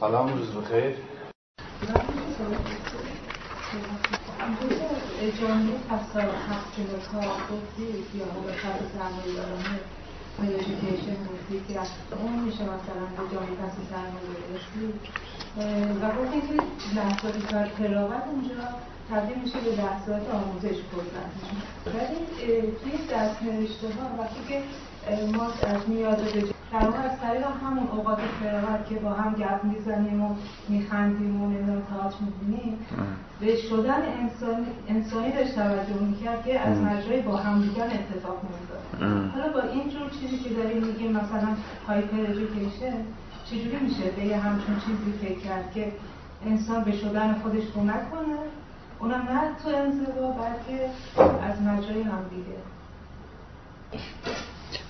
سلام روز بخیر. یا دارانه ایژوکیشن گفتید که میشه مثلا به جامعه؟ و لحظات کار اونجا تبدیل میشه به لحظات آموزش کردن ولی توی دست نوشته ها وقتی که ما از میاد در واقع از طریق همون اوقات فراغت که با هم گپ می‌زنیم و میخندیم و نمی‌دونم تاعت می‌بینیم. به شدن انسانی, انسانی داشت توجه می‌کرد که از مجرای با هم دیگر اتفاق میفته حالا با این جور چیزی که داریم میگیم مثلا هایپر ایژوکیشن چجوری میشه به یه همچون چیزی فکر کرد که انسان به شدن خودش کمک کنه؟ اونم نه تو انزوا بلکه از مجرای هم دیگه.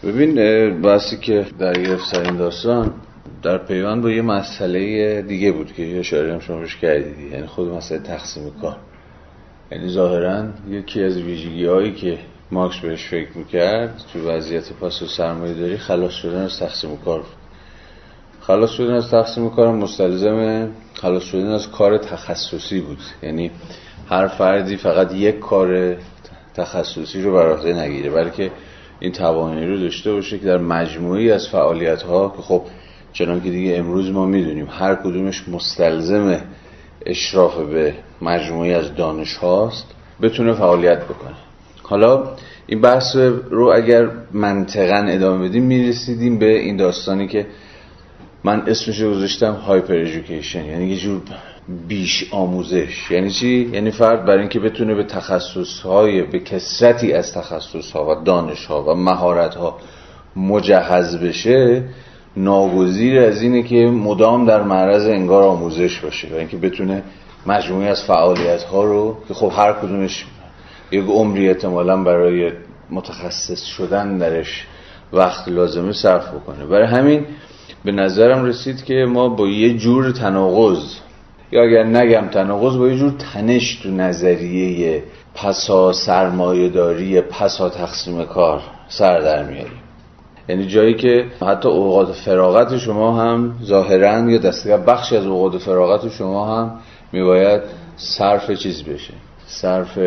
ببین بحثی که در سر این داستان در پیوند با یه مسئله دیگه بود که یه اشاره هم شما روش کردیدی. یعنی خود مسئله تقسیم کار. یعنی ظاهرا یکی از ویژگی هایی که مارکس بهش فکر می‌کرد تو وضعیت پاس و سرمایه داری خلاص شدن از تقسیم کار بود. خلاص شدن از تقسیم کار مستلزم خلاص شدن از کار تخصصی بود. یعنی هر فردی فقط یک کار تخصصی رو بر عهده نگیره بلکه این توانایی رو داشته باشه که در مجموعی از فعالیت ها که خب چنان که دیگه امروز ما می‌دونیم هر کدومش مستلزم اشراف به مجموعی از دانش هاست بتونه فعالیت بکنه. حالا این بحث رو اگر منطقا ادامه بدیم می‌رسیدیم به این داستانی که من اسمش رو گذاشتم هایپر ایژوکیشن یعنی یه جور بیش آموزش. یعنی چی؟ یعنی فرد برای اینکه بتونه به تخصص های به کسرتی از تخصص ها و دانش ها و مهارت ها مجهز بشه ناگزیر از اینه که مدام در معرض انگار آموزش باشه برای اینکه بتونه مجموعی از فعالیت ها رو که خب هر کدومش یک عمری احتمالا برای متخصص شدن درش وقت لازمه صرف بکنه. برای همین به نظرم رسید که ما با یه جور تناقض یا اگر نگم تناقض با یه جور تنش تو نظریه پسا سرمایه داری پسا تقسیم کار سر در میاریم. یعنی جایی که حتی اوقات فراغت شما هم ظاهرا یا دستگاه بخشی از اوقات فراغت شما هم میباید صرف چیز بشه. صرف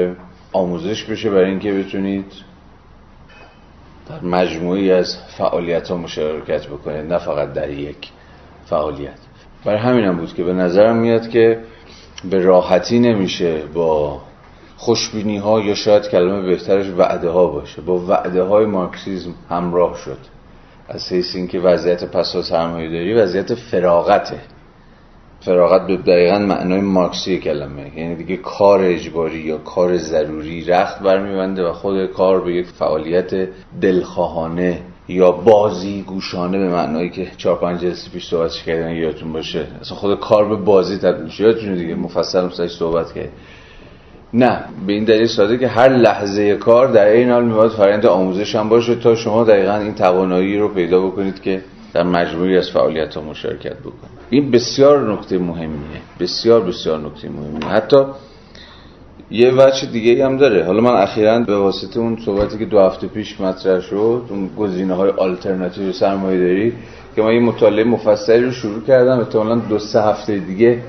آموزش بشه برای اینکه بتونید در مجموعی از فعالیت ها مشارکت بکنید. نه فقط در یک فعالیت. برای همینم بود که به نظرم میاد که به راحتی نمیشه با خوشبینی ها یا شاید کلمه بهترش وعده ها باشه. با وعده های مارکسیزم همراه شد. از حیث اینکه وضعیت پس سرمایه داری وضعیت فراغته فراغت به دقیقا معنای مارکسی کلمه. یعنی دیگه کار اجباری یا کار ضروری رخت برمیبنده و خود کار به یک فعالیت دلخواهانه یا بازی گوشانه به معنایی که چهار پنج جلسه پیش صحبت کردن یادتون باشه؟ اصلا خود کار به بازی تبدیل میشه. یادتون دیگه مفصل سرش صحبت کرد. نه به این دلیل ساده که هر لحظه کار در این حال میباید فرآیند آموزش هم باشه تا شما دقیقا این توانایی رو پیدا بکنید که در مجموعی از فعالیت ها مشارکت بکنید این بسیار نکته مهمیه. بسیار بسیار نکته مهمیه. حتی یه وجه دیگه هم داره. حالا من اخیرا به واسطه اون صحبتی که دو هفته پیش مطرح شد اون گزینه های آلترناتیو سرمایه داری که من یه مطالعه مفصلی رو شروع کردم احتمالاً دو سه هفته دیگه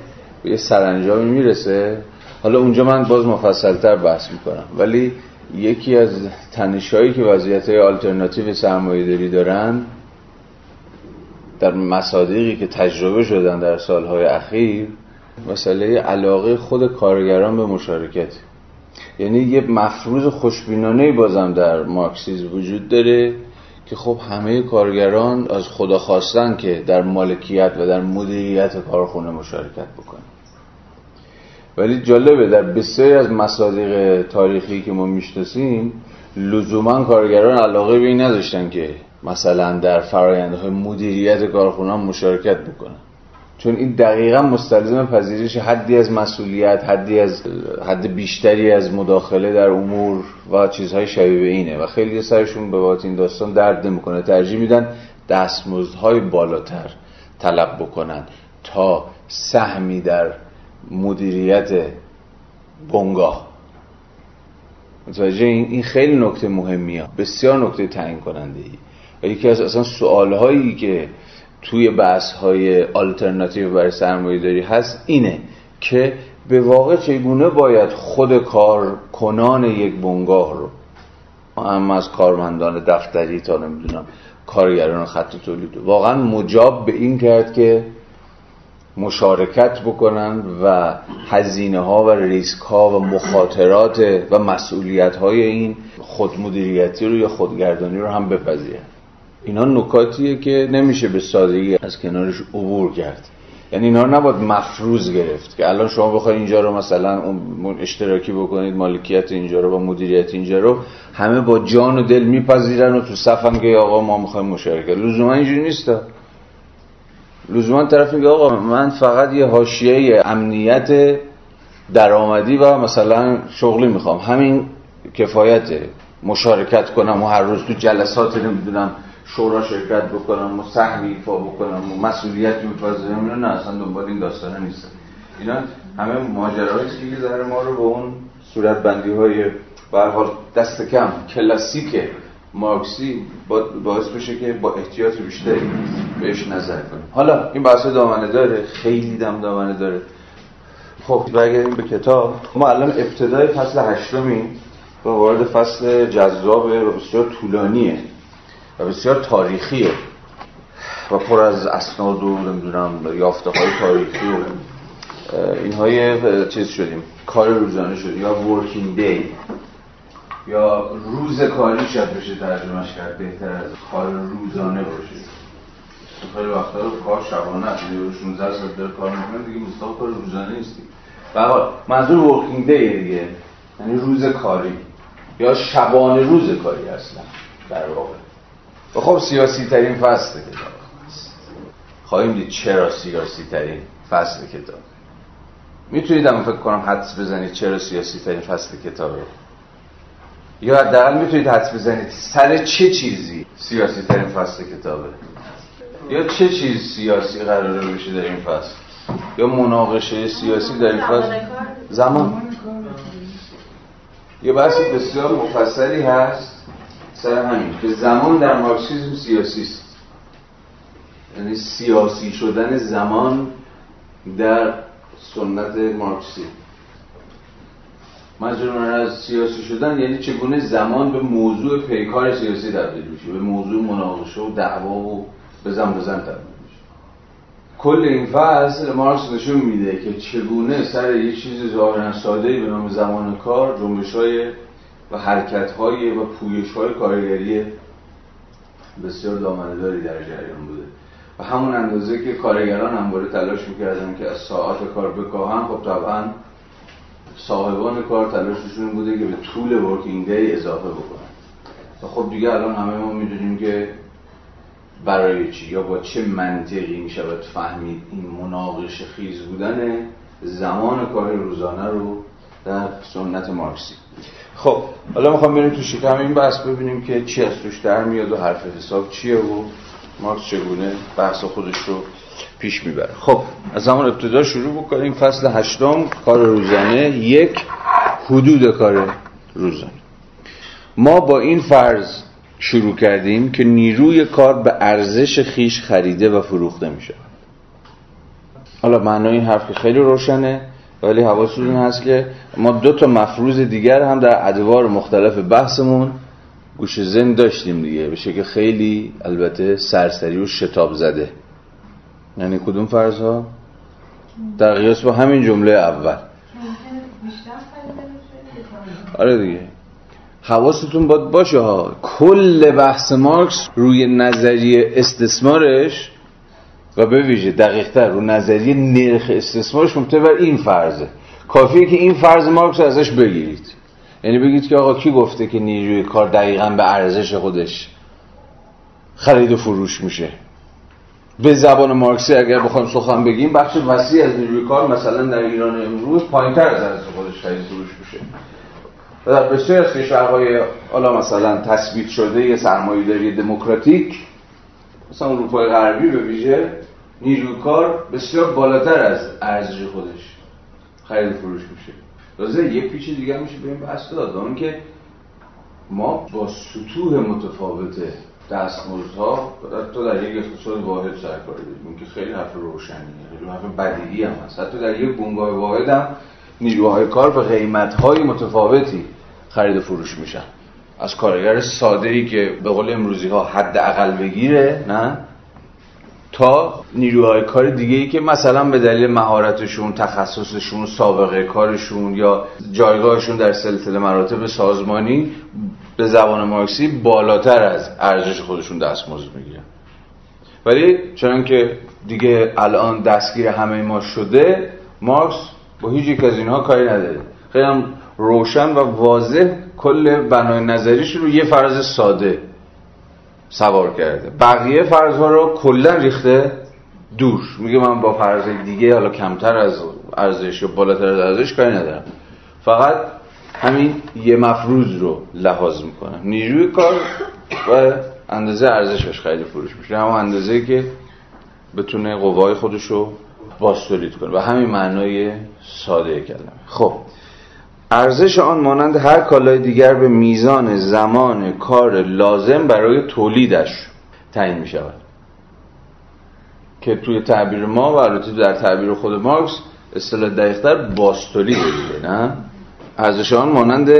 به یه سرانجامی می‌رسه. حالا اونجا من باز مفصلتر بحث می‌کنم. ولی یکی از تنشهایی که وضعیت های آلترناتیو سرمایه داری دارن در مصادیقی که تجربه شدن در سالهای اخیر مسئله علاقه خود کارگران به مشارکت. یعنی یه مفروض خوشبینانه بازم در مارکسیزم وجود داره که خب همه کارگران از خدا خواستن که در مالکیت و در مدیریت کارخونه مشارکت بکنن. ولی جالبه در بسیاری از مصادیق تاریخی که ما می‌شناسیم لزوما کارگران علاقه به این نداشتن که مثلا در فرایندهای مدیریت کارخونه مشارکت بکنن. چون این دقیقا مستلزم پذیرش حدی از مسئولیت حدی از حد بیشتری از مداخله در امور و چیزهای شبیه به اینه و خیلی سرشون به وقت این داستان درد نمی‌کنه. ترجیح میدن دستمزدهای بالاتر طلب بکنن تا سهمی در مدیریت بنگاه. متوجه این خیلی نکته مهمیه بسیار نکته تعیین کننده ای یکی از اصلا سوال هایی که توی بحث های آلترناتیو برای سرمایه داری هست اینه که به واقع چگونه باید خود کار کنان یک بنگاه رو هم از کارمندان دفتری تا نمی‌دونم کارگران خط تولید واقعا مجاب به این کرد که مشارکت بکنن و هزینه ها و ریسک ها و مخاطرات و مسئولیت های این خودمدیریتی رو یا خودگردانی رو هم بپذیرن. اینا نکاتیه که نمیشه به سادگی از کنارش عبور کرد. یعنی اینا رو نباید مفروض گرفت که الان شما بخواید اینجا رو مثلا اشتراکی بکنید مالکیت اینجا رو و مدیریت اینجا رو همه با جان و دل میپذیرن و تو صف که آقا ما می‌خوایم مشارکت. لزوما اینجوری نیست لزوما طرف میگه آقا من فقط یه حاشیه امنیت درآمدی و مثلا شغلی می‌خوام. همین کفایته مشارکت کنم و هر روز تو جلسات نمی‌دونم شورا شرکت بکنم و سهمی ایفا بکنم و مسئولیتی بپذیرم اینا نه اصلا دنبال این داستانه نیستن اینا همه ماجراهایی که ذره ما رو به اون صورت بندی های حال دست کم کلاسیک مارکسی باعث بشه که با احتیاط بیشتری بهش نظر کنیم. حالا این بحث دامنه داره خیلی دم دامنه داره. خب برگردیم به کتاب. ما الان ابتدای فصل هشتمی و وارد فصل جذاب و بسیار طولانیه. و بسیار تاریخیه و پر از اسناد و نمی‌دونم یافته های تاریخی و اینهای چیز شدیم. کار روزانه شد یا ورکینگ دی یا روز کاری شاید بشه ترجمهش کرد. بهتر از کار روزانه باشه. خیلی وقتا کار شبانه است. 16 ساعت داره کار می‌کنه دیگه مستقل کار روزانه نیستی. به منظور ورکینگ دی دیگه. یعنی روز کاری. یا شبانه روز کاری اصلا در واقع. و خب سیاسی ترین فصل کتاب خواهیم دید چرا سیاسی ترین فصل کتاب. می‌تونید هم فکر کنم حدس بزنید چرا سیاسی ترین فصل کتابه یا حداقل می‌تونید حدس بزنید سر چه چیزی سیاسی ترین فصل کتابه. یا چه چیز سیاسی قراره بشه در این فصل. یا مناقشه سیاسی در این فصل. زمان یه بحث بسیار مفصلی هست. سر همین که زمان در مارکسیزم سیاسی است. یعنی سیاسی شدن زمان در سنت مارکسی من از سیاسی شدن یعنی چگونه زمان به موضوع پیکار سیاسی تبدیل میشه به موضوع مناقشه و دعوا و بزن بزن تبدیل میشه. کل این فصل مارکس نشون میده که چگونه سر یه چیز ظاهرا ساده به نام زمان کار جنبش های و حرکت های و پویش های کارگری بسیار دامنداری در جریان بوده. و همون اندازه که کارگران همواره تلاش می‌کردن که از ساعت کار بکاهن خب طبعا صاحبان کار تلاششون بوده که به طول ورکینگ دی اضافه بکنن. و خب دیگه الان همه ما می‌دونیم که برای چی یا با چه منطقی می‌شود فهمید این مناقش خیز بودن زمان کار روزانه رو در سنت مارکسی خب حالا می‌خوام بریم تو شکم این بحث ببینیم که چی از توش در میاد و حرف حساب چیه و مارکس چگونه بحث خودش رو پیش می‌بره. خب از زمان ابتدا شروع بکنیم. فصل هشتم کار روزانه. یک حدود کار روزانه. ما با این فرض شروع کردیم که نیروی کار به ارزش خیش خریده و فروخته میشه حالا معنای این حرف خیلی روشنه. ولی حواستون هست که ما دو تا مفروض دیگر هم در ادوار مختلف بحثمون گوش زن داشتیم دیگه. به شکل خیلی البته سرسری و شتاب زده. یعنی کدوم فرض ها؟ در قیاس با همین جمله اول. آره دیگه. حواستون باید باشه ها. کل بحث مارکس روی نظریه استثمارش و به ویژه دقیقتر رو نظریه نرخ استثمارش مبتنی بر این فرضه. کافیه که این فرض مارکس ازش بگیرید. یعنی بگید که آقا کی گفته که نیروی کار دقیقا به ارزش خودش خرید و فروش میشه؟ به زبان مارکسی اگر بخوایم سخن بگیم بخش وسیع از نیروی کار مثلا در ایران امروز پایینتر از ارزش خودش خرید فروش میشه. و در بسیار از کشورهای حالا مثلا تثبیت شده یه سرمایه‌داری دموکراتیک مثلا اروپای غربی به ویژه نیروی کار بسیار بالاتر از ارزش خودش خرید فروش میشه. لازم یک پیچ دیگه میشه به این بحث داد اون که ما با سطوح متفاوت دستمزدها تو در یک اقتصاد واحد سرکاری داریم. که خیلی حرف روشنیه خیلی حرف بدیهی هم هست. حتی در یک بنگاه واحد هم نیروهای کار به قیمتهای متفاوتی خرید و فروش میشن. از کارگر ساده ای که به قول امروزی ها حد اقل بگیره نه؟ تا نیروهای کار دیگه ای که مثلا به دلیل مهارتشون تخصصشون سابقه کارشون یا جایگاهشون در سلسله مراتب سازمانی به زبان مارکسی بالاتر از ارزش خودشون دستمزد می‌گیرن ولی چون که دیگه الان دستگیر همه ما شده مارکس با هیچ یک از اینها کاری نداره. خیلی هم روشن و واضح کل بنای نظریش رو یه فرض ساده سوار کرده. بقیه فرضها رو کلا ریخته دور میگه من با فرض دیگه حالا کمتر از ارزش یا بالاتر از ارزش کاری ندارم. فقط همین یه مفروض رو لحاظ می‌کنم نیروی کار و اندازه ارزشش خیلی فروش میشه. همون اندازه که بتونه قوای خودش رو باستولید کنه. و همین معنای ساده کلمه. خب. ارزش آن مانند هر کالای دیگر به میزان زمان کار لازم برای تولیدش تعیین می شود. که توی تعبیر ما و البته در تعبیر خود مارکس اصطلاح دقیقتر باستولید نه؟ ارزش آن مانند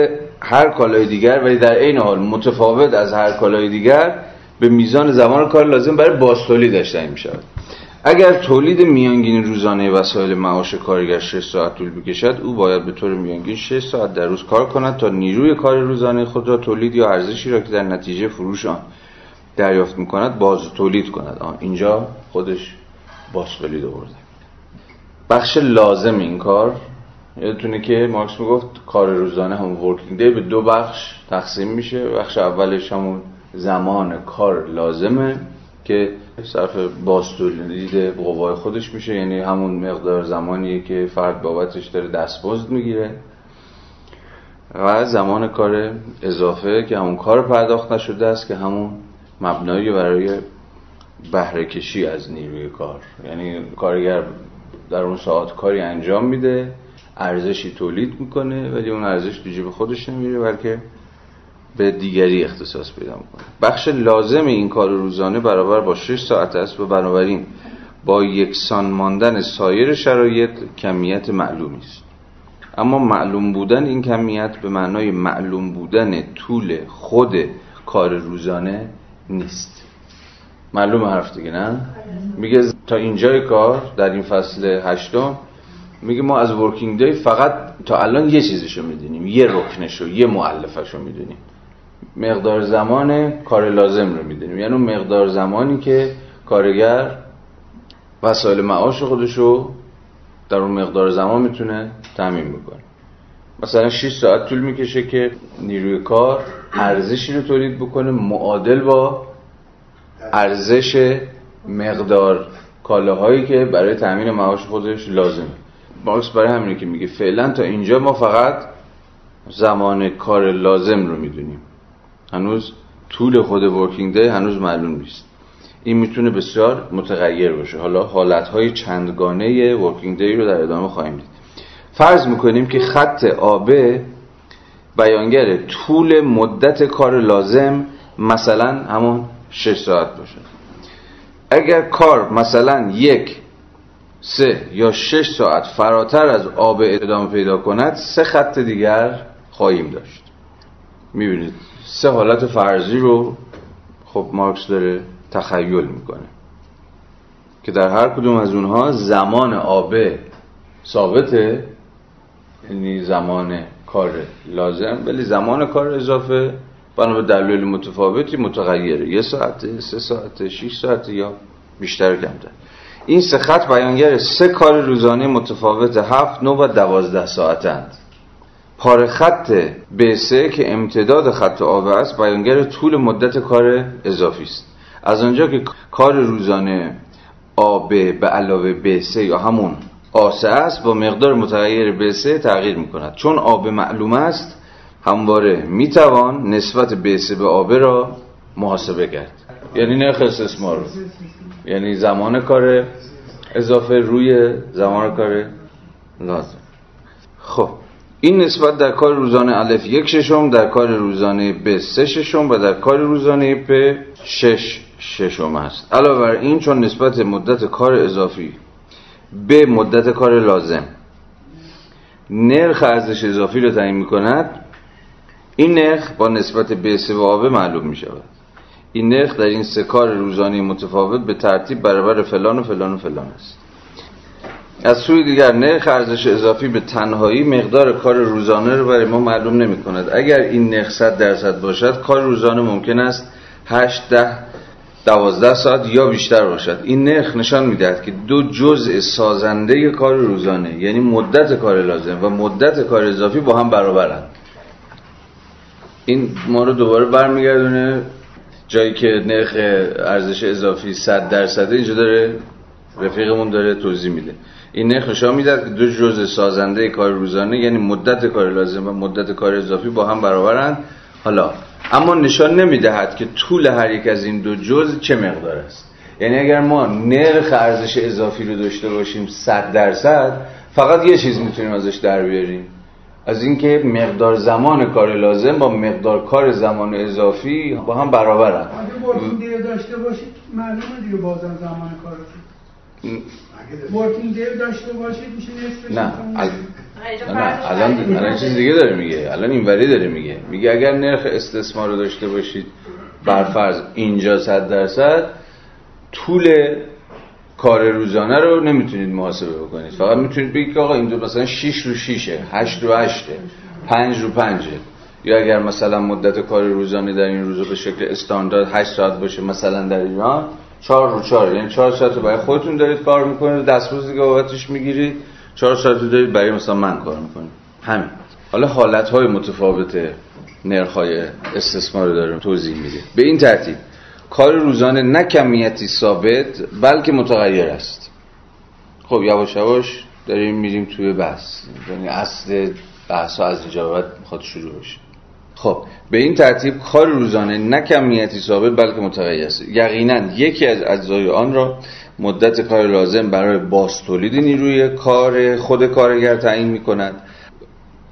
هر کالای دیگر ولی در عین حال متفاوت از هر کالای دیگر به میزان زمان کار لازم برای باستولیدش تعیین می شود. اگر تولید میانگین روزانه وسایل معاش کارگر 6 ساعت طول بکشد او باید به طور میانگین 6 ساعت در روز کار کند تا نیروی کار روزانه خود را تولید یا ارزشی را که در نتیجه فروش آن دریافت می‌کند باز تولید کند. آن اینجا خودش باز تولید آورده. بخش لازم این کار یادتونه که مارکس می‌گفت کار روزانه هم ورکینگ دی به دو بخش تقسیم میشه. بخش اولش همون زمان کار لازمه. که صرف باستولید قوای خودش میشه. یعنی همون مقدار زمانیه که فرد بابتش داره دستمزد می‌گیره. و زمان کار اضافه که همون کار پرداخت نشده است که همون مبنایی برای بهره کشی از نیروی کار. یعنی کارگر در اون ساعت کاری انجام میده ارزشی تولید می‌کنه ولی اون ارزش تو جیب خودش نمیره بلکه به دیگری اختصاص پیدا می‌کنه. بخش لازم این کار روزانه برابر با 6 ساعت است و بنابراین با یکسان ماندن سایر شرایط کمیت معلومی است. اما معلوم بودن این کمیت به معنای معلوم بودن طول خود کار روزانه نیست. معلوم حرف دیگه نه؟ میگه تا اینجای کار در این فصل هشتم میگه ما از ورکینگ دی فقط تا الان یه چیزشو می‌دونیم یه رکنشو یه معلفشو می‌دونیم. مقدار زمان کار لازم رو می‌دونیم. یعنی اون مقدار زمانی که کارگر وسایل معاش خودش رو در اون مقدار زمان می‌تونه تامین می‌کنه مثلا 6 ساعت طول می‌کشه که نیروی کار ارزشی رو تولید بکنه معادل با ارزش مقدار کالاهایی که برای تامین معاش خودش لازمه. مارکس برای همینه که میگه فعلا تا اینجا ما فقط زمان کار لازم رو می‌دونیم. هنوز طول خود ورکینگ دی هنوز معلوم نیست. این می‌تونه بسیار متغیر باشه. حالا حالتهای چندگانه ورکینگ دی رو در ادامه خواهیم دید. فرض می‌کنیم که خط آب بیانگر طول مدت کار لازم مثلا همون 6 ساعت باشه. اگر کار مثلا یک سه یا شش ساعت فراتر از آب ادامه پیدا کند سه خط دیگر خواهیم داشت. می‌بینید؟ سه حالت فرضی رو خب مارکس داره تخیل می‌کنه که در هر کدوم از اونها زمان آبه ثابته یعنی زمان کار لازم ولی زمان کار اضافه بنا به دلایل متفاوتی متغیره یه ساعته سه ساعته شیش ساعته یا بیشتر کمتر. این سه خط بیانگر سه کار روزانه متفاوت هفت نو و دوازده ساعتند. پاره خط B3 که امتداد خط آب است بیانگر طول مدت کار اضافی است. از آنجا که کار روزانه آب به علاوه B3 یا همون آسه است با مقدار متغیر B3 تغییر می کند چون آب معلوم است همواره می توان نسبت B3 به آب را محاسبه کرد. یعنی نرخ استثمار. یعنی زمان کار اضافه روی زمان کار لازم. خب این نسبت در کار روزانه الف یک ششم در کار روزانه ب سه ششم و در کار روزانه پ شش ششم است. علاوه بر این چون نسبت مدت کار اضافی به مدت کار لازم. نرخ ارزش اضافی رو تعیین می کند این نرخ با نسبت به سه و آبه معلوم می شود این نرخ در این سه کار روزانه متفاوت به ترتیب برابر فلان و فلان و فلان است. از سوی دیگر نرخ ارزش اضافی به تنهایی مقدار کار روزانه رو برای ما معلوم نمی کند اگر این نرخ 100 درصد باشد کار روزانه ممکن است 8 ده 12 ساعت یا بیشتر باشد. این نرخ نشان می‌دهد که دو جزء سازنده کار روزانه یعنی مدت کار لازم و مدت کار اضافی با هم برابرند. این ما رو دوباره برمیگردونه. جایی که نرخ ارزش اضافی 100 درصده اینجا داره رفیقمون داره توضیح میده. این نرخ نشان می‌دهد که دو جزء سازنده کار روزانه یعنی مدت کار لازم و مدت کار اضافی با هم برابرند. حالا اما نشان نمی‌دهد که طول هر یک از این دو جزء چه مقدار است. یعنی اگر ما نرخ ارزش اضافی رو داشته باشیم 100 درصد فقط یه چیز می‌تونیم ازش در بیاریم. از اینکه مقدار زمان کار لازم با مقدار کار زمان اضافی با هم برابرن اگه داشته باشید معلومه دیگه بازم زمان کارتون. ورکینگ دی داشته باشید میشه نصفش نه نه الان الان چیز دیگه داره میگه. الان اینوری داره میگه. میگه اگر نرخ استثمار رو داشته باشید بر فرض اینجا 100 درصد طول کار روزانه رو نمی‌تونید محاسبه بکنید. فقط می‌تونید بگید که آقا این دو مثلا 6 رو 6 8 رو 8 5 رو 5 یا اگر مثلا مدت کار روزانه در این روزا به شکل استاندارد 8 ساعت باشه مثلا در ایران 4 رو 4 یعنی 4 ساعت برای خودتون دارید کار می‌کنید دستمزد دیگه بابتش می‌گیرید 4 ساعت دارید برای مثلا من کار می‌کنید. همین. حالا حالت های متفاوت نرخ استثمار رو دارم توضیح میده به این ترتیب کار روزانه نه کمیتی ثابت بلکه متغیر است. خب یواش یواش داریم میریم توی بحث. یعنی اصل بحث از اینجا بعد می‌خواد شروع بشه. خب به این ترتیب کار روزانه نه کمیتی ثابت بلکه متغیر است. یقینا یکی از اجزای آن را مدت کار لازم برای باز تولید نیروی کار خود کارگر تعیین می کند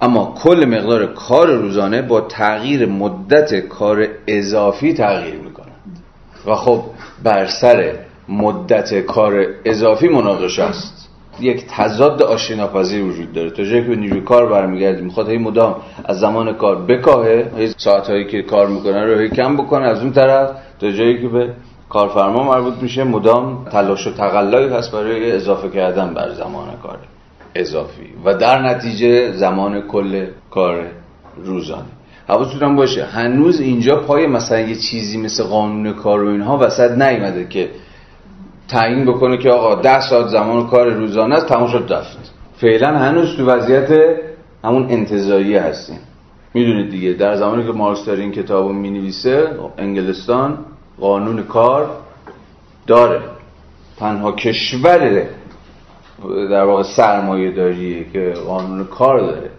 اما کل مقدار کار روزانه با تغییر مدت کار اضافی تغییر می کند و خب بر سر مدت کار اضافی مناقشه است. یک تضاد آشناپذیر وجود داره. تا جایی که نیروی کار برمیگردیم می‌خواد هی مدام از زمان کار بکاهه هی ساعت هایی که کار می‌کنه رو هی کم بکنه از اون طرف. تا جایی که به کارفرما مربوط میشه مدام تلاش و تقلایی هست برای اضافه کردن بر زمان کار. اضافی. و در نتیجه زمان کل کار روزانه. حواستون باشه هنوز اینجا پای مثلا یه چیزی مثل قانون کار و اینها وسط نیومده که تعیین بکنه که آقا ده ساعت زمان کار روزانه است تمام شد فعلا هنوز تو وضعیت همون انتظایی هستیم. می‌دونید دیگه در زمانی که مارکس داره این کتاب رو می‌نویسه انگلستان قانون کار داره. تنها کشور در واقع سرمایه داریه که قانون کار داره.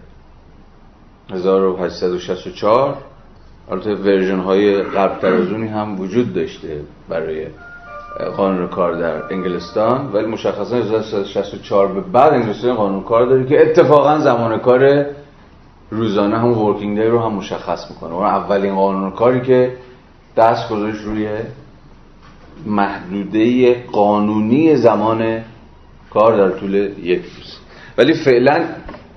1864 البته ورژن های قبل هم وجود داشته برای قانون کار در انگلستان ولی مشخصا 1964 به بعد انگلستان قانون کار داره که اتفاقا زمان کار روزانه هم ورکینگ دی رو هم مشخص می‌کنه. اون اولین قانون کاری که دست گذاشت روی محدوده قانونی زمان کار در طول یک روز. ولی فعلا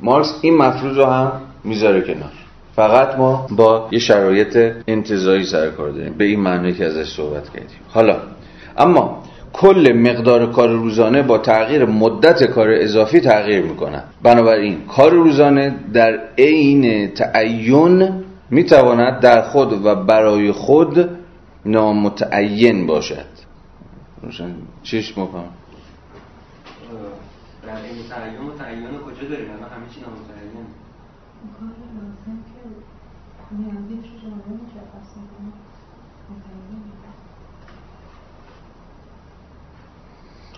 مارکس این مفروض رو هم می‌ذاره کنار. فقط ما با یه شرایط انتظایی سر کار داریم. به این معنی که ازش صحبت کردیم. حالا اما کل مقدار کار روزانه با تغییر مدت کار اضافی تغییر می‌کنه. بنابراین کار روزانه در عین تعین می‌تواند در خود و برای خود نامتعین باشد. روشن؟ چیش مفهم در این تعین و تعین کجا داریم؟ الان همه چی نامتعین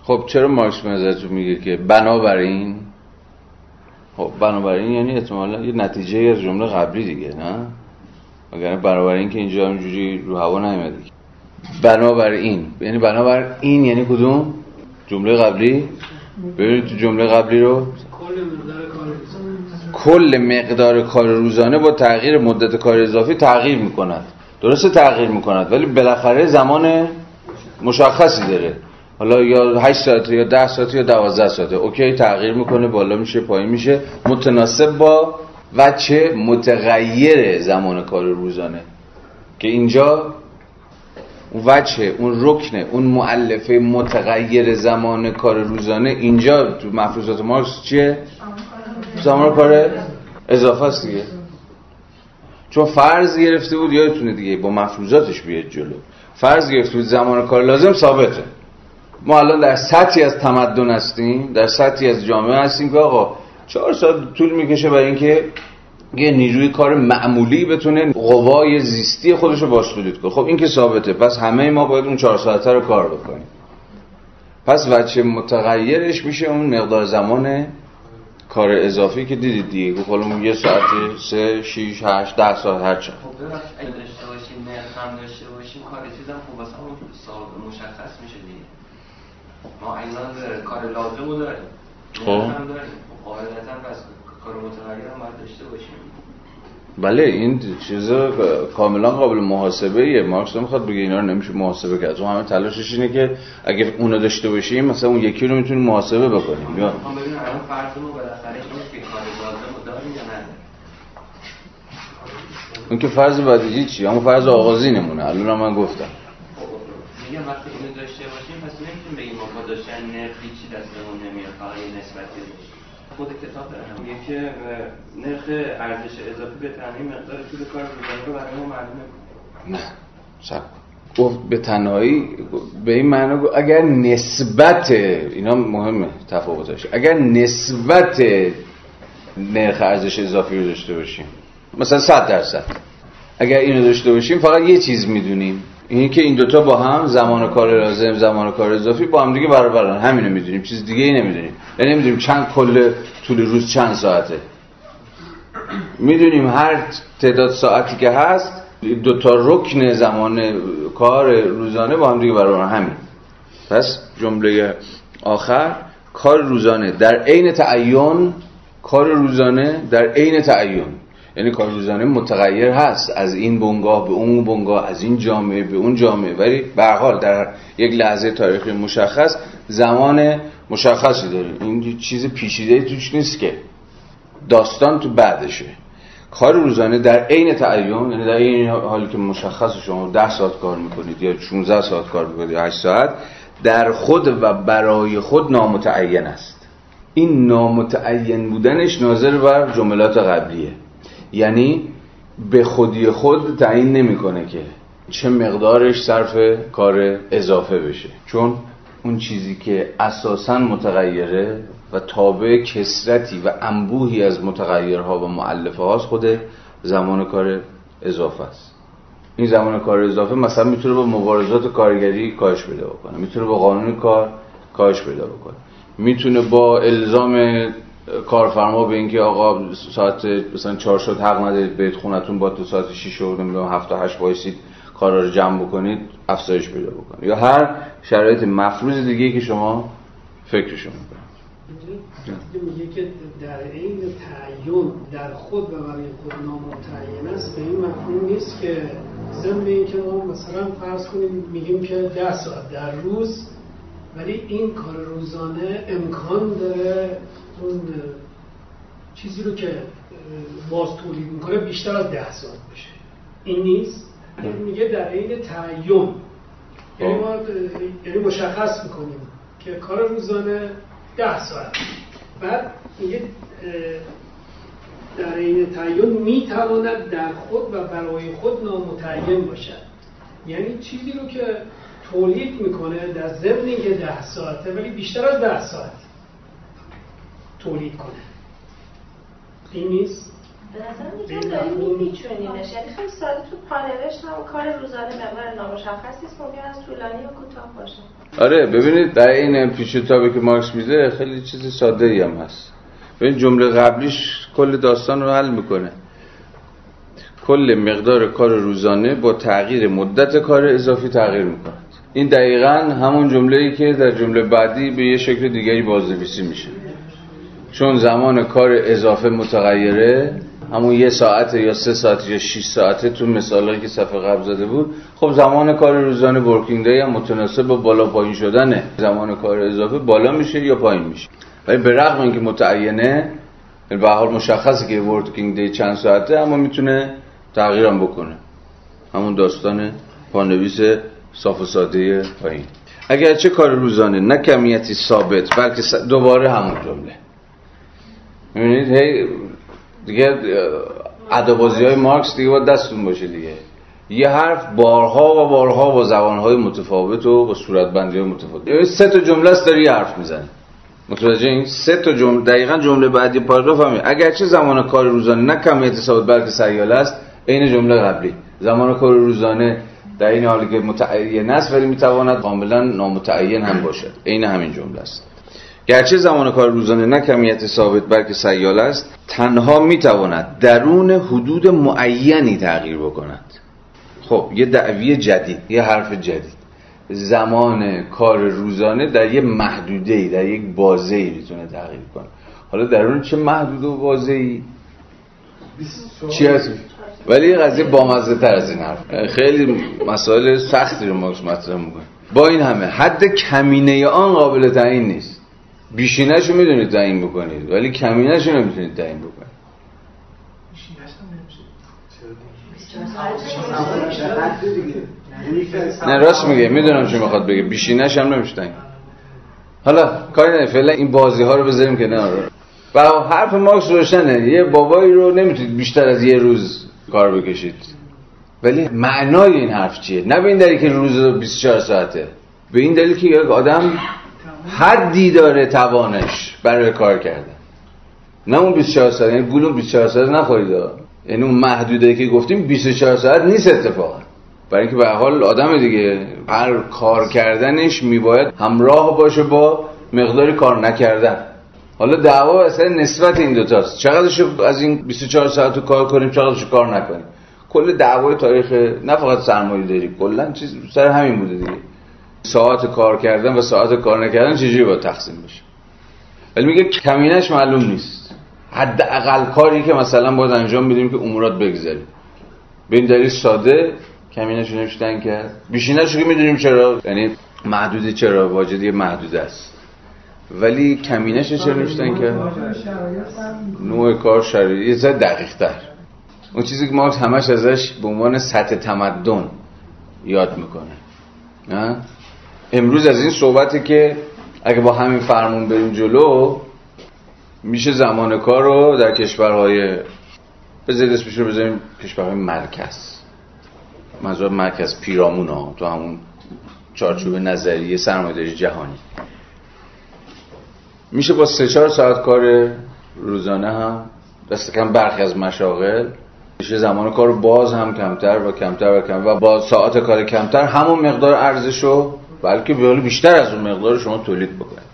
خب چرا مارکس نظرتون میگه که بنابراین؟ خب بنابراین یعنی احتمالا یه نتیجه از جمله قبلی دیگه نه؟ اگر بنابراین که اینجا همجوری رو هوا نیومده. بنابراین یعنی بنابراین یعنی کدوم؟ جمله قبلی؟ ببینید تو جمله قبلی رو. کل مقدار کار روزانه با تغییر مدت کار اضافی تغییر می‌کند. درسته تغییر می‌کند ولی بالاخره زمان مشخصی داره. حالا یا 8 ساعته یا 10 ساعته یا 12 ساعته. اوکی تغییر می‌کنه بالا میشه پایین میشه. متناسب با وچه متغیر زمان کار روزانه. که اینجا وجه اون رکن اون معلفه متغیر زمان کار روزانه اینجا تو مفروضات مارکس چیه؟ زمان کار اضافه است دیگه. چون فرض گرفته بود یادتونه دیگه با مفروضاتش بیاد جلو. فرض گرفته بود زمان کار لازم ثابته. ما الان در سطحی از تمدن هستیم در سطحی از جامعه هستیم که آقا چهار ساعت طول می‌کشه برای اینکه یه نیروی کار معمولی بتونه قوای زیستی خودش رو باش تولید کنه. خب این که ثابته. پس همه ما باید اون چهار ساعته رو کار بکنیم. پس وچه متغیرش میشه اون مقدار زمان کار اضافی که دیدید دیگه. گفت یه ساعت سه شیش هشت ده ساعت هر چند خب داشته باشیم نرخ هم داشته باشیم کار چیزم خوب واسه مشخص میشه دیگه. ما الان کار لازم رو داریم. خب. هم داریم. خب قاعدتا پس کار متغیر هم باید داشته باشیم. بله این چیزا کاملا قابل محاسبه ایه مارکس می‌خواد بگه اینا رو نمیشه محاسبه کرد. اون همه تلاشش اینه که اگه اونو داشته باشیم مثلا اون یکی رو می‌تونیم محاسبه بکنیم. یا می‌خوام ببینم الان فرض ما بالاخره اینه که کار لازم داریم یا نداریم؟ اون که فرض بعدی چی؟ همون فرض آغازینمونه. الان من گفتم. میگم وقتی اینو داشته باشیم پس نمی‌تونیم بگیم ما با داشتن نرخ هیچی دستمون نمیاد فقط یه نسبتی خود کتاب داره میگه که نرخ ارزش اضافی به تنهایی مقدار طول کار روزانه رو برای ما معلومه. نه. سب گفت به تنهایی به این معنا گفت اگر نسبت اینا مهمه تفاوتش اگر نسبت نرخ ارزش اضافی رو داشته باشیم مثلا 100 درصد. اگر اینو داشته باشیم فقط یه چیز می‌دونیم. اینی که این دوتا با هم زمان کار لازم زمان کار اضافی با هم دیگه برابرن. همینو می‌دونیم. چیز دیگه ای نمی‌دونیم. یعنی نمی‌دونیم چند کل طول روز چند ساعته. می‌دونیم هر تعداد ساعتی که هست دو تا رکن زمان کار روزانه با هم دیگه برابر همین. پس جمله آخر کار روزانه. در عین تعین کار روزانه در عین تعین. یعنی روزانه متغیر هست. از این بنگاه به اون بنگاه از این جامعه به اون جامعه. ولی به حال در یک لحظه تاریخی مشخص زمان مشخصی داره این چیز پیچیده توش نیست که. داستان تو بعدشه. کار روزانه در عین تعین یعنی در این حالی که مشخص شما 10 ساعت کار می‌کنید یا 16 ساعت کار می‌کنید یا 8 ساعت در خود و برای خود نامتعین است. این نامتعین بودنش ناظر بر جملات قبلیه. یعنی به خودی خود تعیین نمی‌کنه که چه مقدارش صرف کار اضافه بشه. چون اون چیزی که اساسا متغیره و تابع کسرتی و انبوهی از متغیرها و معلفه هاست خود زمان کار اضافه است. این زمان کار اضافه مثلا می‌تونه با مبارزات کارگری کاهش پیدا بکنه می‌تونه با قانون کار کاهش پیدا بکنه. می‌تونه با الزام کارفرما به اینکه آقا ساعت مثلا 4 شد حق ندارید برید خونتون با تو ساعت 6 و نمی‌دونم 7 تا 8 وایسید کارا رو جمع بکنید افزایش پیدا بکنه یا هر شرایط مفروض دیگه که شما فکرشو می‌کنید. میگه که در عین تعین در خود و برای خود نامتعین است به این مفهوم نیست که ضمن اینکه ما مثلا فرض کنیم میگیم که ده ساعت در روز ولی این کار روزانه امکان داره اون چیزی رو که باز تولید می‌کنه بیشتر از ده ساعت بشه. این نیست؟ میگه در عین تعین. یعنی ما یعنی مشخص می‌کنیم که کار روزانه ده ساعت بعد میگه در این تعین می‌تواند در خود و برای خود نامتعین باشد. یعنی چیزی رو که تولید می‌کنه در ضمن اینکه ده ساعته ولی بیشتر از ده ساعت تولید کنه. این نیست؟ به نظر میگم داریم میپیچونیمش یعنی خیلی ساده تو پانلش هم کار روزانه مقدار نامشخصی است ممکن است طولانی و کوتاه باشه. آره ببینید در این تابی که مارکس میده خیلی چیز ساده ای هم هست. ببین جمله قبلیش کل داستان رو حل می‌کنه. کل مقدار کار روزانه با تغییر مدت کار اضافی تغییر می‌کنه این دقیقا همون جمله ای که در جمله بعدی به یه شکل دیگری بازنویسی میشه. چون زمان کار اضافه متغیره همون یه ساعت یا سه ساعت یا 6 ساعته تو مثالایی که صفحه قبل زده بود خب زمان کار روزانه ورکینگ دی هم متناسب با بالا پایین شدنه. زمان کار اضافه بالا میشه یا پایین میشه. ولی به رغم اینکه متعینه به حال مشخصه که ورکینگ دی چند ساعته اما می‌تونه تغییرم بکنه. همون داستان پانویس صاف و ساده پایین. اگر چه کار روزانه نه کمیتی ثابت بلکه دوباره همون جمله. می‌بینید؟ هی دیگه ادبازی های مارکس دیگه باید دستون باشه دیگه. یه حرف بارها و بارها با زبانهای متفاوت و با صورتبندی های متفاوت سه تا جمله است داری حرف می‌زنی. متوجه این؟ سه تا جمله دقیقا جمله بعدی پاراگراف همین اگرچه زمان کار روزانه نه کمیت ثابت بلکه سیاله است. عین جمله قبلی. زمان کار روزانه در این حالی که متعین است ولی می‌تواند کاملا نامتعین هم باشد. عین همین جمله است. گرچه زمان کار روزانه نه کمیت ثابت بلکه سیال است تنها می‌تواند درون حدود معینی تغییر بکند. خب یه دعوی جدید یه حرف جدید. زمان کار روزانه در یه محدوده ای در یک بازه ای می‌تونه تغییر کنه. حالا درون چه محدود و بازه ای چی هست؟ ولی قضیه بامزه تر از این حرف. خیلی مسائل سختی رو ماکس مطرح می‌کنه با این همه حد کمینه آن قابل تعیین نیست. بیشینش رو می‌دونید تعیین بکنید ولی کمینش رو نمی‌تونید تعیین بکنید. نه راست میگه می‌دونم چی می‌خواد بگه. بیشینش هم نمیشه حالا کاری نه فعلا این بازی ها رو بذاریم که نه و حرف ماکس روشنه. یه بابایی رو نمی‌تونید بیشتر از یه روز کار بکشید. ولی معنای این حرف چیه؟ نه به این دلیل که روز 24 ساعته. به این دلیل که یک آدم حدی داره توانش برای کار کردن. نه اون 24 ساعت یعنی گولون 24 ساعت نخورید. یعنی اون محدوده که گفتیم 24 ساعت نیست اتفاقا. برای اینکه به حال آدم دیگه هر کار کردنش میباید همراه باشه با مقداری کار نکردن. حالا دعوا اصلا نسبت این دوتاست چقدرش از این 24 ساعت رو کار کنیم چقدرش کار نکنیم. کل دعوای تاریخ نه فقط سرمایه داری کلا چیز سر همین بوده دیگه. ساعت کار کردن و ساعت کار نکردن چجوری با تقسیم بشه؟ ولی میگه کمینش معلوم نیست. حد اقل کاری که مثلا باید انجام بدیم که امورات بگذاریم. به این دلیل ساده کمینش رو نمیشتن کرد بیشینش رو می‌دونیم چرا. یعنی محدودی چرا؟ واجدی محدود است. ولی کمینش چرا نمیشتن کرد نوع کار شرایط یه ذره دقیق تر اون چیزی که ما همش ازش به عنوان سطح تمدن یاد می‌کنه. نه امروز از این صحبتی که اگه با همین فرمون بریم جلو میشه زمان کار رو در کشورهای بذارید اسمش رو بذاریم کشورهای مرکز. منظور مرکز پیرامون ها تو همون چارچوب نظریه سرمایه‌داری جهانی. میشه با سه چهار ساعت کار روزانه هم دست کم برخی از مشاغل. میشه زمان کار باز هم کمتر و کمتر و کمتر و با ساعت کار کمتر همون مقدار ارزش رو بلکه بیشتر از اون مقدار شما تولید بکنید.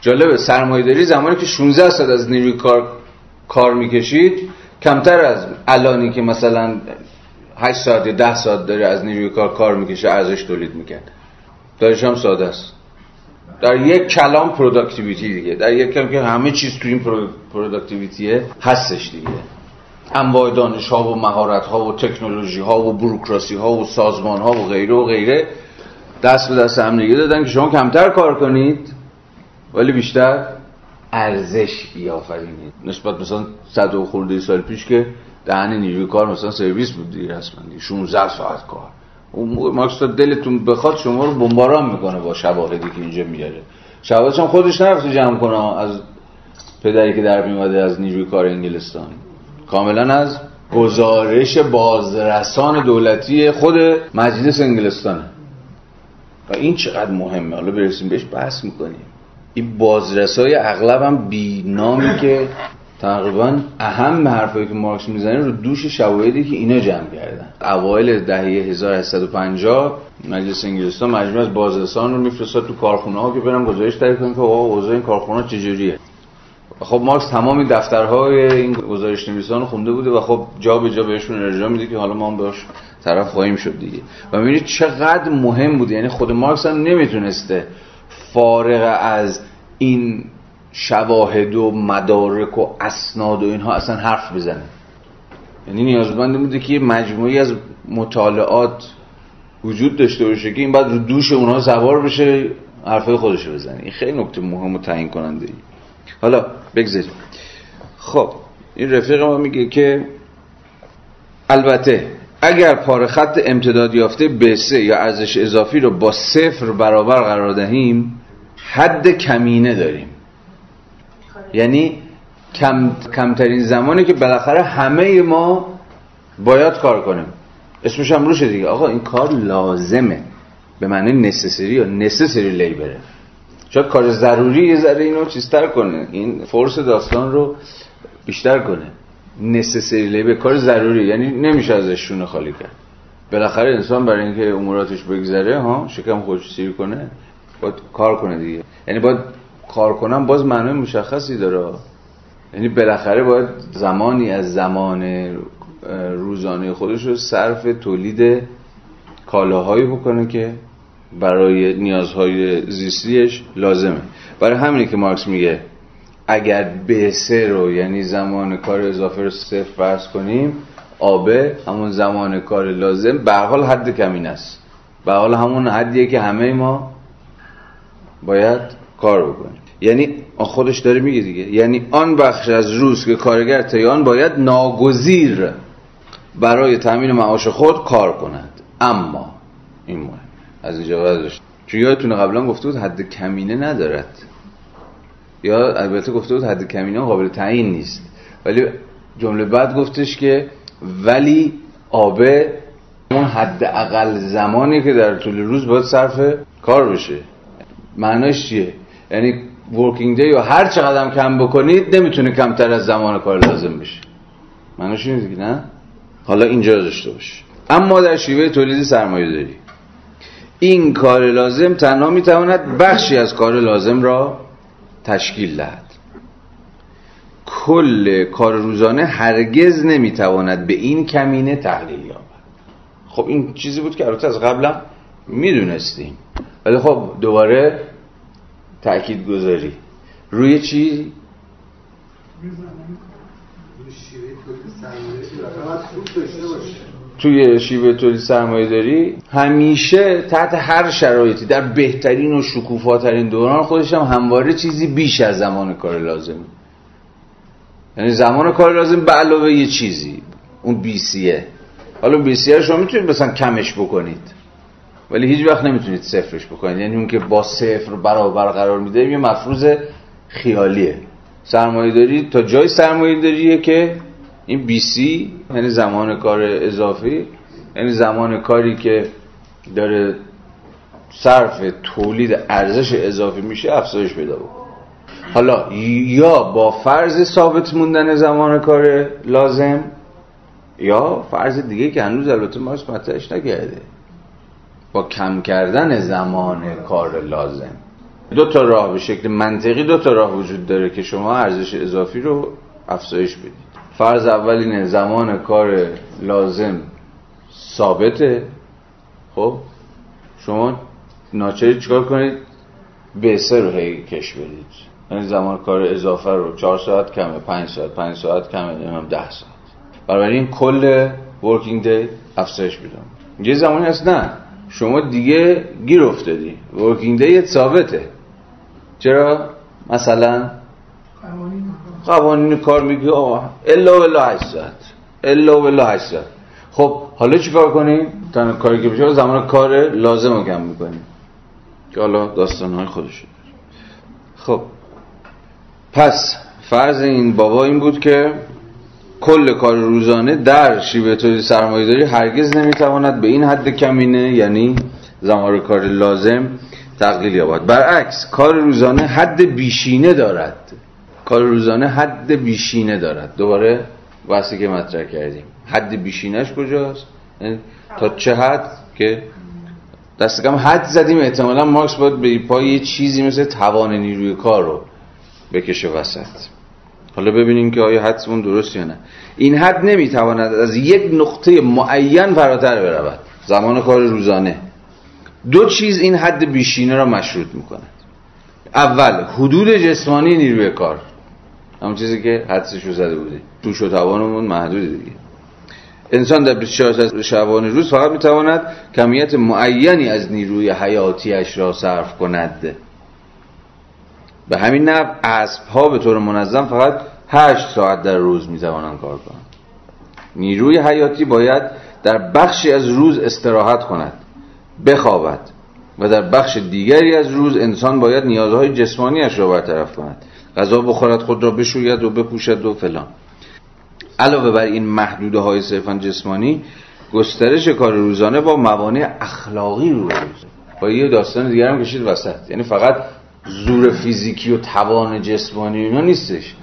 جالبه سرمایه داری زمانی که 16 ساعت از نیروی کار کار می‌کشید کمتر از الانی که مثلا 8 ساعت یا 10 ساعت داره از نیروی کار کار می‌کشه ارزش تولید می‌کرد. رازش هم ساده است. در یک کلام productivity دیگه. در یک کلام که همه چیز تو این هستش دیگه. انواع دانش ها و مهارت ها و تکنولوژی ها و بروکراسی ها و سازمان ها و غیره و غیره دست به دست هم نگه دادن که شما کمتر کار کنید. ولی بیشتر. ارزش بیافرینید. نسبت مثلا صد و خورده سال پیش که دهن نیروی کار مثلا سرویس بود دیگه رسما 16 ساعت کار. اون ماکس دلتون بخواد شما رو بمباران می‌کنه با شواهدی که اینجا میاره. شواهدش هم خودش نرفته جمع کنه از پدری که در میومده از نیروی کار انگلستان. کاملا از گزارش بازرسان دولتی خود مجلس انگلستانه. و این چقدر مهمه. حالا برسیم بهش بحث می‌کنیم. این بازرسای اغلب هم بی نامی که تقریبا اهم حرفایی که مارکس می‌زنه رو دوش شواهدی که اینا جمع کردن. اوایل دهه 1850 مجلس انگلستان مجموعه از بازرسان رو میفرستاد تو کارخونه ها که برن گزارش تهیه کنن که آقا اوضاع این کارخونه چجوریه؟ خب مارکس تمام دفترهای این گزارش نویسان خونده بوده و خب جا به جا بهشون ارجاع میده که حالا ما هم باش طرف خواهیم شد دیگه. و می‌بینید چقدر مهم بوده یعنی خود مارکس هم نمی‌تونسته فارغ از این شواهد و مدارک و اسناد و اینها اصلا حرف بزنه. یعنی نیازمند بوده که مجموعی از مطالعات وجود داشته باشه که این بعد رو دوش اونها سوار بشه حرفای خودش بزنه. این خیلی نکته مهم و تعیین کننده ای حالا بگذاریم. خب این رفیق ما میگه که البته اگر پاره خط امتداد یافته به سه یا ارزش اضافی رو با صفر برابر قرار دهیم حد کمینه داریم. یعنی کم، کمترین زمانی که بالاخره همه ما باید کار کنیم. اسمش هم روشه دیگه. آقا این کار لازمه. به معنی نسسری یا نسسری لیبره شاید کار ضروری یه ذره اینو چیزتر کنه. این فورس داستان رو بیشتر کنه. نسسری لیبر کار ضروری. یعنی نمیشه ازش شونه خالی کرد. بالاخره انسان برای اینکه اموراتش بگذره ها شکم خودش سیر کنه باید کار کنه دیگه. یعنی باید کار کنم باز معنی مشخصی داره. یعنی بالاخره باید زمانی از زمان روزانه خودش رو صرف تولید کالاهایی بکنه که برای نیازهای زیستیش لازمه. برای همینی که مارکس میگه اگر به سه رو یعنی زمان کار اضافه رو صفر فرض کنیم آبه همون زمان کار لازم به حال حد کمین است. به حال همون حدیه که همه ما باید کار بکنیم. یعنی خودش داره میگه دیگه. یعنی آن بخش از روز که کارگر تیان باید ناگزیر برای تامین معاش خود کار کند. اما این مهم. از اینجا برداشت چون یادتونه قبلا گفته بود حد کمینه ندارد. یا البته گفته بود حد کمینه قابل تعیین نیست. ولی جمله بعد گفتش که ولی آبه اون حد اقل زمانی که در طول روز باید صرف کار بشه. معناش چیه؟ یعنی ورکینگ دی و هر چقدر کم بکنید نمی‌تونه کمتر از زمان کار لازم بشه. معناش اینه دیگه نه؟ حالا اینجا داشته باشه اما در شیوه تولید سرمایه داری. این کار لازم تنها می‌تواند بخشی از کار لازم را تشکیل دهد. کل کار روزانه هرگز نمی‌تواند به این کمینه تحلیل یابد. خب این چیزی بود که البته از قبلا می‌دونستیم. ولی خب دوباره تأکید گذاری. روی چی؟ توی شیوه تولید سرمایه داری همیشه تحت هر شرایطی در بهترین و شکوفاترین دوران خودش هم همواره چیزی بیش از زمان کار لازم یعنی زمان کار لازم به علاوه یه چیزی اون بیسیه. حالا بیسیه رو شما می‌تونید مثلا کمش بکنید. ولی هیچ وقت نمی‌تونید صفرش بکنید. یعنی اون که با صفر برابر قرار میده یه مفروض خیالیه. سرمایه داری تا جای سرمایه داریه که این بی سی یعنی زمان کار اضافی یعنی زمان کاری که داره صرف تولید ارزش اضافی میشه افزایش پیدا بود حالا یا با فرض ثابت موندن زمان کار لازم یا فرض دیگه که هنوز البته ما مطرحش نکرده. با کم کردن زمان کار لازم. دو تا راه به شکل منطقی دو تا راه وجود داره که شما ارزش اضافی رو افزایش بدید. فرض اول اینه زمان کار لازم ثابته؟ خب شما ناچاری چیکار کنید؟ به سه رو هی کش بدید. یعنی زمان کار اضافه رو چهار ساعت کمه پنج ساعت پنج ساعت کمه هم ده ساعت. بنابراین کل ورکینگ دی افزایش بدم یه زمانی هست نه شما دیگه گیر افتادی. ورکینگ دی ثابته. چرا؟ مثلا قوانین کار میگه آقا. الا و الا 8 ساعت الا و الا 8 ساعت خب حالا چیکار کنیم؟ تنها کاری که بشه زمان کار لازم رو کم می‌کنیم. که حالا داستان های خودش خب. پس فرض این بابا این بود که کل کار روزانه در شیوه تولید سرمایه داری هرگز نمی‌تواند به این حد کمینه یعنی زمان کار لازم تقلیل یابد. برعکس کار روزانه حد بیشینه دارد. کار روزانه حد بیشینه دارد. دوباره بحثی که مطرح کردیم. حد بیشینش کجاست؟ یعنی تا چه حد که دست کم حد زدیم. احتمالا مارکس باید به پای یه چیزی مثل توان نیروی کار رو بکشه وسط. حالا ببینیم که آیا حدسمون درست یا نه. این حد نمی‌تواند از یک نقطه معین فراتر برود. زمان کار روزانه. دو چیز این حد بیشینه را مشروط می‌کند. اول حدود جسمانی نیروی کار. همون چیزی که حدسش رو زده بوده توش و توانمون محدوده دیگه. انسان در 24 شبانه روز فقط می‌تواند کمیت معینی از نیروی حیاتیش را صرف کند. به همین نحو اسب ها به طور منظم فقط 8 ساعت در روز می‌توانند کار کنند. نیروی حیاتی باید در بخشی از روز استراحت کند بخوابد و در بخش دیگری از روز انسان باید نیازهای جسمانیش را برطرف کند. غذا بخورد خود را بشوید و بپوشد و فلان. علاوه بر این محدوده های صرفا جسمانی گسترش کار روزانه با موانع اخلاقی رو با یه داستان دیگر هم کشید وسط. یعنی فقط زور فیزیکی و توان جسمانی اینا نیستش.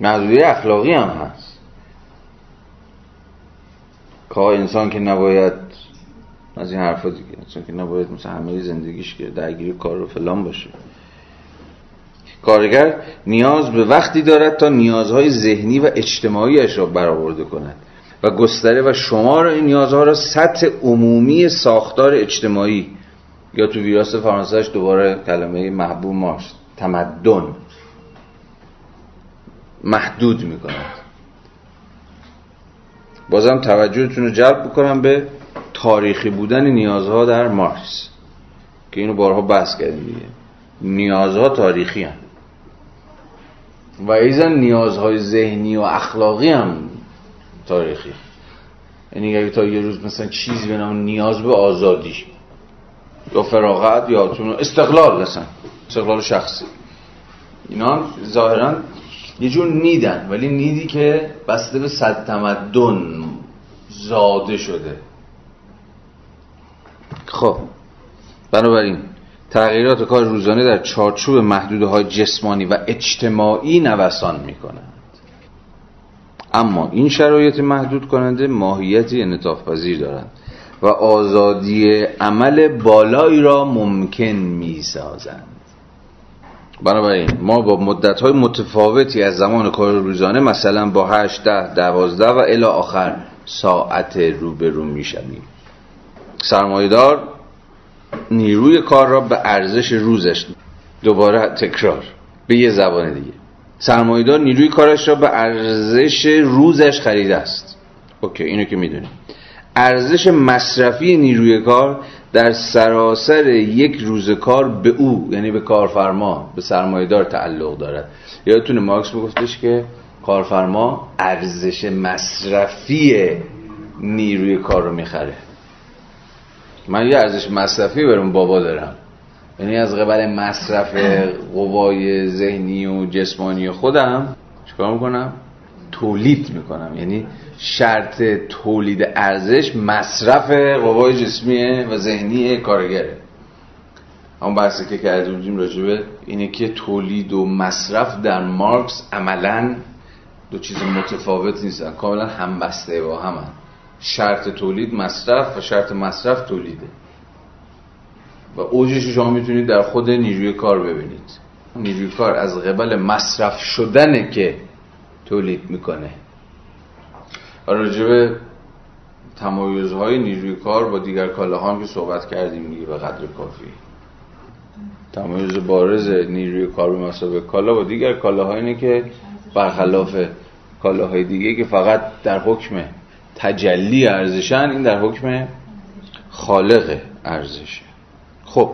محدوده اخلاقی هم هست. که انسان که نباید از این حرفا دیگه انسان که نباید مثل همه زندگیش که درگیری کار و فلان باشه. کارگر نیاز به وقتی دارد تا نیازهای ذهنی و اجتماعیش را برآورده کند و گستره و شمار این نیازها را سطح عمومی ساختار اجتماعی یا تو ویراس فرانسهش دوباره کلمه محبوب ماست تمدن محدود می کند بازم توجهتون رو جلب بکنم به تاریخی بودن نیازها در مارکس که اینو بارها بحث کردیم دیگه. نیازها تاریخی هم و ایزن نیازهای ذهنی و اخلاقی هم تاریخی. یعنی اگه تا یه روز مثلا چیزی به نام نیاز به آزادی یا فراغت یا استقلال مثلا استقلال شخصی. اینا ظاهرا یه جور نیدن ولی نیدی که بسته به صد تمدن زاده شده. خب. بنابراین تغییرات کار روزانه در چارچوب محدوده های جسمانی و اجتماعی نوسان می کنند اما این شرایط محدود کننده ماهیتی انطاف پذیر دارند و آزادی عمل بالایی را ممکن می سازند بنابراین ما با مدت های متفاوتی از زمان کار روزانه مثلا با 8 ده 12 و الی آخر ساعت روبرو می شویم سرمایدار نیروی کار را به ارزش روزش دوباره تکرار. به یه زبان دیگه. سرمایدار نیروی کارش را به ارزش روزش خریده است. اوکی اینو که می‌دونیم. ارزش مصرفی نیروی کار در سراسر یک روز کار به او یعنی به کارفرما به سرمایدار تعلق دارد. یادتونه مارکس بگفتش که کارفرما ارزش مصرفی نیروی کار رو می‌خره. من یه ارزش مصرفی برم بابا دارم. یعنی از قبل مصرف قوای ذهنی و جسمانی خودم چیکار می‌کنم؟ تولید می‌کنم. یعنی شرط تولید ارزش مصرف قوای جسمی و ذهنی کارگره. اما بحثی که کرده بودیم راجبه اینه که تولید و مصرف در مارکس عملا دو چیز متفاوت نیستن. کاملا همبسته با همن. شرط تولید مصرف و شرط مصرف تولیده. و اوجش شما می‌تونید در خود نیروی کار ببینید. نیروی کار از قبل مصرف شدنه که تولید می‌کنه. و راجب تمایزهای نیروی کار با دیگر کالاها هم که صحبت کردیم دیگه به قدر کافی. تمایز بارز نیروی کار به مسابقه کالا با دیگر کالاها اینه که برخلاف کالاهای دیگه که فقط در حکم تجلی ارزشن این در حکم خالق ارزشه. خب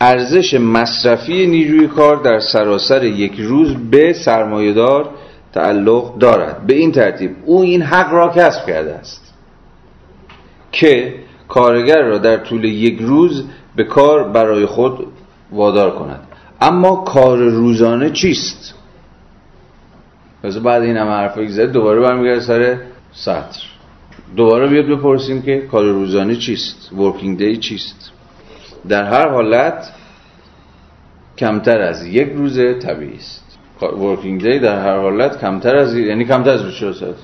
ارزش مصرفی نیروی کار در سراسر یک روز به سرمایهدار تعلق دارد. به این ترتیب او این حق را کسب کرده است که کارگر را در طول یک روز به کار برای خود وادار کند. اما کار روزانه چیست؟ پس بعد این همه حرفایی زد دوباره برمیگرده سر سطر. دوباره بیاد بپرسیم که کار روزانه چیست؟ ورکینگ دی چیست؟ در هر حالت کمتر از یک روز طبیعی است. ورکینگ دی در هر حالت کمتر از یعنی کمتر از 24 ساعت.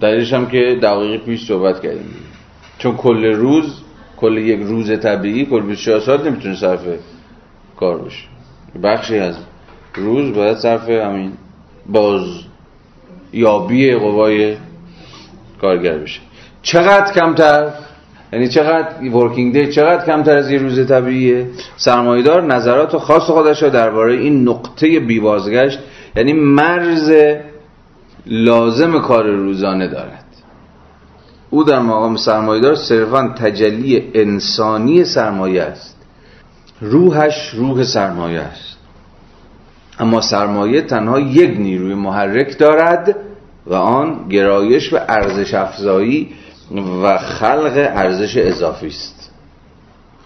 دلیلش هم که دقیقی پیش صحبت کردیم. چون کل روز کل یک روز طبیعی کل 24 ساعت نمی‌تونه صرف کار باشه. بخشی از روز باید صرف همین باز یابی قوای کارگر بشه چقدر کمتر؟ یعنی چقدر ورکینگ دی چقدر کمتر از یه روز طبیعیه؟ سرمایدار نظرات خاص خودش رو درباره این نقطه بیبازگشت یعنی مرز لازم کار روزانه دارد. او در مقام سرمایدار صرفا تجلی انسانی سرمایه است. روحش روح سرمایه است. اما سرمایه تنها یک نیروی محرک دارد. و آن گرایش و ارزش افزایی و خلق ارزش اضافی است.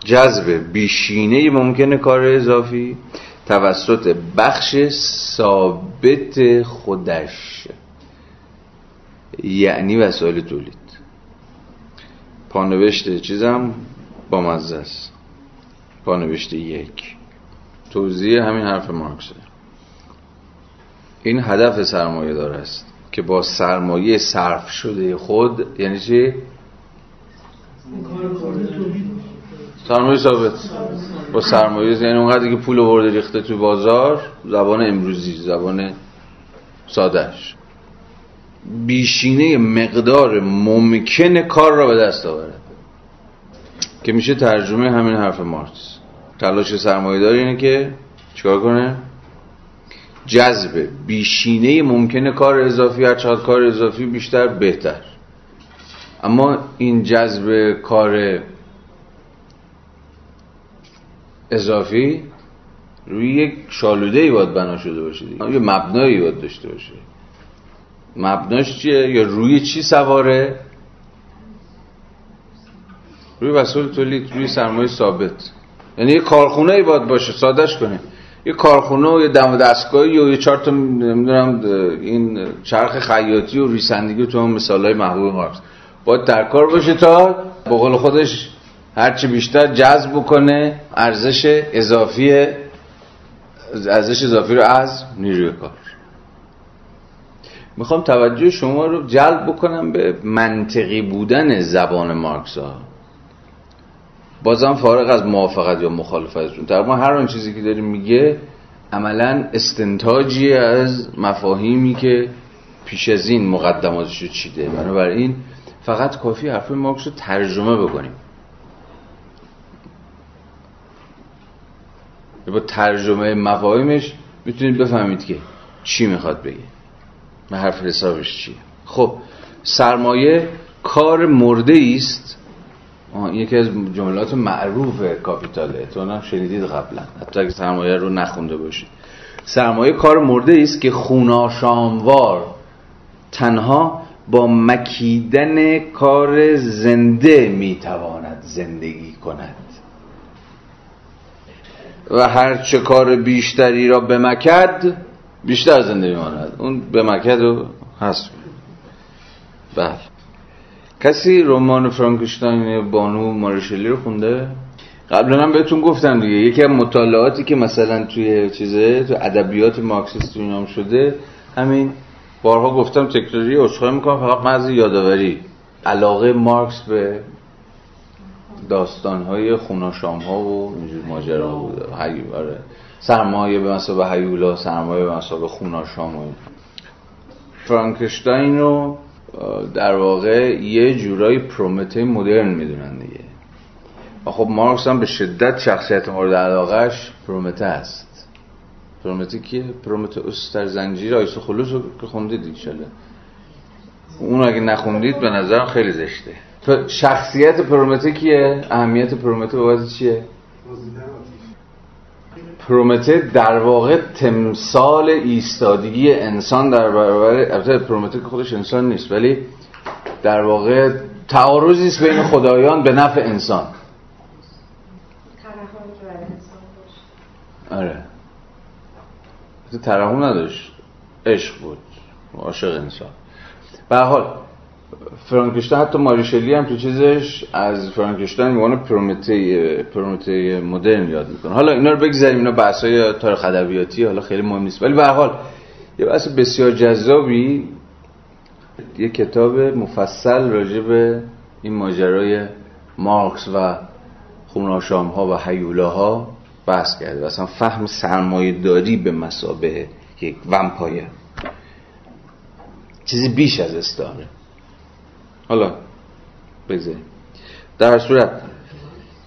جذب بیشینه ممکن کار اضافی توسط بخش ثابت خودش. یعنی وسایل تولید. پانوشت چیزم با مزه است. پانوشت یک. توضیح همین حرف مارکسه. این هدف سرمایه دار است. که با سرمایه صرف شده خود یعنی چی؟ سرمایه ثابت. با سرمایه یعنی اونقدر که پول ورده ریخته تو بازار زبان امروزی زبان سادش بیشینه مقدار ممکن کار را به دست آورد که میشه ترجمه همین حرف مارکس. تلاش سرمایه دار اینه که چیکار کنه؟ جذب بیشینه ممکنه کار اضافی هر چقدر کار اضافی بیشتر بهتر. اما این جذب کار اضافی روی یک شالوده ای باید بنا شده باشه یه مبنایی باید داشته باشه. مبناش چیه؟ یا روی چی سواره؟ روی وسایل تولید روی سرمایه ثابت. یعنی یه کارخونه ای باید باشه سادش کنیم. یه کارخونه و یه دم دستگاهی و یه چهار تا نمی‌دونم این چرخ خیاطی و ریسندگی تو هم مثالای محبوب مارکس باید در کار باشه تا به قول خودش هرچی بیشتر جذب بکنه ارزش اضافی ارزش اضافی رو از نیروی کار. می‌خوام توجه شما رو جلب بکنم به منطقی بودن زبان مارکس ها بازم فارغ از موافقت یا مخالفتتون تقریبا هر آن چیزی که داریم میگه عملا استنتاجی از مفاهیمی که پیش از این مقدماتش رو چیده. بنابراین فقط کافی حرف مارکس رو ترجمه بکنیم. با ترجمه مفاهیمش می‌تونید بفهمید که چی می‌خواد بگه و حرف حسابش چیه. خب سرمایه کار مرده است. یکی از جملات معروف کاپیتاله. تو هم شنیدید قبلا. حتی اگه سرمایه رو نخونده باشید. سرمایه کار مرده است که خوناشاموار تنها با مکیدن کار زنده می‌تواند زندگی کند. و هر چه کار بیشتری را بمکد بیشتر زنده میماند. اون بمکد رو هست بله. کسی رمان فرانکشتاین بانو مارشلی رو خونده؟ قبلا هم بهتون گفتم دیگه یکی از مطالعاتی که مثلا توی چیزه تو ادبیات مارکسیستی اینام شده همین بارها گفتم تکراری عذرخواهی می‌کنم فقط محض یادآوری. علاقه مارکس به داستانهای خوناشام ها و اینجور ماجرا بوده آره. سرمایه به مسابه هیولا سرمایه به مسابه خوناشام و فرانکشتاین رو در واقع یه جورایی پرومته مدرن می‌دونن دیگه و خب مارکس هم به شدت شخصیت مورد علاقهش پرومته است پرومته کیه؟ پرومته در زنجیر آیسو خلوص رو که خوندید ایشاله اون اگه نخوندید به نظرم خیلی زشته شخصیت پرومته کیه؟ اهمیت پرومته باید چیه؟ پرومته در واقع تمثال ایستادگی انسان در برابر البته پرومته که خودش انسان نیست ولی در واقع تعارضی است بین خدایان به نفع انسان. آره. ترحم نداشت. عشق بود. عاشق انسان. به حال فرانکشتاین حتی ماریشلی هم تو چیزش از فرانکشتاین میگونه پرومته پرومته مدرن یاد می‌کنه. حالا اینا رو بگذاریم اینا بحثای تاریخ ادبیاتی حالا خیلی مهم نیست. ولی به حال یه بحث بسیار جذابی یه کتاب مفصل راجع به این ماجرای مارکس و خوناشام ها و حیولاها بحث کرده و اصلا فهم سرمایه داری به مسابه یک ومپایر. چیزی بیش از استعاره حالا بگذاریم. در صورت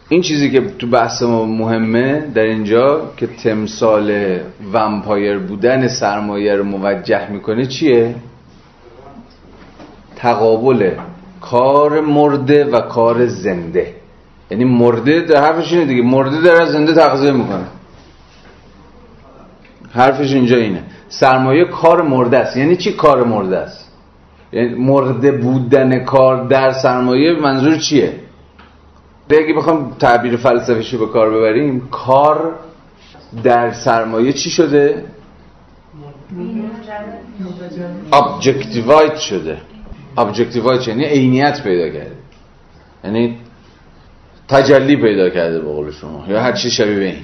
این چیزی که تو بحث ما مهمه در اینجا که تمثال ومپایر بودن سرمایه رو موجه می‌کنه چیه؟ تقابل کار مرده و کار زنده. یعنی مرده در حرفش اینه دیگه. مرده در از زنده تغذیه می‌کنه. حرفش اینجا اینه. سرمایه کار مرده است. یعنی چی کار مرده است؟ مرده بودن کار در سرمایه منظور چیه؟ اگه بخوام تعبیر فلسفیشو به کار ببریم کار در سرمایه چی شده؟ objectivate شده. objectivate یعنی عینیت پیدا کرده. یعنی تجلی پیدا کرده به قول شما. یا هر چی شبیه این.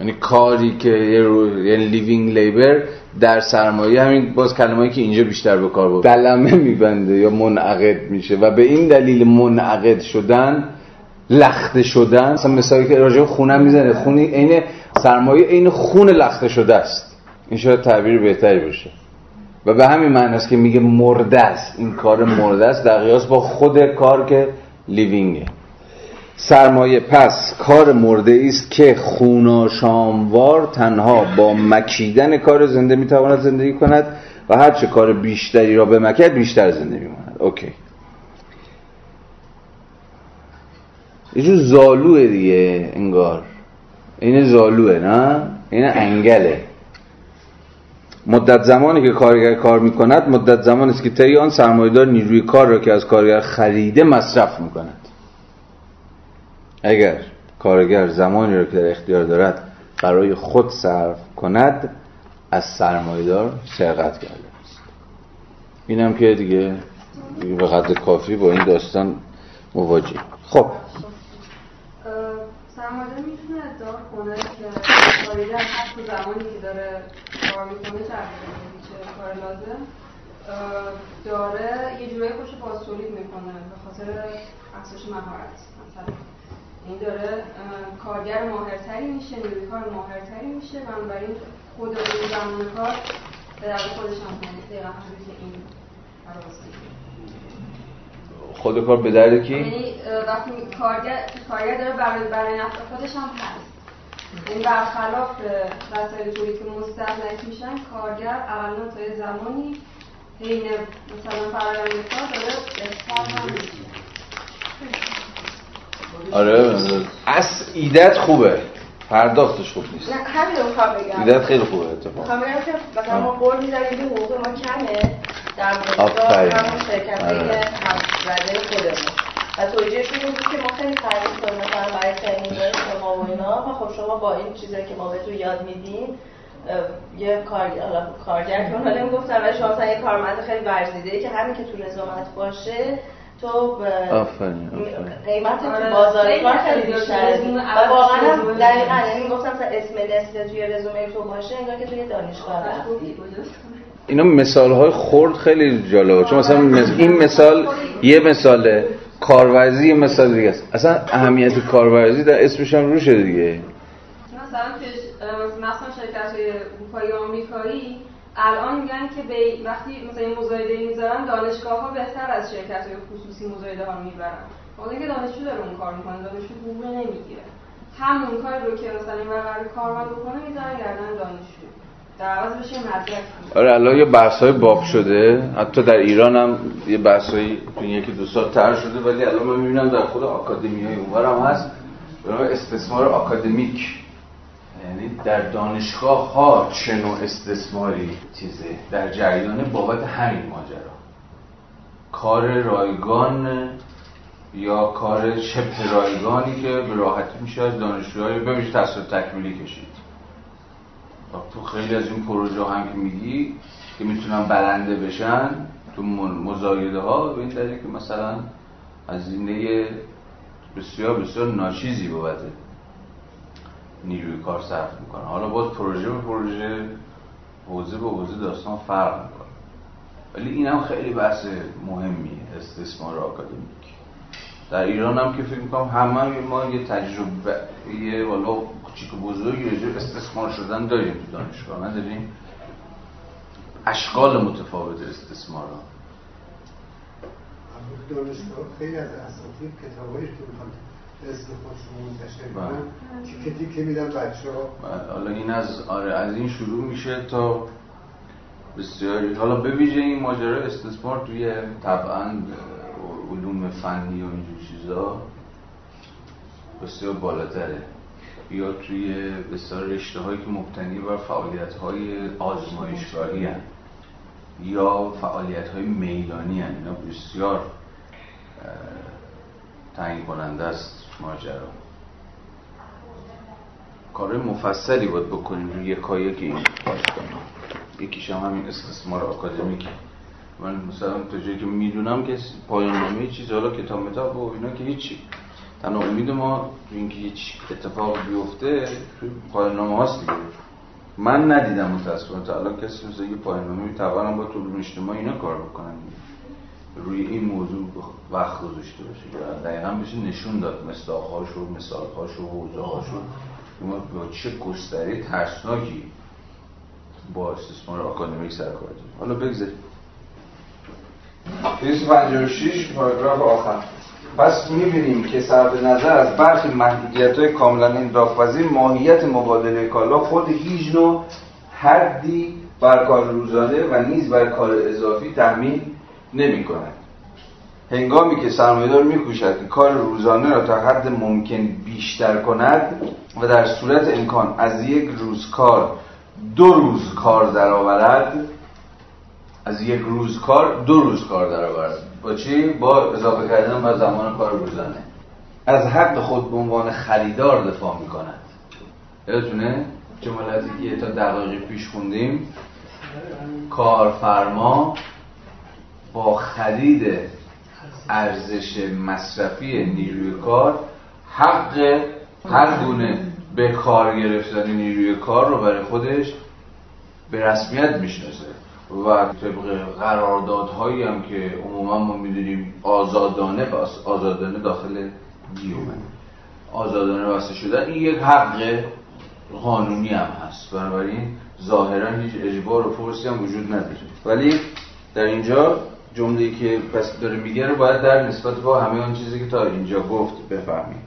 یعنی کاری که. یعنی living labor در سرمایه همین باز کلمه‌ای که اینجا بیشتر به کار برده دلمه میبنده یا منعقد میشه و به این دلیل منعقد شدن لخته شدن مثلا مثالی که راجع خونه می‌زنه خونی عین سرمایه عین خون لخته شده است. این شاید تعبیر بهتری باشه. و به همین معنی است که میگه مرده است. این کار مرده است. در قیاس با خود کار که لیوینگه سرمایه پس کار مرده است که خوناشاموار تنها با مکیدن کار زنده می‌تواند زندگی کند و هر چه کار بیشتری را به مکد بیشتر زنده میماند. اوکی یه جور زالوه دیگه انگار. این زالوه نه؟ این انگله. مدت زمانی که کارگر کار می‌کند مدت زمانی است که طی آن سرمایه‌دار نیروی کار را که از کارگر خریده مصرف می‌کند. اگر کارگر زمانی را که در اختیار دارد برای خود صرف کند از سرمایه‌دار سرقت کرده است. اینم که دیگه, به قدر کافی با این داستان مواجه. خب. سرمایه می‌تونه ادعا کنه که کارگر حتی زمانی که داره کار می‌کنه چه کار لازم؟ داره یه جورایی خوش باز تولید می‌کنه به خاطر افزایش مهارت. مثلا این داره کارگر ماهرتری میشه نیروی کار ماهرتری میشه بنابراین خود اون زمان کار به در خودش هم دقیقا این خود کار به درد کی؟ یعنی وقتی کارگر کارگر داره برای برای نفع خودش هم هست. این برخلاف وسایل تولی که مستهلک میشن کارگر اقلا تا زمانی حین مثلا فرایند کار داره استفاده هم میشه آره از ایدت خوبه. پرداختش خوب نیست. نه همین رو می‌خوام بگم. ایدت خیلی خوبه اتفاقا. می‌خوام بگم که مثلا ما قول می‌زنیم که حقوق ما کمه. در مقدار همون شرکت های رده خودمون. و توجیه شده بود که ما خیلی تعریف کنیم مثلا برای ترینینگ شما و اینا. و خب شما با این چیزایی که ما بهتون یاد میدیم یه کار کارگر که اونها گفتن و شما مثلا یه کارمند خیلی ورزیده ای که همین که تو رزومت باشه تو آفرین قیمت تو بازار کار خیلی بیشتره. و واقعا هم دقیقا یعنی گفتم مثلا اسم نسل توی رزومه تو باشه انگار که توی دانشگاه رفتی. اینا مثال های خورد خیلی جالبه. چون مثلا این مثال یه مثال کارورزی یه مثال دیگه است. اصلا اهمیت کارورزی در اسمش هم روشه دیگه. مثلا مثلا شرکت های اروپایی آمریکایی. الان میگن که به وقتی مثلا این مزایده می‌ذارن دانشگاه ها بهتر از شرکت های خصوصی مزایده ها می‌برن. خب اینکه دانشجو داره اون کار می‌کنه دانشجو حقوق نمی‌گیره. همون کاری رو که مثلا این قرار کارمند بکنه می‌ذارن گردن دانشجو. آره الان یه بحث های باب شده. حتی در ایران هم یه بحث های تو یکی دو سال تر شده ولی الان من می‌بینم در خود آکادمی های اونور هم هست. استثمار آکادمیک. یعنی در دانشگاه ها چه نوع استثماری چیزه؟ در جریان بابت همین ماجرا. کار رایگان یا کار شبه رایگانی که به راحتی میشه از دانشجوهای بمیشه تصویر تکمیلی کشید. تو خیلی از این پروژه هم که میگی که می‌تونن برنده بشن تو مزایده ها به این که مثلا هزینه بسیار بسیار ناچیزی بوده نیروی کار صرف می‌کنه. حالا باز پروژه به پروژه حوزه به حوزه داستان فرق می‌کنه. ولی این هم خیلی بحث مهمیه استثمار آکادمیک. در ایران هم که فکر می‌کنم همه ما یه تجربه یه والا کوچیک و بزرگی رجوع استثمار شدن داریم تو دانشگاه. نداریم؟ اشکال متفاوت استثمار ها. دانشگاه خیلی از اساتید کتابایی که می‌خوان اسم خودشون منتشر کنن تیکه تیکه میدن بچه ها حالا این از آره از این شروع میشه تا بسیاری حالا به ویژه این ماجرا استثمار توی طبعا علوم فنی و اینجور چیزا بسیار بالاتره. یا توی بسیار رشته هایی که مبتنی بر فعالیت های آزمایشگاهی. یا فعالیت های میدانی هن. اینا بسیار تعیین کننده است. ماجرا. کار مفصلی باید بکنیم روی یکایی که این باشگاه یکیش هم همین استثمار آکادمیک. من مثلا تا جایی که می‌دونم که پایان نامه چیز حالا کتاب متاب و اینا که هیچی. تنها امید ما اینکه هیچ اتفاق بیفته توی پایان نامه هاست دیگه. من ندیدم متاسفانه تا الان کسی مثل یه پایان نامه می‌توانم با طول اجتماعی اینا کار بکنن. روی این موضوع وقت گذاشته باشه. دقیقا بشه نشون داد مصداقهاش و مثالهاش و حوزهاش ما با چه گستره ترسناکی با استثمار آکادمیک سر کار حالا بگذاریم. 256 پاراگراف آخر. پس می‌بینیم که صرف نظر از برخی محدودیت های کاملا انراقپذیر ماهیت مبادله کالا خود هیچ نوع حدی بر کار روزانه و نیز بر کار اضافی تحمیل نمی کند هنگامی که سرمایه‌دار میکوشد که کار روزانه را تا حد ممکن بیشتر کند و در صورت امکان از یک روز کار دو روز کار درآورد از یک روز کار دو روز کار درآورد. با چی؟ با اضافه کردن به زمان کار روزانه. از حق خود به عنوان خریدار دفاع می‌کند. یادتونه؟ جملاتی که تا دقایق پیش خوندیم. کارفرما خرید ارزش مصرفی نیروی کار حق هر گونه به کار گرفتن نیروی کار رو برای خودش به رسمیت می‌شناسه. و طبق قراردادهایی هم که عموما ما می‌دونیم آزادانه آزادانه داخل دیومن آزادانه واسه شدن این یک حق قانونی هم هست. بنابراین ظاهرا هیچ اجبار و فرسی هم وجود نداره. ولی در اینجا جمله که پس داره میگه رو باید در نسبت با همه آن چیزی که تا اینجا گفت بفهمیم.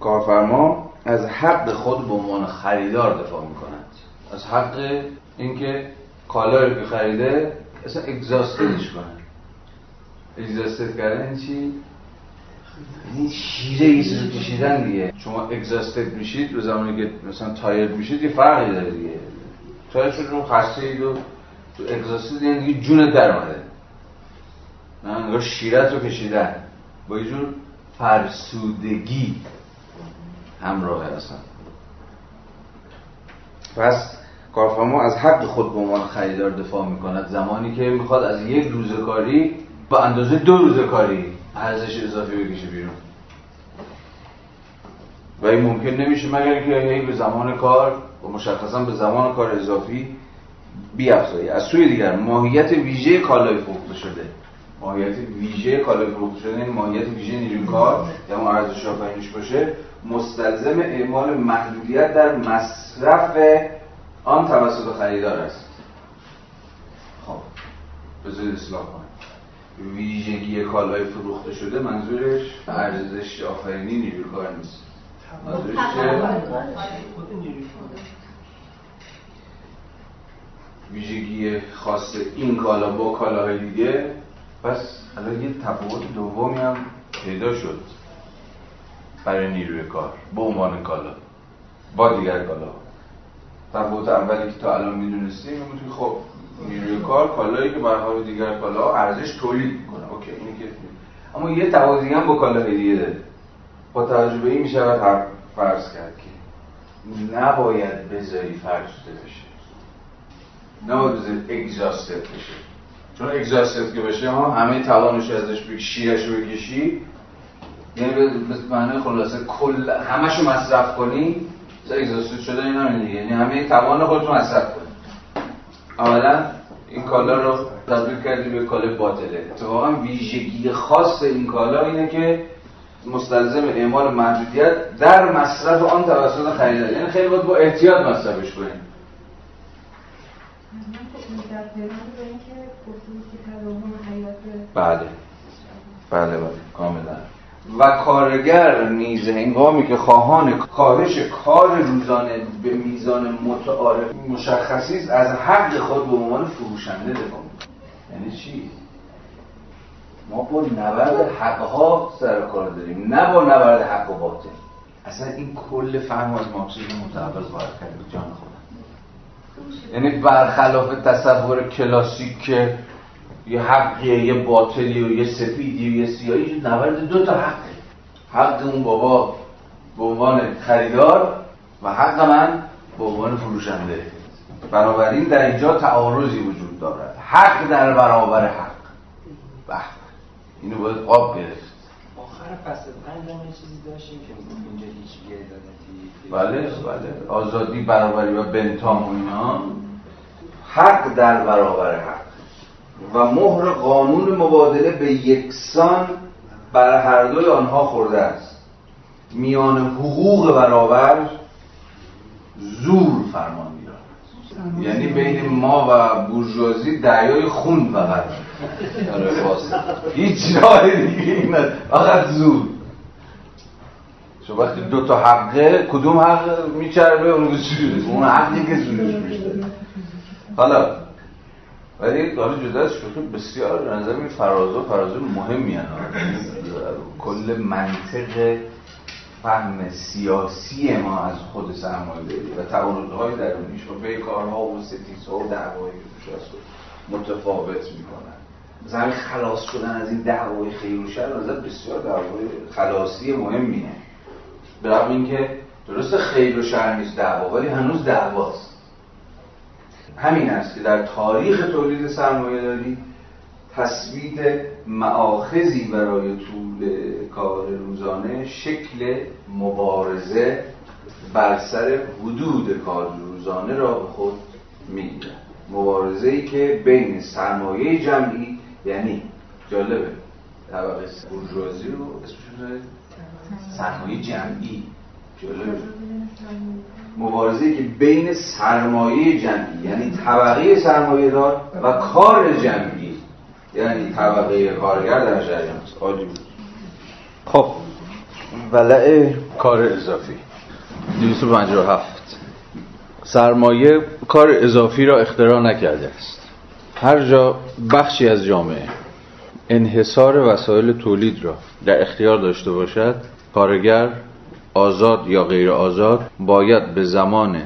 کارفرما از حق خود به عنوان خریدار دفاع می‌کند. از حق اینکه کالایی که خریده اصلا اگزاستدش کنه. exhausted کردن این چی؟ این شیره ازش کشیدن دیگه. شما exhausted میشید رو زمانی که مثلا tired میشید یه فرقی داره دیگه. tired شد رو خسته اید و exhausted یعنی دیگه جون در اومده. انگار شیرت رو کشیدن با یه جور فرسودگی همراه اصلا پس کارفرما از حق خود به عنوان خریدار دفاع می‌کند. زمانی که می‌خواد از یک روز کاری با اندازه دو روز کاری ارزش اضافی بکشه بیرون. و این ممکن نمیشه مگر که هی به زمان کار و مشخصا به زمان کار اضافی بیافزایی از سوی دیگر ماهیت ویژه کالای فروخته شده. ماهیت ویژه کالای فروخته شده این یعنی ماهیت ویژه نیروی کار یا ما ارزش آفرینش باشه مستلزم اعمال محدودیت در مصرف آن توسط خریدار است. خب بذارید اصلاح کنیم ویژگی کالای فروخته شده منظورش ارزش آفرینی نیروی کار نیست. منظورش ویژگی خاص این کالا با کالاهای دیگه. پس الان یه تفاوت دومی هم پیدا شد برای نیروی کار به عنوان کالا با دیگر کالا تفاوت اولی که تا الان می‌دونستیم این که خب نیروی کار کالایی که برای دیگر کالا ارزش تولید می‌کنه. اوکی اینی که اما یه تفاوت هم با کالاهای دیگه داره با توجه به این فرض کرد که نباید بذاری فرسوده بشه. نباید اگزاستد بشه. چون اگزاستد که بشه ها همه توانش ازش بگی شیرش رو بکشی یعنی به معنی خلاصه کل همشو مصرف کنی اگزاستد شده این همین دیگه یعنی همه توان خودتون مصرف کنید اولا این کالا رو تبدیل کردی به کالا باطله. اتفاقا ویژگی خاص این کالا اینه که مستلزم اعمال محدودیت در مصرف آن توسط خریدار یعنی خیلی باید با احتیاط مصرفش کنیم. بله. بله بله. کاملا. و کارگر نیز هنگامی که خواهان کارش کار روزانه به میزان متعارف مشخصی است از حق خود به عنوان فروشنده دفاع یعنی چی؟ ما با نبرد حقها سر کار داریم نه با نبرد حق و باطل. اصلا این کل فهم از مارکسیسم متعوض باید کرد جان خودم یعنی برخلاف تصور کلاسیک که یه حقیه یه باطلی و یه سفیدی و یه سیاهی نبرد دو تا حقه حق اون بابا به عنوان خریدار و حق من به عنوان فروشنده. بنابراین در اینجا تعارضی وجود دارد. حق در برابر حق. به. اینو باید آب گرفت. آخر فصل پنج چیزی داشتیم که اینجا هیچ بله بله. آزادی برابری و بنتام و اینا حق در برابر حق. و مهر قانون مبادله به یکسان بر هر دوی آنها خورده است. میان حقوق برابر زور فرمان میراد یعنی بین ما و بورژوازی دریای خون فقط. هیچ راه دیگه این فقط زور. چون وقتی دو تا حقه کدوم حق میچربه اون اون حقی که زورش بیشتره حالا ولی حالا جدا از شوخی بسیار به نظر این فرازو فرازو مهمی کل منطق فهم سیاسی ما از خود سرمایه و تعارضهای درونیش و بیکارها و ستیزها و دعوایی توش متفاوت می‌کنن. مثلا خلاص شدن از این دعوای خیر و شر بسیار دعوای خلاصی مهمیه. برای اینکه درست خیر و شر نیست دعوا ولی هنوز دعواست. همین است که در تاریخ تولید سرمایه داری تثبیت معاخذی برای طول کار روزانه شکل مبارزه بر سر حدود کار روزانه را به خود می‌گیرد مبارزه ای که بین سرمایه جمعی یعنی جالبه طبقه بورژوازی رو اسمش سرمایه جمعی. جالبه. مبارزه که بین سرمایه جمعی یعنی طبقه سرمایه دار و کار جمعی. یعنی طبقه کارگر در جریان. است خب. ولع کار اضافی. 257 سرمایه کار اضافی را اختراع نکرده است. هر جا بخشی از جامعه انحصار وسایل تولید را در اختیار داشته باشد کارگر آزاد یا غیر آزاد باید به زمان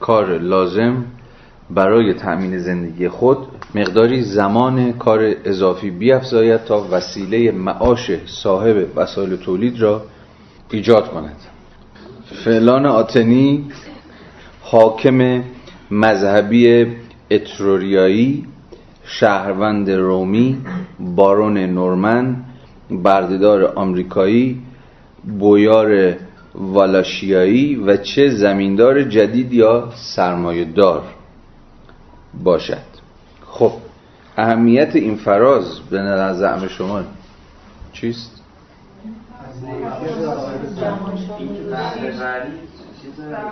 کار لازم برای تأمین زندگی خود مقداری زمان کار اضافی بیافزاید تا وسیله معاش صاحب وسایل تولید را ایجاد کند. فعلان آتنی حاکم مذهبی اتروریایی شهروند رومی بارون نورمن بردهدار آمریکایی بویار والاشیایی و چه زمیندار جدید یا سرمایه دار باشد. خب اهمیت این فراز به نظر شما چیست؟ زمان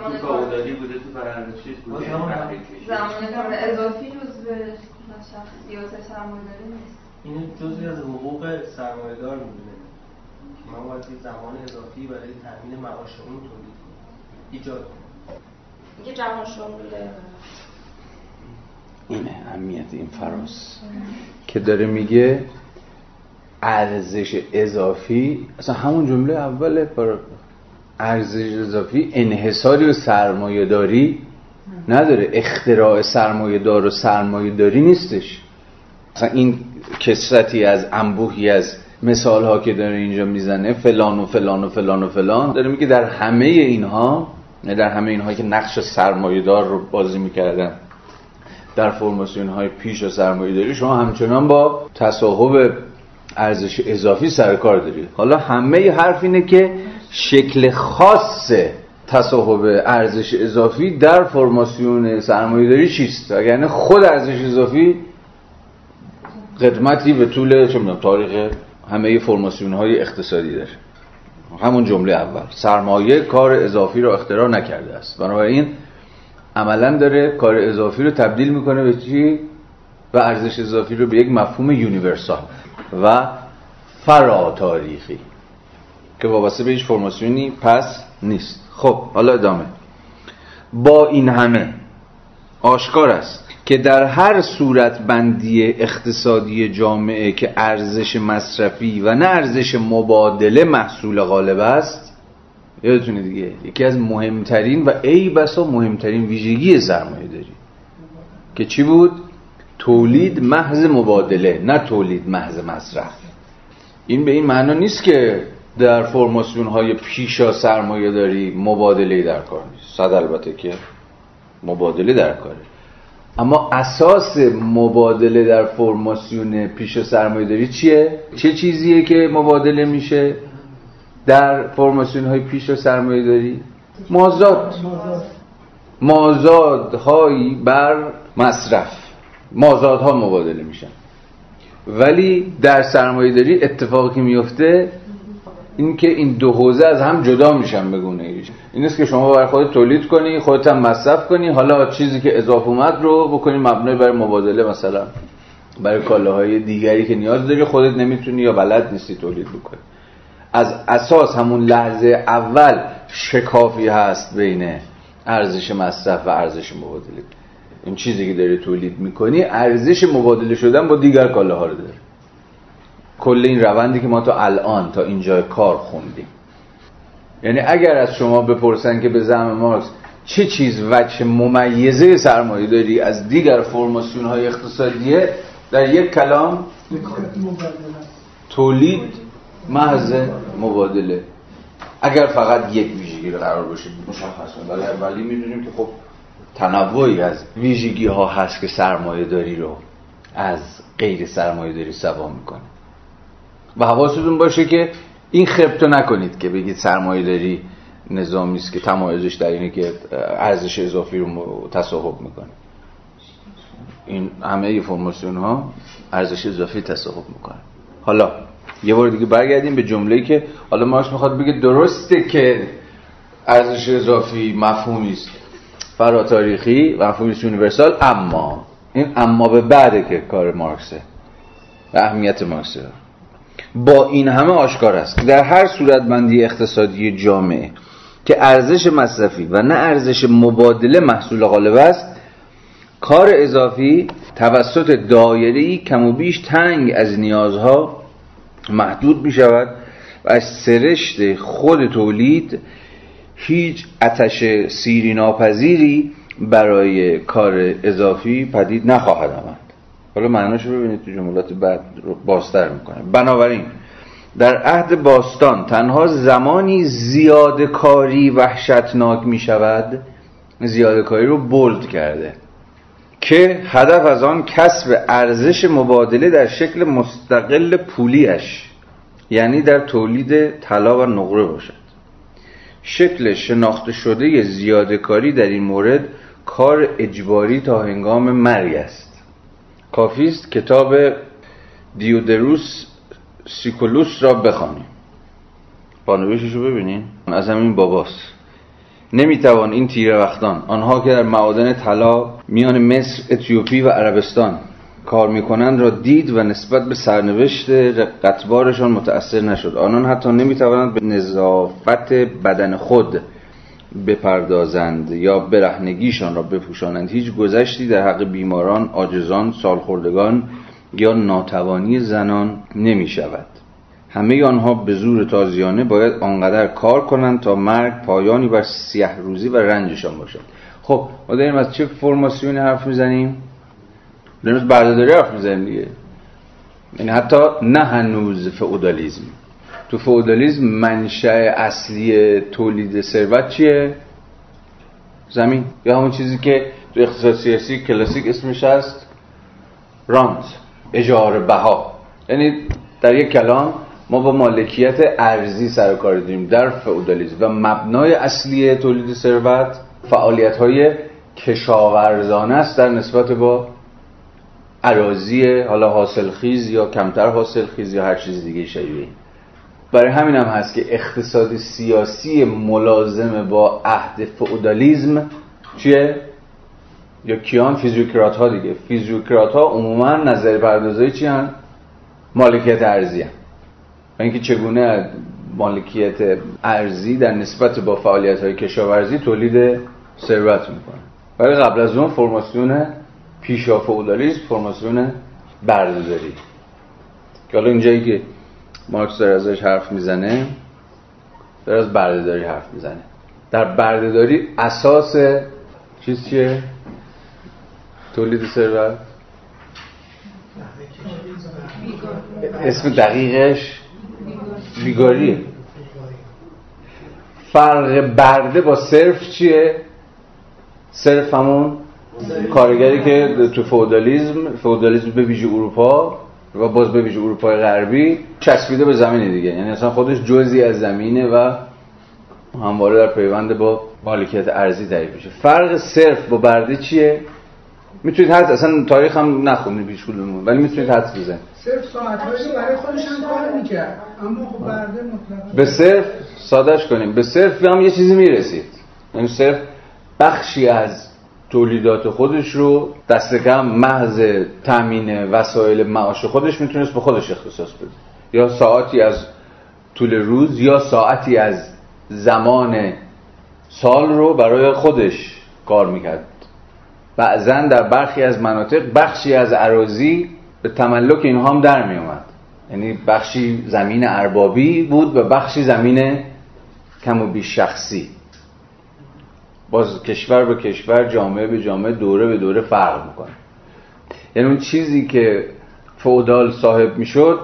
کار اضافی جز به سرمایه نیست. این جزی از حقوق سرمایه دار می‌دونه. که ما باید زمان اضافی برای تامین معاش اون تولید ایجاد کنیم. جهان شموله اینه اهمیت این فراز. که داره میگه ارزش اضافی اصلا همون جمله اول ارزش اضافی انحصاری و سرمایه داری نداره. اختراع سرمایه دار و سرمایه داری نیستش. اصلا این کسرتی از انبوهی از مثال ها که داره اینجا می‌زنه فلان و فلان و فلان و فلان. داره میگه در همه اینها در همه اینها که نقش سرمایه دار رو بازی می‌کردن در فرماسیون های پیش و سرمایه داری شما همچنان با تصاحب ارزش اضافی سر کار دارید حالا همه حرف اینه که شکل خاص تصاحب ارزش اضافی در فرماسیون سرمایه داری چیست؟ اگر خود ارزش اضافی قدمتی به طول چه تاریخ همه فرماسیون های اقتصادی داره همون جمله اول. سرمایه کار اضافی رو اختراع نکرده است. بنابراین عملا داره کار اضافی رو تبدیل می‌کنه به چی؟ و ارزش اضافی رو به یک مفهوم یونیورسال و فرا تاریخی که وابسته به هیچ فرماسیونی پس نیست. خب حالا ادامه. با این همه آشکار است. که در هر صورت بندی اقتصادی جامعه که ارزش مصرفی و نه ارزش مبادله محصول غالب است یادتونه دیگه یکی از مهمترین و ای بسا مهمترین ویژگی سرمایه داری. که چی بود؟ تولید محض مبادله نه تولید محض مصرف. این به این معنا نیست که در فرماسیون های پیشا سرمایه داری مبادله در کار نیست. صد البته که مبادله در کاره. اما اساس مبادله در فرماسیون پیش سرمایه داری چیه؟ چه چیزیه که مبادله میشه در فرماسیون های پیش سرمایه داری؟ مازاد مازادهایی بر مصرف مازادها مبادله میشن ولی در سرمایه داری اتفاقی میفته این که این دو حوزه از هم جدا میشن بگونه ایش. این است که شما برای خود تولید کنی خودت هم مصرف کنی. حالا چیزی که اضافه اومد رو بکنی مبنای برای مبادله مثلا. برای کالاهای دیگری که نیاز داری خودت نمی‌تونی یا بلد نیستی تولید بکنی. از اساس همون لحظه اول شکافی هست بین ارزش مصرف و ارزش مبادله. این چیزی که داری تولید می‌کنی ارزش مبادله شدن با دیگر کالاها رو داره. کل این روندی که ما تا الان تا اینجا کار خوندیم. یعنی اگر از شما بپرسن که به زعم مارکس چه چیز وجه ممیزه سرمایه داری از دیگر فرماسیون های اقتصادیه؟ در یک کلام تولید محض مبادله. اگر فقط یک ویژگی قرار باشه مشخصه ولی اولی می‌دونیم که خب تنوعی از ویژگی ها هست که سرمایه داری رو از غیر سرمایه داری سوا می‌کنه. و حواستون باشه که این خبتو نکنید که بگید سرمایه داری نظامی است که تمایزش در اینه که ارزش اضافی رو تصاحب می‌کنه. این همه فرماسیون ها ارزش اضافی تصاحب می‌کنه حالا یه بار دیگه برگردیم به جمله‌ای که حالا ماش می‌خواد بگه درسته که ارزش اضافی مفهومی است. فرا تاریخی مفهومی است یونیورسال اما این اما به بعده که کار مارکسه و اهمیت مارکسه. با این همه آشکار است. که در هر صورت بندی اقتصادی جامعه که ارزش مصرفی و نه ارزش مبادله محصول غالب است کار اضافی توسط دایره کم و بیش تنگ از نیازها محدود می شود و از سرشت خود تولید هیچ اتش سیری ناپذیری برای کار اضافی پدید نخواهد آمد. حالا معناش رو ببینید تو جملات بعد رو بازتر می‌کنه بنابراین در عهد باستان تنها زمانی زیاد کاری وحشتناک می شود کاری رو بولد کرده که هدف از آن کسب ارزش مبادله در شکل مستقل پولیش یعنی در تولید طلا و نقره باشد. شکل شناخته شده زیادکاری در این مورد کار اجباری تا هنگام مرگ است. کافی است کتاب دیودروس سیکولوس را بخوانیم. پانوشش رو ببینیم از همین باباست. نمی‌توان این تیره وقتان آنها که در معادن طلا میان مصر اتیوپی و عربستان کار می‌کنند را دید و نسبت به سرنوشت قطبارشان متأثر نشد. آنان حتی نمی‌توانند به نظافت بدن خود بپردازند یا برهنگیشان را بپوشانند. هیچ گذشتی در حق بیماران آجزان سالخوردگان یا ناتوانی زنان نمی شود همه آنها به زور تازیانه باید آنقدر کار کنند تا مرگ پایانی بر سیه روزی و رنجشان باشد. خب ما داریم از چه فرماسیونی حرف می‌زنیم؟ داریم از بردهداری حرف می‌زنیم دیگه. یعنی حتی نه هنوز فئودالیزم تو فئودالیسم منشأ اصلی تولید ثروت چیه؟ زمین. یا همون چیزی که تو اقتصاد سیاسی کلاسیک اسمش هست رانت اجاره بها. یعنی در یک کلام ما با مالکیت ارزی سر کار داریم در فئودالیسم و مبنای اصلی تولید ثروت فعالیت های کشاورزانه است در نسبت با عراضی حالا حاصل خیز یا کمتر حاصل خیز یا هر چیز دیگه شبیه. برای همین هم هست که اقتصاد سیاسی ملازم با عهد فئودالیسم چیه؟ یا کیان فیزیوکرات ها دیگه فیزیوکرات ها عموما نظر پردازهای چی هن؟ مالکیت ارزی هن. اینکه چگونه مالکیت ارزی در نسبت با فعالیت های کشاورزی تولید ثروت می‌کنه ولی قبل از اون فرماسیون پیشا فئودالیسم فرماسیون بردهداری که حالا اینجایی که مارکس داره ازش حرف می‌زنه داره از بردهداری حرف می‌زنه در بردهداری اساس چیز چیه؟ تولید ثروت اسم دقیقش بیگاریه فرق برده با صرف چیه؟ صرف همون کارگری که تو فودالیزم فودالیزم به ویژه اروپا و باز به ویژه اروپای غربی چسبیده به زمین دیگه. یعنی اصلا خودش جزی از زمینه و همواره در پیوند با مالکیت ارزی تعریف میشه. فرق صرف با برده چیه؟ می‌تونید حد اصلا تاریخ هم نخونید پیش کدومون ولی می‌تونید حد بزنید. صرف ساعت برای خودش هم کار می‌کرد. اما خب برده مطلقا به صرف سادش کنیم. به صرف هم یه چیزی می‌رسید. یعنی صرف بخشی از تولیدات خودش رو دست کم محض تامین وسایل معاش خودش می‌تونست به خودش اختصاص بده. یا ساعتی از طول روز یا ساعتی از زمان سال رو برای خودش کار می‌کرد. بعضا در برخی از مناطق بخشی از عراضی به تملک اینها هم در می اومد یعنی بخشی زمین اربابی بود و بخشی زمین کم و بیش شخصی. باز کشور به کشور جامعه به جامعه دوره به دوره فرق می‌کنه. یعنی اون چیزی که فودال صاحب می‌شد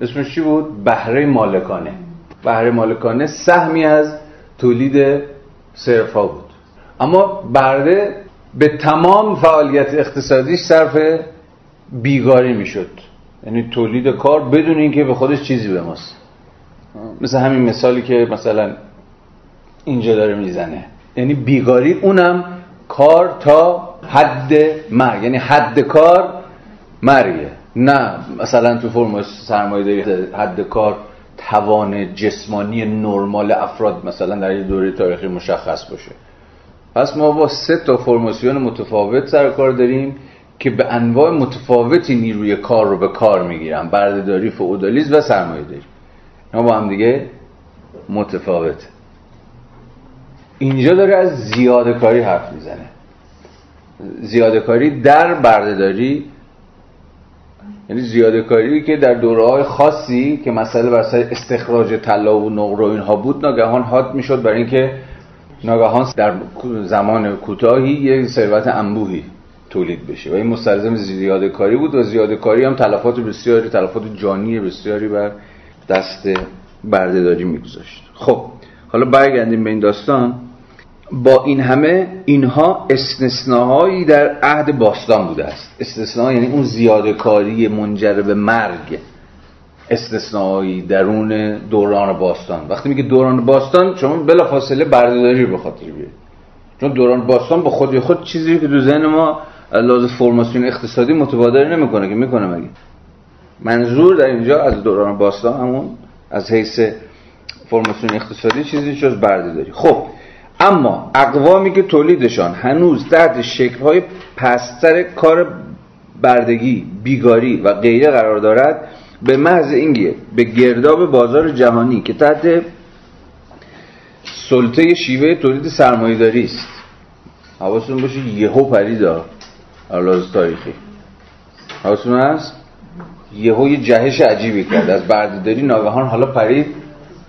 اسمش چی بود؟ بهره مالکانه. بهره مالکانه سهمی از تولید صرفا بود. اما برده به تمام فعالیت اقتصادیش صرف بیگاری می‌شد. یعنی تولید کار بدون اینکه به خودش چیزی بماست. مثل همین مثالی که مثلا اینجا داره می‌زنه. یعنی بیگاری اونم کار تا حد مرگ. یعنی حد کار مرگه نه مثلا تو فرم سرمایه داری حد کار توان جسمانی نرمال افراد مثلا در یه دوره تاریخی مشخص باشه. پس ما با سه تا فرماسیون متفاوت سر کار داریم که به انواع متفاوتی نیروی کار رو به کار می‌گیرن. بردهداری فئودالیسم و سرمایه داری ما با هم دیگه متفاوت. اینجا داره از زیاده کاری حرف می‌زنه. زیاده کاری در بردهداری یعنی زیاده کاری که در دوره های خاصی که مسئله بر استخراج طلا و نقره و اینها بود ناگهان حاد می‌شد برای اینکه ناگهان در زمان کوتاهی یک ثروت انبوهی تولید بشه. و این مستلزم زیاده کاری بود و زیاده کاری هم تلفات بسیاری تلفات جانی بسیاری بر دست بردهداری میگذاشت. خب حالا برگردیم به این داستان. با این همه اینها استثناهایی در عهد باستان بوده است. استثناء یعنی اون زیاده کاری منجر به مرگ. استثنایی درون دوران باستان. وقتی میگه دوران باستان شما بلا فاصله بردهداری به خاطر بیارید چون دوران باستان با خودی خود چیزی که تو ذهن ما لازم فرماسیون اقتصادی متبادر نمی‌کنه که می‌کنه مگه. منظور در اینجا از دوران باستان همون از حیث فرماسیون اقتصادی چیزی جز بردهداری خب اما اقوامی که تولیدشان هنوز تحت شکلهای پستر کار بردگی بیگاری و غیره قرار دارد به محض اینکه به گرداب بازار جهانی که تحت سلطه شیوه تولید سرمایه‌داری است. حواستون باشه یهو پریدا لحاظ تاریخی. حواستون هست؟ یهو یه جهش عجیبی کرد. از بردهداری ناگهان حالا پرید.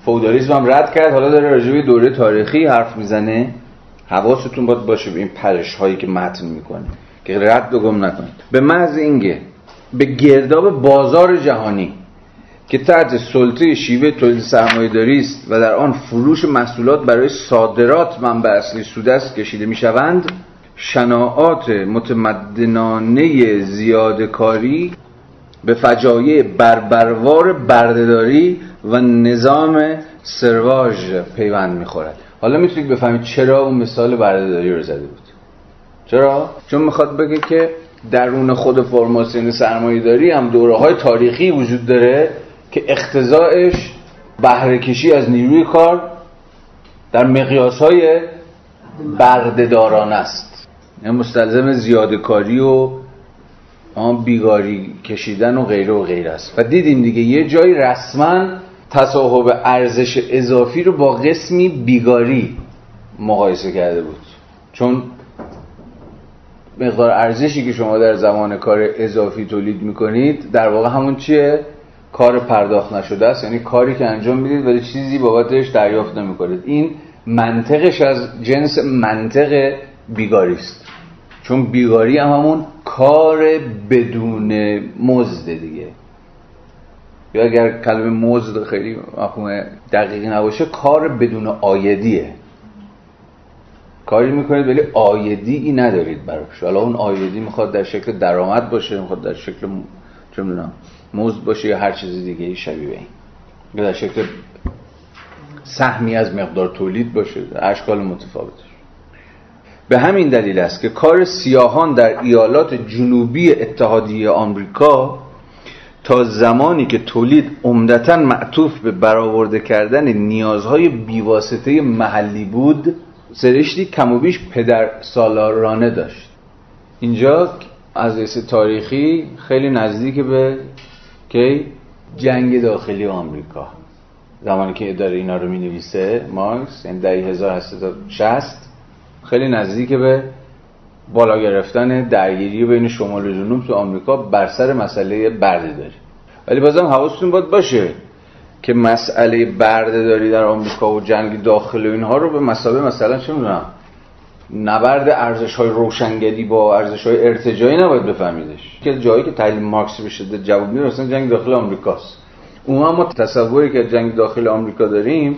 فودالیسم هم رد کرد. حالا داره راجع دوره تاریخی حرف می‌زنه. حواستون باید باشه به این پرش هایی که متن می‌کنه که رد و گم نکنید. به محض اینکه به گرداب بازار جهانی که تحت سلطه شیوه تولید سرمایه‌داری است و در آن فروش محصولات برای صادرات منبع اصلی سودست کشیده می‌شوند شناعات متمدنانه زیادکاری به فجایع بربروار بردهداری و نظام سرواژ پیوند می‌خورد. حالا می‌تونید بفهمید چرا اون مثال بردهداری رو زده بود. چرا؟ چون می‌خواد بگه که درون خود فرماسیون سرمایه داری هم دوره های تاریخی وجود داره که اختزایش بهرهکشی از نیروی کار در مقیاس های بردهداران است. یعنی مستلزم زیاده کاری و بیگاری کشیدن و غیره و غیره است. و دیدیم دیگه یه جایی رسما تصاحب ارزش اضافی رو با قسمی بیگاری مقایسه کرده بود. چون مقدار ارزشی که شما در زمان کار اضافی تولید می‌کنید در واقع همون چیه؟ کار پرداخت نشده است. یعنی کاری که انجام می‌دید ولی چیزی بابتش دریافت نمی‌کنید. این منطقش از جنس منطق بیگاری است. چون بیگاری هم همون کار بدون مزد دیگه. یا اگر کلمه مزد خیلی مفهوم دقیقی نباشه کار بدون آیدیه. کاری می‌کنید ولی آیدی ای ندارید براش. حالا اون آیدی می‌خواد در شکل درآمد باشه می‌خواد در شکل چه می‌دونم مزد باشه یا هر چیز دیگه شبیه این. یا در شکل سهمی از مقدار تولید باشه. اشکال متفاوتش. به همین دلیل است که کار سیاهان در ایالات جنوبی اتحادیه آمریکا تا زمانی که تولید عمدتا معطوف به برآورده کردن نیازهای بیواسطه محلی بود سرشتی کم و بیش پدر سالارانه داشت. اینجا از حیث تاریخی خیلی نزدیک به کی؟ جنگ داخلی آمریکا. زمانی که داره اینا رو می نویسه مارکس یعنی دهی 1860 خیلی نزدیک به بالا گرفتن درگیری بین شمال و جنوب تو آمریکا بر سر مسئله بردهداری. ولی بازم حواستون باید باشه که مسئله بردهداری در آمریکا و جنگ داخل و اینها رو به مسابقه مثلا چه می‌دونم نبرد ارزش های روشنگری با ارزش های ارتجایی نباید بفهمیدش. که جایی که تحلیل مارکس به جواب میده جنگ داخل آمریکاست. اون ما تصوری که جنگ داخل آمریکا داریم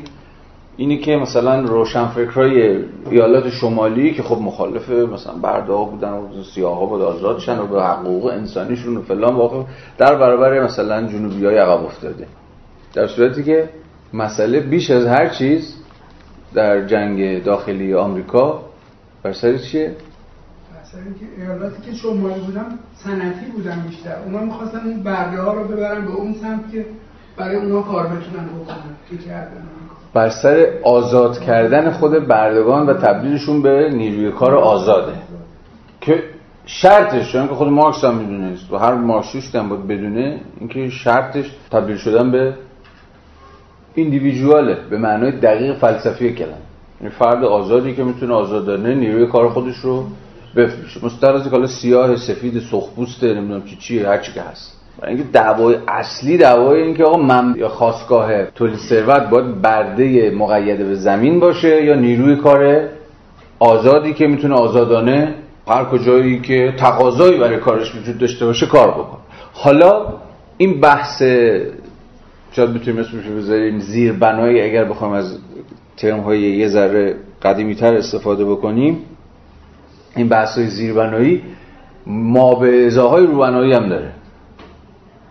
اینی که مثلا روشنفکرای ایالات شمالی که خب مخالف مثلا برده ها بودن و سیاه ها بود آزاد شن و به حقوق انسانیشون و فلان واقع در برابر مثلا جنوبی های عقب افتاده. در صورتی که مسئله بیش از هر چیز در جنگ داخلی آمریکا بر سر چیه؟ که ایالاتی که شمالی بودن سنتی بودن بیشتر. اونا می‌خواستن اون برده رو ببرن به اون سمت که برای اونا کار بتونن بکنن که کردن. بر سر آزاد کردن خود بردگان و تبدیلشون به نیروی کار آزاده. که شرطش چون که خود مارکس هم می‌دونه و هر مارکسیست هم باید بدونه اینکه شرطش تبدیل شدن به ایندیویژواله به معنای دقیق فلسفی کلمه. این فرد آزادی که می‌تونه آزادانه نیروی کار خودش رو بفروشه. مستر از حالا سیاه سفید سرخپوست نمی‌دونم چی چیه هر چی که هست. اینکه دعوای اصلی دعوای این که آقا من یا خواستگاه تولید ثروت باید برده مقید به زمین باشه یا نیروی کار آزادی که می‌تونه آزادانه هر کجایی که تقاضایی برای کارش وجود داشته باشه کار بکن حالا این بحث شاید بتونیم اسمش بذاریم زیر بنایی اگر بخوام از ترم های یه ذره قدیمی تر استفاده بکنیم این بحث های زیربنایی ما به ازاهای روبنایی هم داره.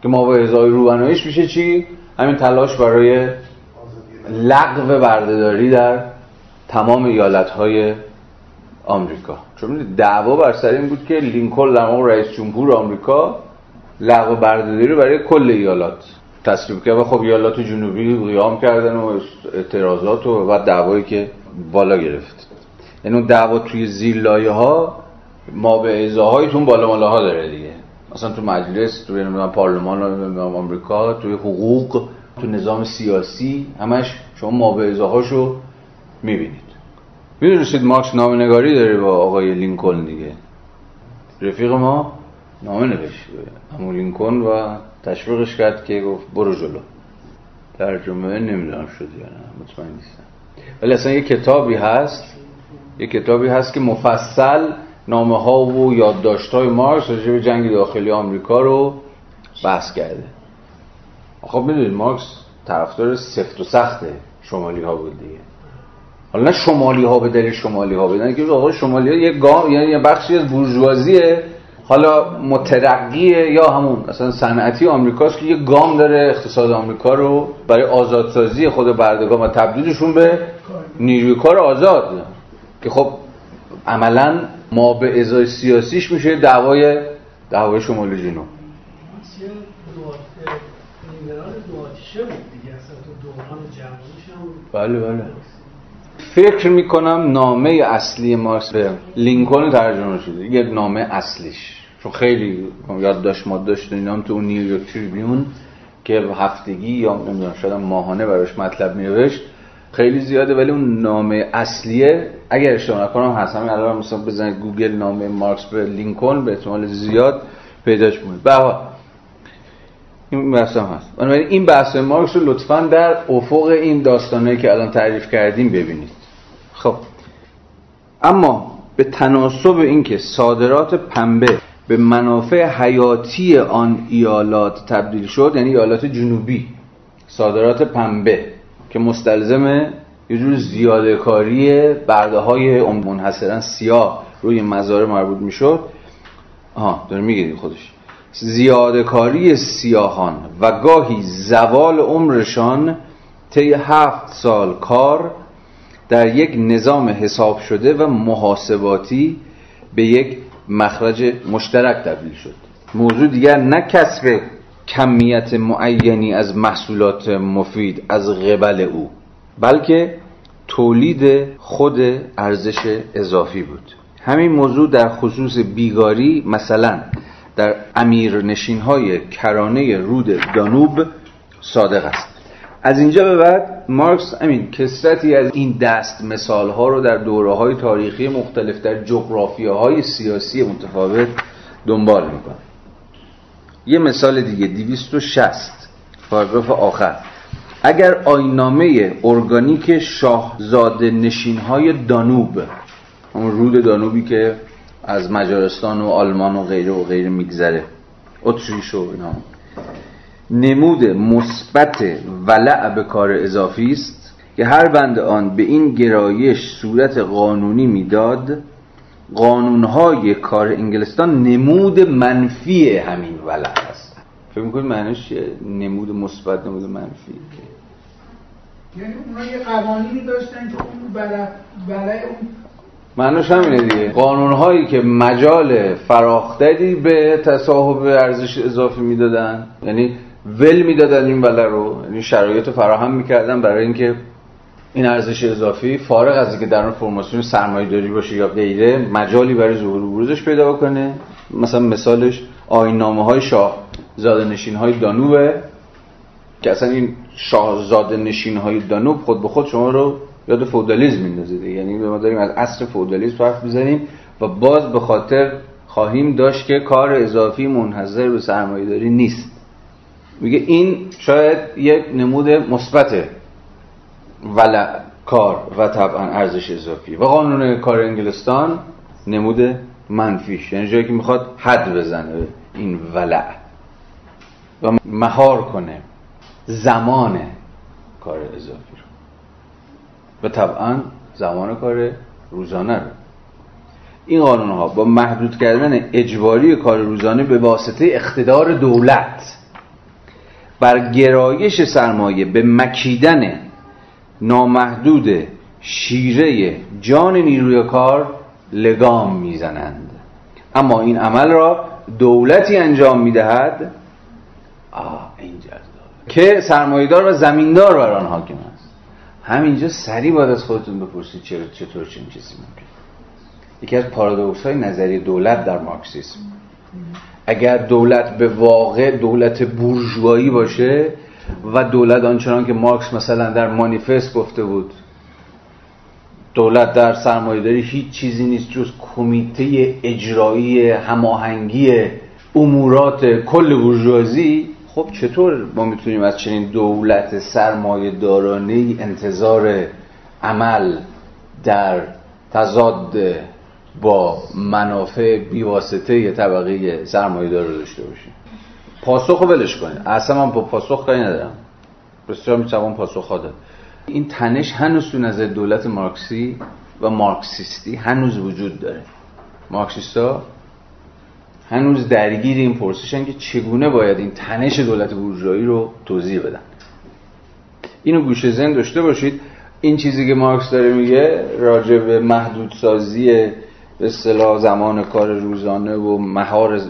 که ما به ازای روبناییش میشه چی؟ همین تلاش برای لغو بردهداری در تمام ایالت های آمریکا. چون دعوا بر سر این بود که لینکلن در موقع رئیس جمهور آمریکا لغو بردهداری برای کل ایالات تصویب کرد. و خب ایالات جنوبی قیام کردن و اعتراضات و بعد دعوایی که بالا گرفت. یعنی اون دعوا توی زیر لایه ها ما به ازاهایتون بالا مالا ها داره دیگه. مثلا تو مجلس توی پارلمان آمریکا توی حقوق تو نظام سیاسی همش شما ما به ازاهاشو می‌بینید. می‌دونستید مارکس نامه نگاری داره با آقای لینکلن دیگه؟ رفیق ما نامه نوشت همون لینکلن و تشویقش کرد که گفت برو جلو. ترجمه نمی‌دونم شد یا نه مطمئن نیستم. ولی اصلا یه کتابی هست یه کتابی هست که مفصل نامه ها و یادداشت های مارکس راجع به جنگ داخلی آمریکا رو بحث کرده. خب می‌دونید مارکس طرفدار سفت و سخت شمالی ها بود دیگه. حالا نه شمالی ها به دلیل شمالی ها بدن که آقا شمالی ها یه گام یعنی یه بخشی از بورژوازیه حالا مترقیه یا همون مثلا صنعتی آمریکاست که یه گام داره اقتصاد آمریکا رو برای آزادسازی خود بردگان و تبدیلشون به نیروی کار آزاد. که خب عملا ما به ازای سیاسیش میشه دعوای دعوای شمال جنوب بله بله. فکر می‌کنم نامه اصلی مارکس به لینکلن ترجمه شده. یه نامه اصلیش. چون خیلی یاد داشت ما هم تو اون نیویورک تریبیون که هفتگی یا نمی‌دونم شاید ماهانه براش مطلب نوشت خیلی زیاده ولی اون نامه اصلیه اگر اشتباه نکنم هست همین الان مثلا بزنید گوگل نامه مارکس به لینکلن به احتمال زیاد پیداش بود به این بحث هم هست. بنابراین این بحث مارکس رو لطفا در افق این داستانه که الان تعریف کردیم ببینید. خب. اما به تناسب اینکه صادرات پنبه به منافع حیاتی آن ایالات تبدیل شد یعنی ایالات جنوبی صادرات پنبه که مستلزم یه جور زیاده کاری برده های منحصرا سیاه روی مزاره مربوط می‌شد. آها داره میگه خودش. زیاده کاری سیاهان و گاهی زوال عمرشان طی هفت سال کار در یک نظام حساب شده و محاسباتی به یک مخرج مشترک تبدیل شد. موضوع دیگر نه کسب کمیت معینی از محصولات مفید از قبل او. بلکه تولید خود ارزش اضافی بود. همین موضوع در خصوص بیگاری مثلا در امیرنشین های کرانه رود دانوب صادق است. از اینجا به بعد مارکس امین کسرتی از این دست مثال ها رو در دوره های تاریخی مختلف در جغرافیه های سیاسی متفاوت دنبال می‌کنه. یه مثال دیگه 260 پاراگراف آخر. اگر آینامه ارگانیک شاهزاده نشین های دانوب اون رود دانوبی که از مجارستان و آلمان و غیره و غیره میگذره اتریش و اینا نمود مثبت ولع به کار اضافی است که هر بند آن به این گرایش صورت قانونی می‌داد قانونهای کار انگلستان نمود منفی همین ولع است. فکر می‌کنید معنیش نمود مثبت نمود منفی. یعنی اونا یه قوانینی داشتن که اون ولع اون معنیش همینه دیگه. قانون هایی که مجال فراختری به تصاحب ارزش اضافی می‌دادن. یعنی ول می‌دادن این وله رو. یعنی شرایط فراهم می‌کردن برای اینکه این ارزش اضافی فارغ از اینکه در اون فرماسیون سرمایه داری باشه یا غیره مجالی برای ظهور و بروزش پیدا بکنه. مثلا مثالش آینامه های شاه زاده نشین های دانوبه که اصلا این شاهزاده نشین های دانوب خود به خود شما رو یاد فودالیزم میندازه یعنی ما داریم از اصل فودالیسم حرف می‌زنیم و باز به خاطر خواهیم داشت که کار اضافی منحصر به سرمایه داری نیست. میگه این شاید یک نمود مثبت ولع کار و طبعا ارزش اضافی. و قانون کار انگلستان نمود منفیش. یعنی جایی که می‌خواد حد بزنه این ولع و مهار کنه زمان کار اضافی رو. و طبعا زمان کار روزانه رو. این قانون ها با محدود کردن اجباری کار روزانه به واسطه اقتدار دولت بر گرایش سرمایه به مکیدن نامحدود شیره جان نیروی کار لگام می‌زنند. اما این عمل را دولتی انجام می‌دهد آه اینجا که سرمایهدار و زمیندار بر آن حاکم است. همینجا سریع باید از خودتون بپرسید چرا چطور چنین چیزی ممکن یکی از پارادوکس های نظری دولت در مارکسیسم. اگر دولت به واقع دولت بورژوایی باشه و دولت آنچنان که مارکس مثلا در مانیفست گفته بود دولت در سرمایه‌داری هیچ چیزی نیست جز کمیته اجرایی هماهنگی امورات کل بورژوازی. خب چطور ما می‌تونیم از چنین دولت سرمایه دارانه انتظار عمل در تضاد با منافع بیواسطه طبقه سرمایه دار رو داشته باشیم؟ پاسخ رو ولش کنید. اصلا من با پاسخ کاری ندارم. بسیار می‌توان پاسخ داد. این تنش هنوز تو نظر دولت مارکسی و مارکسیستی هنوز وجود داره. مارکسیستا هنوز درگیر این پرسشن که چگونه باید این تنش دولت بورژوایی رو توضیح بدن. اینو گوشه زن داشته باشید. این چیزی که مارکس داره میگه راجع به محدودسازی به اصطلاح زمان کار روزانه و مهار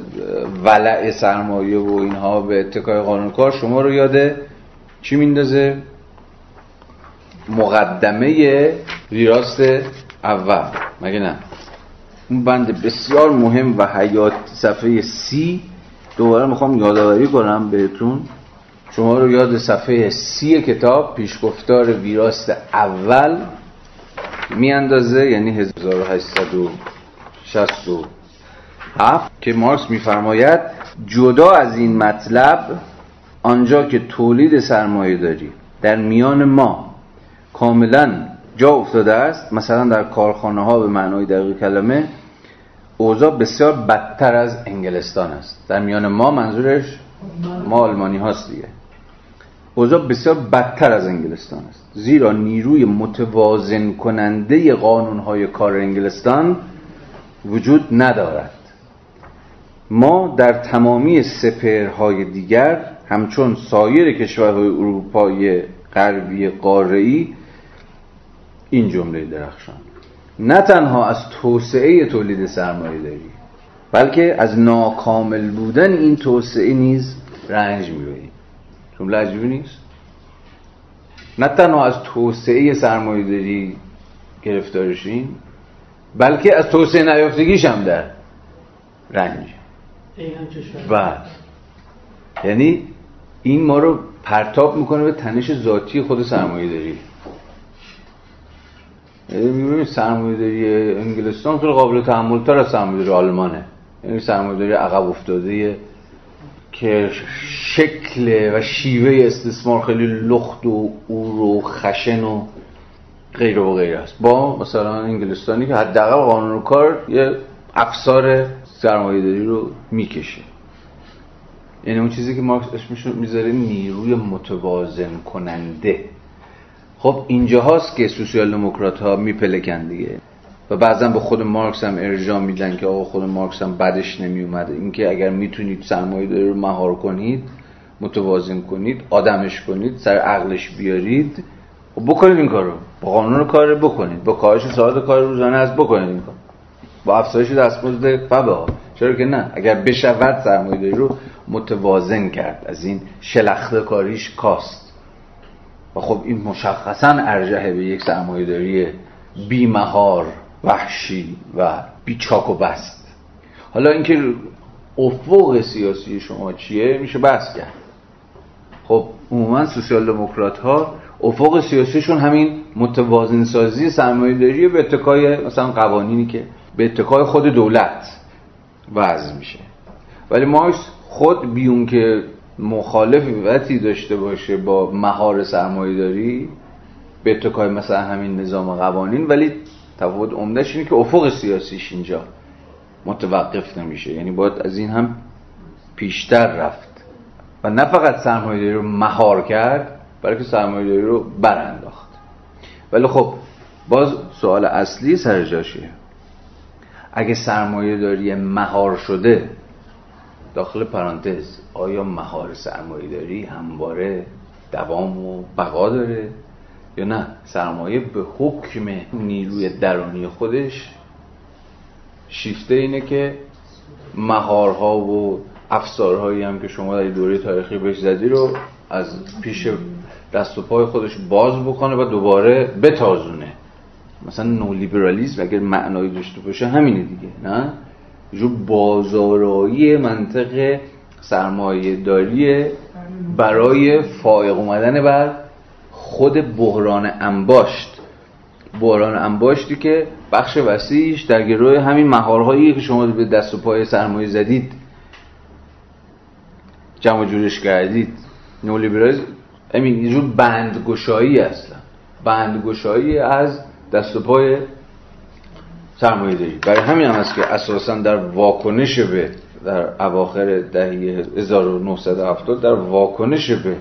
ولع سرمایه و اینها به اتکای قانون کار شما رو یاده چی میندازه؟ مقدمه ریاست اول. مگه نه؟ اون بند بسیار مهم و حیات صفحه سی. دوباره می‌خوام یادآوری کنم بهتون. شما رو یاد صفحه سی کتاب پیشگفتار ویراست اول میاندازه یعنی 1867 که مارکس میفرماید جدا از این مطلب آنجا که تولید سرمایه داری در میان ما کاملا جا افتاده است مثلا در کارخانه ها به معنای دقیق کلمه اوضاع بسیار بدتر از انگلستان است. در میان ما منظورش ما آلمانی هاست دیگه. اوضاع بسیار بدتر از انگلستان است. زیرا نیروی متوازن کننده قانون های کار انگلستان وجود ندارد. ما در تمامی سپرهای دیگر همچون سایر کشورهای اروپای غربی قاره‌ای این جمله درخشان. نه تنها از توسعه تولید سرمایه داری بلکه از ناکامل بودن این توسعه نیز رنج می‌بریم جمله عجیبی نیست؟ نه تنها از توسعه سرمایه داری گرفتارشین بلکه از توسعه نیافتگیش هم در رنج و یعنی این ما رو پرتاب می‌کنه به تنش ذاتی خود سرمایه داری. می‌بینیم سرمایه داری انگلستان خیلی قابل تحمل تر از سرمایه داری آلمانه. یعنی سرمایه داری عقب افتاده که شکل و شیوه استثمار خیلی لخت و اور و خشن و غیر و غیر است. با مثلا انگلستانی که حداقل قانون کار یه افسار سرمایه داری رو می‌کشه. یعنی اون چیزی که مارکس اسمش می‌ذاره نیروی متوازن کننده خب اینجا هاست که سوسیال دموکرات ها میپلکن دیگه. و بعضا به خود مارکس هم ارجاع میدن که آقا خود مارکس هم بدش نمی اومده اینکه اگر می‌تونید سرمایه داری رو مهار کنید متوازن کنید آدمش کنید سر عقلش بیارید بکنید این کارو. با قانون کار بکنید. با کاهش ساعت کار روزانه از بکنید این کار با افزایش دستمزد فبه ها چرا که نه؟ اگر بشود سرمایه داری رو متوازن کرد. از این شلخته کاریش کاست. و خب این مشخصا ارجحه به یک سرمایه‌داری بیمهار وحشی و بیچاک و بست. حالا اینکه افق سیاسی شما چیه؟ میشه بحث کرد. خب عموما سوسیال دموکرات ها افق سیاسیشون همین متوازن سازی سرمایه‌داری به اتکای مثلا قوانینی که به اتکای خود دولت وضع میشه. ولی مارکس خود بیون که مخالفتی داشته باشه با مهار سرمایه داری به اتکای مثلا همین نظام قوانین ولی تفاوت عمدهش اینه که افق سیاسیش اینجا متوقف نمیشه. یعنی باید از این هم پیشتر رفت. و نه فقط سرمایه داری رو مهار کرد بلکه سرمایه داری رو برانداخت. ولی خب باز سوال اصلی سر جاشه اگه سرمایه داری مهار شده داخل پرانتز آیا مهار سرمایه داری همواره دوام و بقا داره یا نه؟ سرمایه به حکم نیروی درونی خودش شیفته اینه که مهارها و افسارهایی هم که شما در دوره تاریخی بهش زدی رو از پیش دست و پای خودش باز بکنه و دوباره بتازونه. مثلا نولیبرالیزم اگر معنایی داشته باشه همینه دیگه نه؟ جو بازارایی منطق سرمایه داری برای فائق اومدن بر خود بحران انباشت. بحران انباشتی که بخش وسیعش در گروه همین مهارهایی که شما به دست و پای سرمایه زدید. جمع جورش کردید. نولیبرالیسم همین یه جور بندگشایی هستن. بندگشایی از دست و پای سرمایه داری برای همین هم هست که اساسا در واکنش به در اواخر دهه 1970 در واکنش به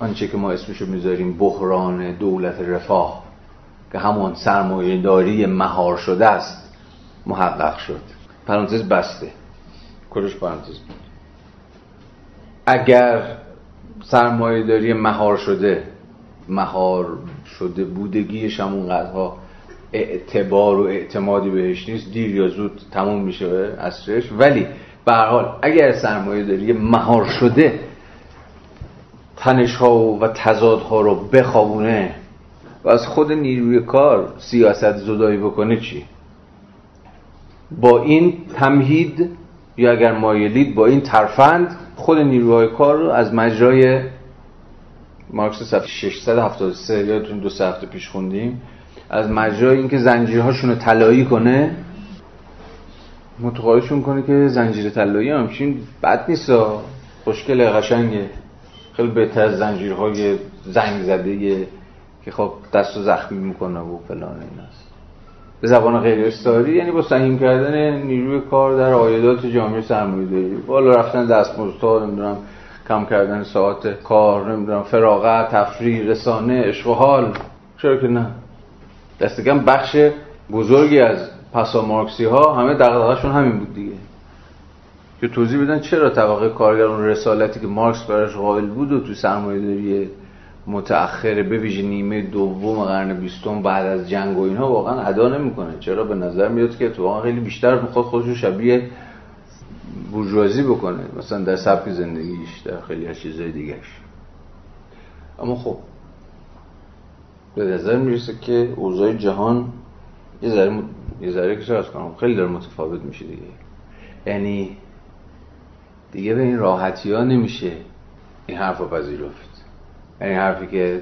آنچه که ما اسمشو می‌ذاریم بحران دولت رفاه که همون سرمایه داری مهار شده است محقق شد. پرانتز بسته. کلش پرانتز اگر سرمایه داری مهار شده مهار شده بودگیش همون قدرها اعتبار و اعتمادی بهش نیست. دیر یا زود تموم میشه اصرش. ولی به حال اگر سرمایه داری مهار شده تنش ها و تضاد ها رو بخوابونه و از خود نیروی کار سیاست زدایی بکنه چی؟ با این تمهید یا اگر مایلید با این ترفند خود نیروهای کار رو از مجرای مارکس صفحه 673 یادتون دو سه هفته پیش خوندیم از مجرای اینکه زنجیرهاشون رو طلایی کنه متقاعدشون کنه که زنجیر طلایی همچین بد نیست خوشگل قشنگه. خیلی بهتر از زنجیرهای زنگ زده که خب دست و زخمی می‌کنه و فلان این است. به زبان غیر استاری یعنی با سهیم کردن نیروی کار در آیدات جامعه سرمایه‌داری بالا رفتن دستمزدها نمی‌دونم کم کردن ساعت کار نمی‌دونم فراغت تفریح رسانه عشق و حال. چرا که نه؟ دست بخش بزرگی از پسا مارکسی ها همه دغدغه‌شون همین بود دیگه. که توضیح بدن چرا طبقه کارگر اون رسالتی که مارکس براش قائل بود و تو سرمایه‌داری متأخر به ویژه نیمه دوم قرن بیستم بعد از جنگ و اینها واقعا ادا نمی‌کنه. چرا؟ به نظر میاد که تو خیلی بیشتر می‌خواد خودشو شبیه بورژوازی بکنه. مثلا در سبک زندگیش در خیلی از چیزهای دیگهش اما خب به نظر می‌رسه که اوضاع جهان یه ذره یه ذره که از کنم خیلی داره متفاوت میشه دیگه. یعنی دیگه به این راحتی ها نمیشه این حرف رو پذیرفت. یعنی حرفی که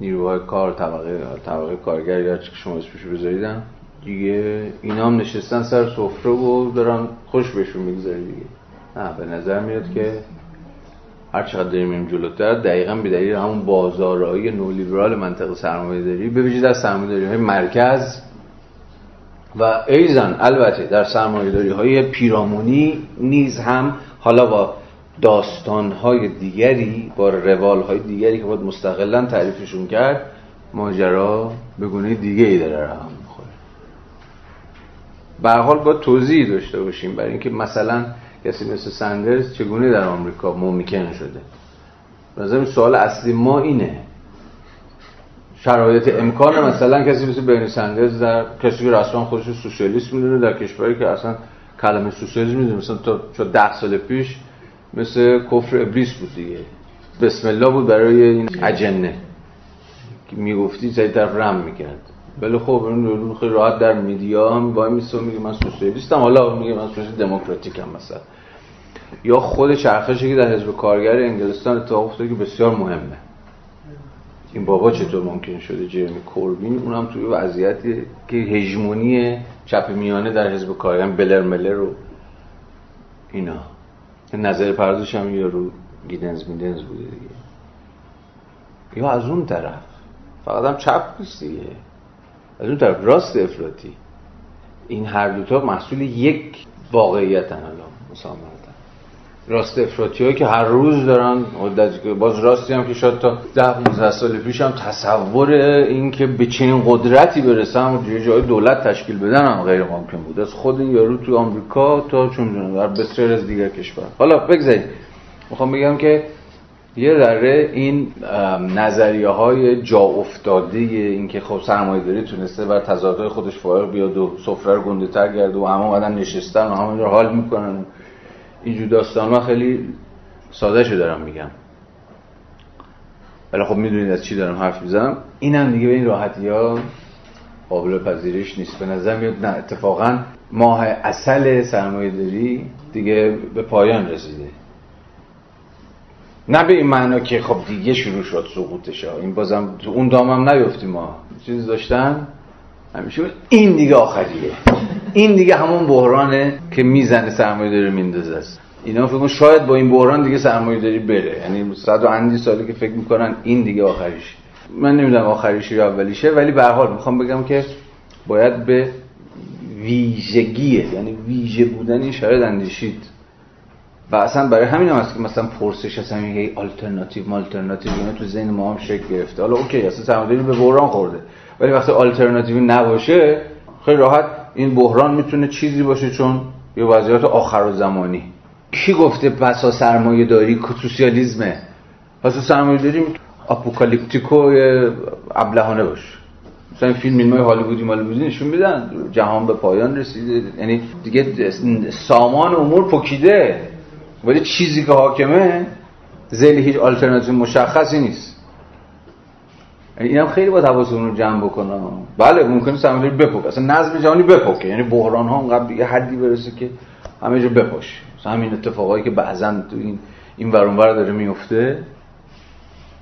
نیروهای کار طبقه طبقه کارگر یا چه شما اسمشو بذاریدن دیگه اینا هم نشستن سر سفره و دارن خوش بهشون می‌گذاره دیگه. نه به نظر میاد که هر چقدر داریم میریم جلوتر دقیقا به دلیل همون بازارایی نولیبرال منطقه سرمایه داری ویژه در سرمایه های مرکز و ایزن البته در سرمایه داری های پیرامونی نیز هم حالا با داستان های دیگری با روال های دیگری که باید مستقلا تعریفشون کرد ماجرا به گونه دیگه ای داره رقم می‌خوره. به حال با توضیح داشته باشیم برای اینکه مثلا کسی مثل سندرز چگونه در آمریکا ممکن شده. نظر سوال اصلی ما اینه. شرایط امکان مثلا کسی مثل برنی سندرز در کسی که رسما خودش سوسیالیست می‌دونه در کشوری که اصلا کلمه سوسیالیسم می‌دونه مثلا تا ده سال پیش مثل کفر ابلیس بود دیگه. بسم الله بود برای این اجنه. که می‌گفتی سری طرف رم می‌کرد. ولی خب اون خیلی راحت در میدیا هم وای میسته میگه من سوسیالیستم. حالا میگه من سوسیالیست دموکراتیکم مثلا. یا خود چرخشی که در حزب کارگر انگلستان اتفاق افتاده که بسیار مهمه. این بابا چطور ممکن شده جرمی کوربین؟ اونم توی وضعیتی که هژمونی چپ میانه در حزب کارگر بلر ملر رو اینا. نظر پردازش هم رو گیدنز میدنز بوده دیگه. یا از اون طرف. فقط هم چپ نیست دیگه. از اون طرف. راست افراطی. این هر دوتا محصول یک واقعیت الان مسامرتن راست افراطی که هر روز دارن باز راستی هم که شاید تا ده 15 سال پیش هم تصور این که به چنین قدرتی برسن و جای دولت تشکیل بدن هم غیر ممکن بود. از خود یارو تو آمریکا تا چون در بسیار از دیگر کشور. حالا بگذارید. می‌خوام بگم که یه ذره این نظریه های جا افتاده این که خب سرمایه داری تونسته بر تضادهای خودش فارغ بیاد و سفره رو گنده تر گرده و همه آدم نشستن و حال می‌کنن. اینجور داستان ها خیلی ساده دارم میگم. ولی خب می‌دونید از چی دارم حرف می‌زنم. اینم دیگه به این راحتی ها قابل پذیرش نیست. به نظر میاد نه اتفاقا ماه اصل سرمایه داری دیگه به پایان رسیده. نه به این معنا که خب دیگه شروع شد سقوطش ها. این بازم تو اون دامم نیفتیم ما. چیز داشتن؟ همیشه این دیگه آخریه. این دیگه همون بحرانه که می‌زنه سرمایه داری میندازه. است اینا فکر شاید با این بحران دیگه سرمایه داری بره. یعنی صد و اندی سالی که فکر می‌کنن این دیگه آخریش. من نمی‌دونم آخریش یا اولیشه ولی به حال می‌خوام بگم که باید به ویژگیه یعنی ویژه بودن این شاید اندیشید. و اصلا برای همین هم هست که مثلا پرسش اصلا یه آلترناتیو مالترناتیو اینا تو ذهن ما هم شکل گرفته. حالا اوکی اصلا سرمایه‌داری به بحران خورده. ولی وقتی آلترناتیو نباشه خیلی راحت این بحران می‌تونه چیزی باشه چون یه وضعیت آخر و زمانی. کی گفته پسا سرمایه داری سوسیالیزمه پسا سرمایه داری apocalyptic و ابلهانه باشه. مثلا این فیلم های هالیوودی مالیوودی نشون میدن جهان به پایان رسیده. یعنی دیگه سامان امور پکیده. ولی چیزی که حاکمه ذیل هیچ آلترناتیو مشخصی نیست. اینم خیلی باید حواسمون رو جمع بکنه بله ممکنه سرمایه‌داری بپکه اصلا نظم جهانی بپکه یعنی بحران ها اونقدر یه حدی برسه که همه جا بپاشه. مثلا همین اتفاقایی که بعضا تو این این ور داره میفته.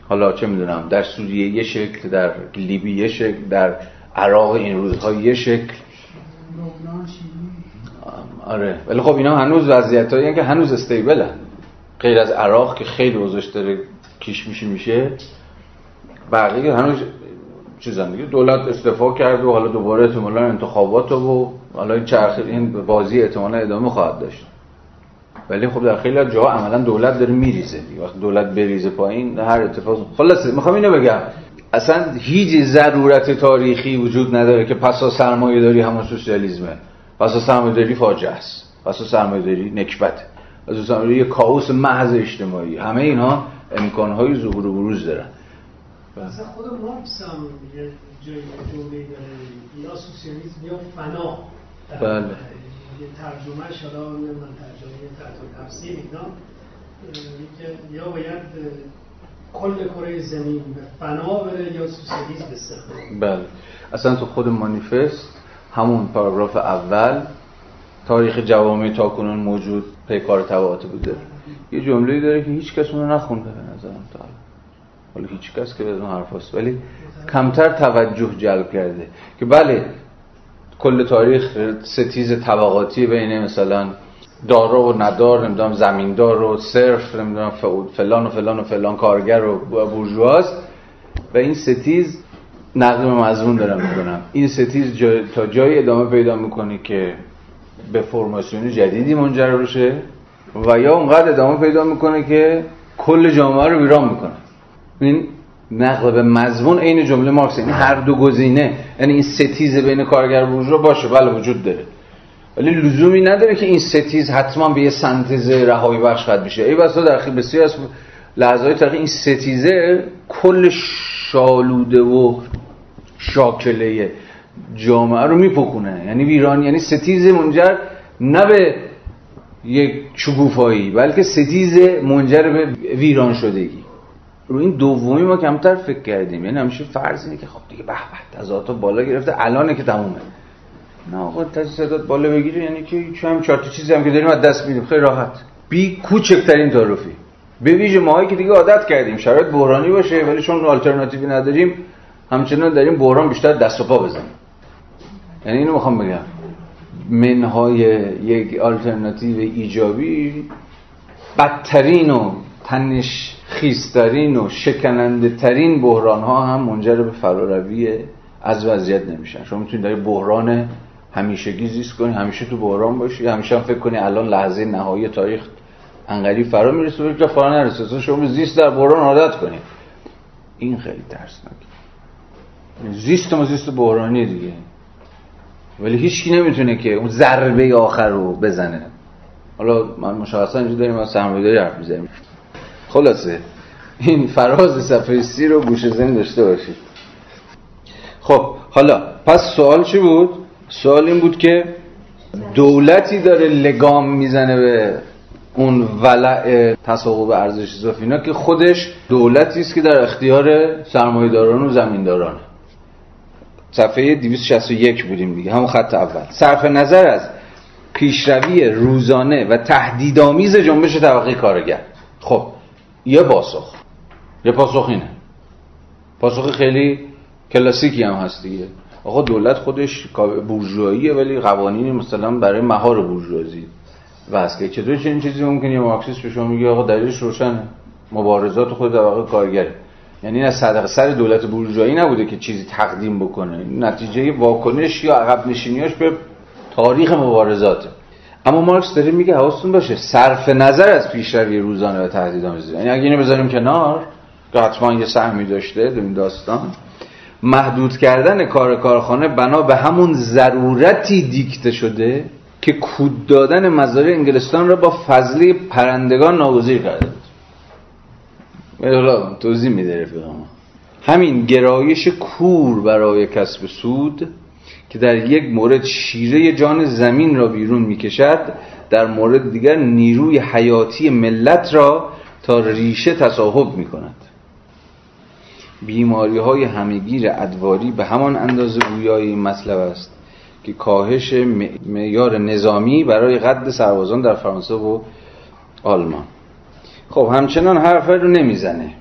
حالا چه می‌دونم در سوریه یه شکل در لیبی یه شکل در عراق این روزها یه شکل. آره. ولی خب اینا هنوز وضعیت هایی که هنوز استیبل هن. غیر از عراق که خیلی وضعش داره کیش میشه میشه. بقیه هنوز چیزن دیگه دولت استفا کرد و حالا دوباره احتمالا انتخابات و حالا این چرخ این بازی احتمالا ادامه خواهد داشت. ولی خب در خیلی از جاها عملا دولت داره میریزه وقتی دولت بریزه پایین هر اتفاق خلاصه می‌خوام اینو بگم. اصلا هیچ ضرورت تاریخی وجود نداره که پسا سرمایه داری همون سوسیالیزمه پسا سرمایه داری فاجعه است. پسا سرمایه داری نکبت. پسا سرمایه یه کاوس محض اجتماعی. همه اینها امکانهای ظهور و بروز دارن. مثلا خود مارکس هم یه جایی جمله داره. یا سوسیالیسم یا فنا. بله. یه ترجمه شده من ترجمه تحت تفسیر اینا. که یا باید کل کره زمین به فنا بره یا سوسیالیسم بسته بله. اصلا تو خود مانیفست همون پاراگراف اول تاریخ جوامع تاکنون موجود پیکار تبعات بوده. یه جمله داره که هیچ کس اونو نخونده به نظرم تا حالا هیچ کس که بدون حرف هست ولی کمتر توجه جلب کرده که بله کل تاریخ ستیز طبقاتی بین مثلا دارا و ندار نمی‌دونم زمیندار و سرف نمی‌دونم فلان و فلان و فلان کارگر و بورژواست و این ستیز نقل به مضمون دارم می‌کنم. این ستیز جا... تا جایی ادامه پیدا می‌کنه که به فرماسیون جدیدی منجر بشه و یا اونقدر ادامه پیدا می‌کنه که کل جامعه رو ویران می‌کنه. این نقل به مضمون عین جمله مارکس. این هر دو گزینه یعنی این ستیز بین کارگر بورژوا باشه. بله وجود داره. ولی لزومی نداره که این ستیز حتما به یه سنتز رهایی بخش بشه. ای بسا در خیلی بسیار از لحظه تاریخ این ستیزه کل شالوده و شاکله جامعه رو میپکونه. یعنی ویران یعنی ستیز منجر نه به یک شگوفایی بلکه ستیز منجر به ویران شدگی. رو این دومی ما کمتر فکر کردیم. یعنی همیشه فرض اینه که خب دیگه به به تضادات بالا گرفته الانه که تمومه. نه آقا تضادات بالا بگیره یعنی که هیچ هم چهار چیزی هم که داریم از دست میدیم. خیلی راحت. بی کوچکترین تعارفی. به ویژه ماهایی که دیگه عادت کردیم. شرایط بحرانی باشه ولی چون آلترناتیوی نداریم همچنان داریم بحران بیشتر دست و پا بزنیم. یعنی اینو می‌خوام بگم. منهای یک آلترناتیو ایجابی بدترین و تنش خیسترین و شکننده ترین بحران ها هم منجر به فراروی از وضعیت نمیشن. شما می‌تونید در بحران همیشگی زیست کنی همیشه تو بحران باشی همیشه هم فکر کنی الان لحظه نهایی تاریخ انقریب فرا می‌رسه و فرا نرسه. شما زیست در بحران عادت کنی. این خیلی ترسناکه. زیست ما زیست بحرانی دیگه. ولی هیچکی نمی‌تونه که اون ضربه آخر رو بزنه. حالا من مشخصا اینجا داریم از سرمایه‌داری حرف خلاصه. این فراز صفحه سی رو گوش زن داشته باشید. خب حالا پس سوال چی بود؟ سوال این بود که دولتی داره لگام می‌زنه به اون ولع تصاحب ارزش اضافی اینا که خودش دولتی است که در اختیار سرمایه‌داران و زمینداران. صفحه 261 بودیم دیگه همون خط اول. صرف نظر از پیشروی روزانه و تهدیدآمیز جنبش طبقه کارگر. خب یه پاسخ. یه پاسخ اینه. پاسخ خیلی کلاسیکی هم هست دیگه. آقا دولت خودش بورژواییه ولی قوانینی مثلا برای مهار بورژوازی. واسه که چطور چنین چیزی ممکنه؟ یه مارکسیست به شما میگه آقا دلیلش روشنه. مبارزات خود طبقه کارگره. یعنی این از صدق سر دولت بورژوایی نبوده که چیزی تقدیم بکنه. نتیجه واکنش یا عقب نشینیاش به تاریخ مبارزاته. اما مارکس داره میگه حواستون باشه صرف نظر از پیشروی روزانه و تهدیدآمیزی یعنی اگه اینو بذاریم کنار که حتما یه سهمی داشته در این داستان. محدود کردن کار کارخانه بنا به همون ضرورتی دیکته شده که کود دادن مزارع انگلستان را با فضله پرندگان ناگزیر کرده بود. حالا توضیح میده رفیق همین گرایش کور برای کسب سود که در یک مورد شیره جان زمین را بیرون می‌کشد در مورد دیگر نیروی حیاتی ملت را تا ریشه تصاحب می کند بیماری های همگیر ادواری به همان اندازه گویای این مطلب است که کاهش معیار نظامی برای قد سربازان در فرانسه و آلمان. خب همچنان حرف رو نمی‌زنه.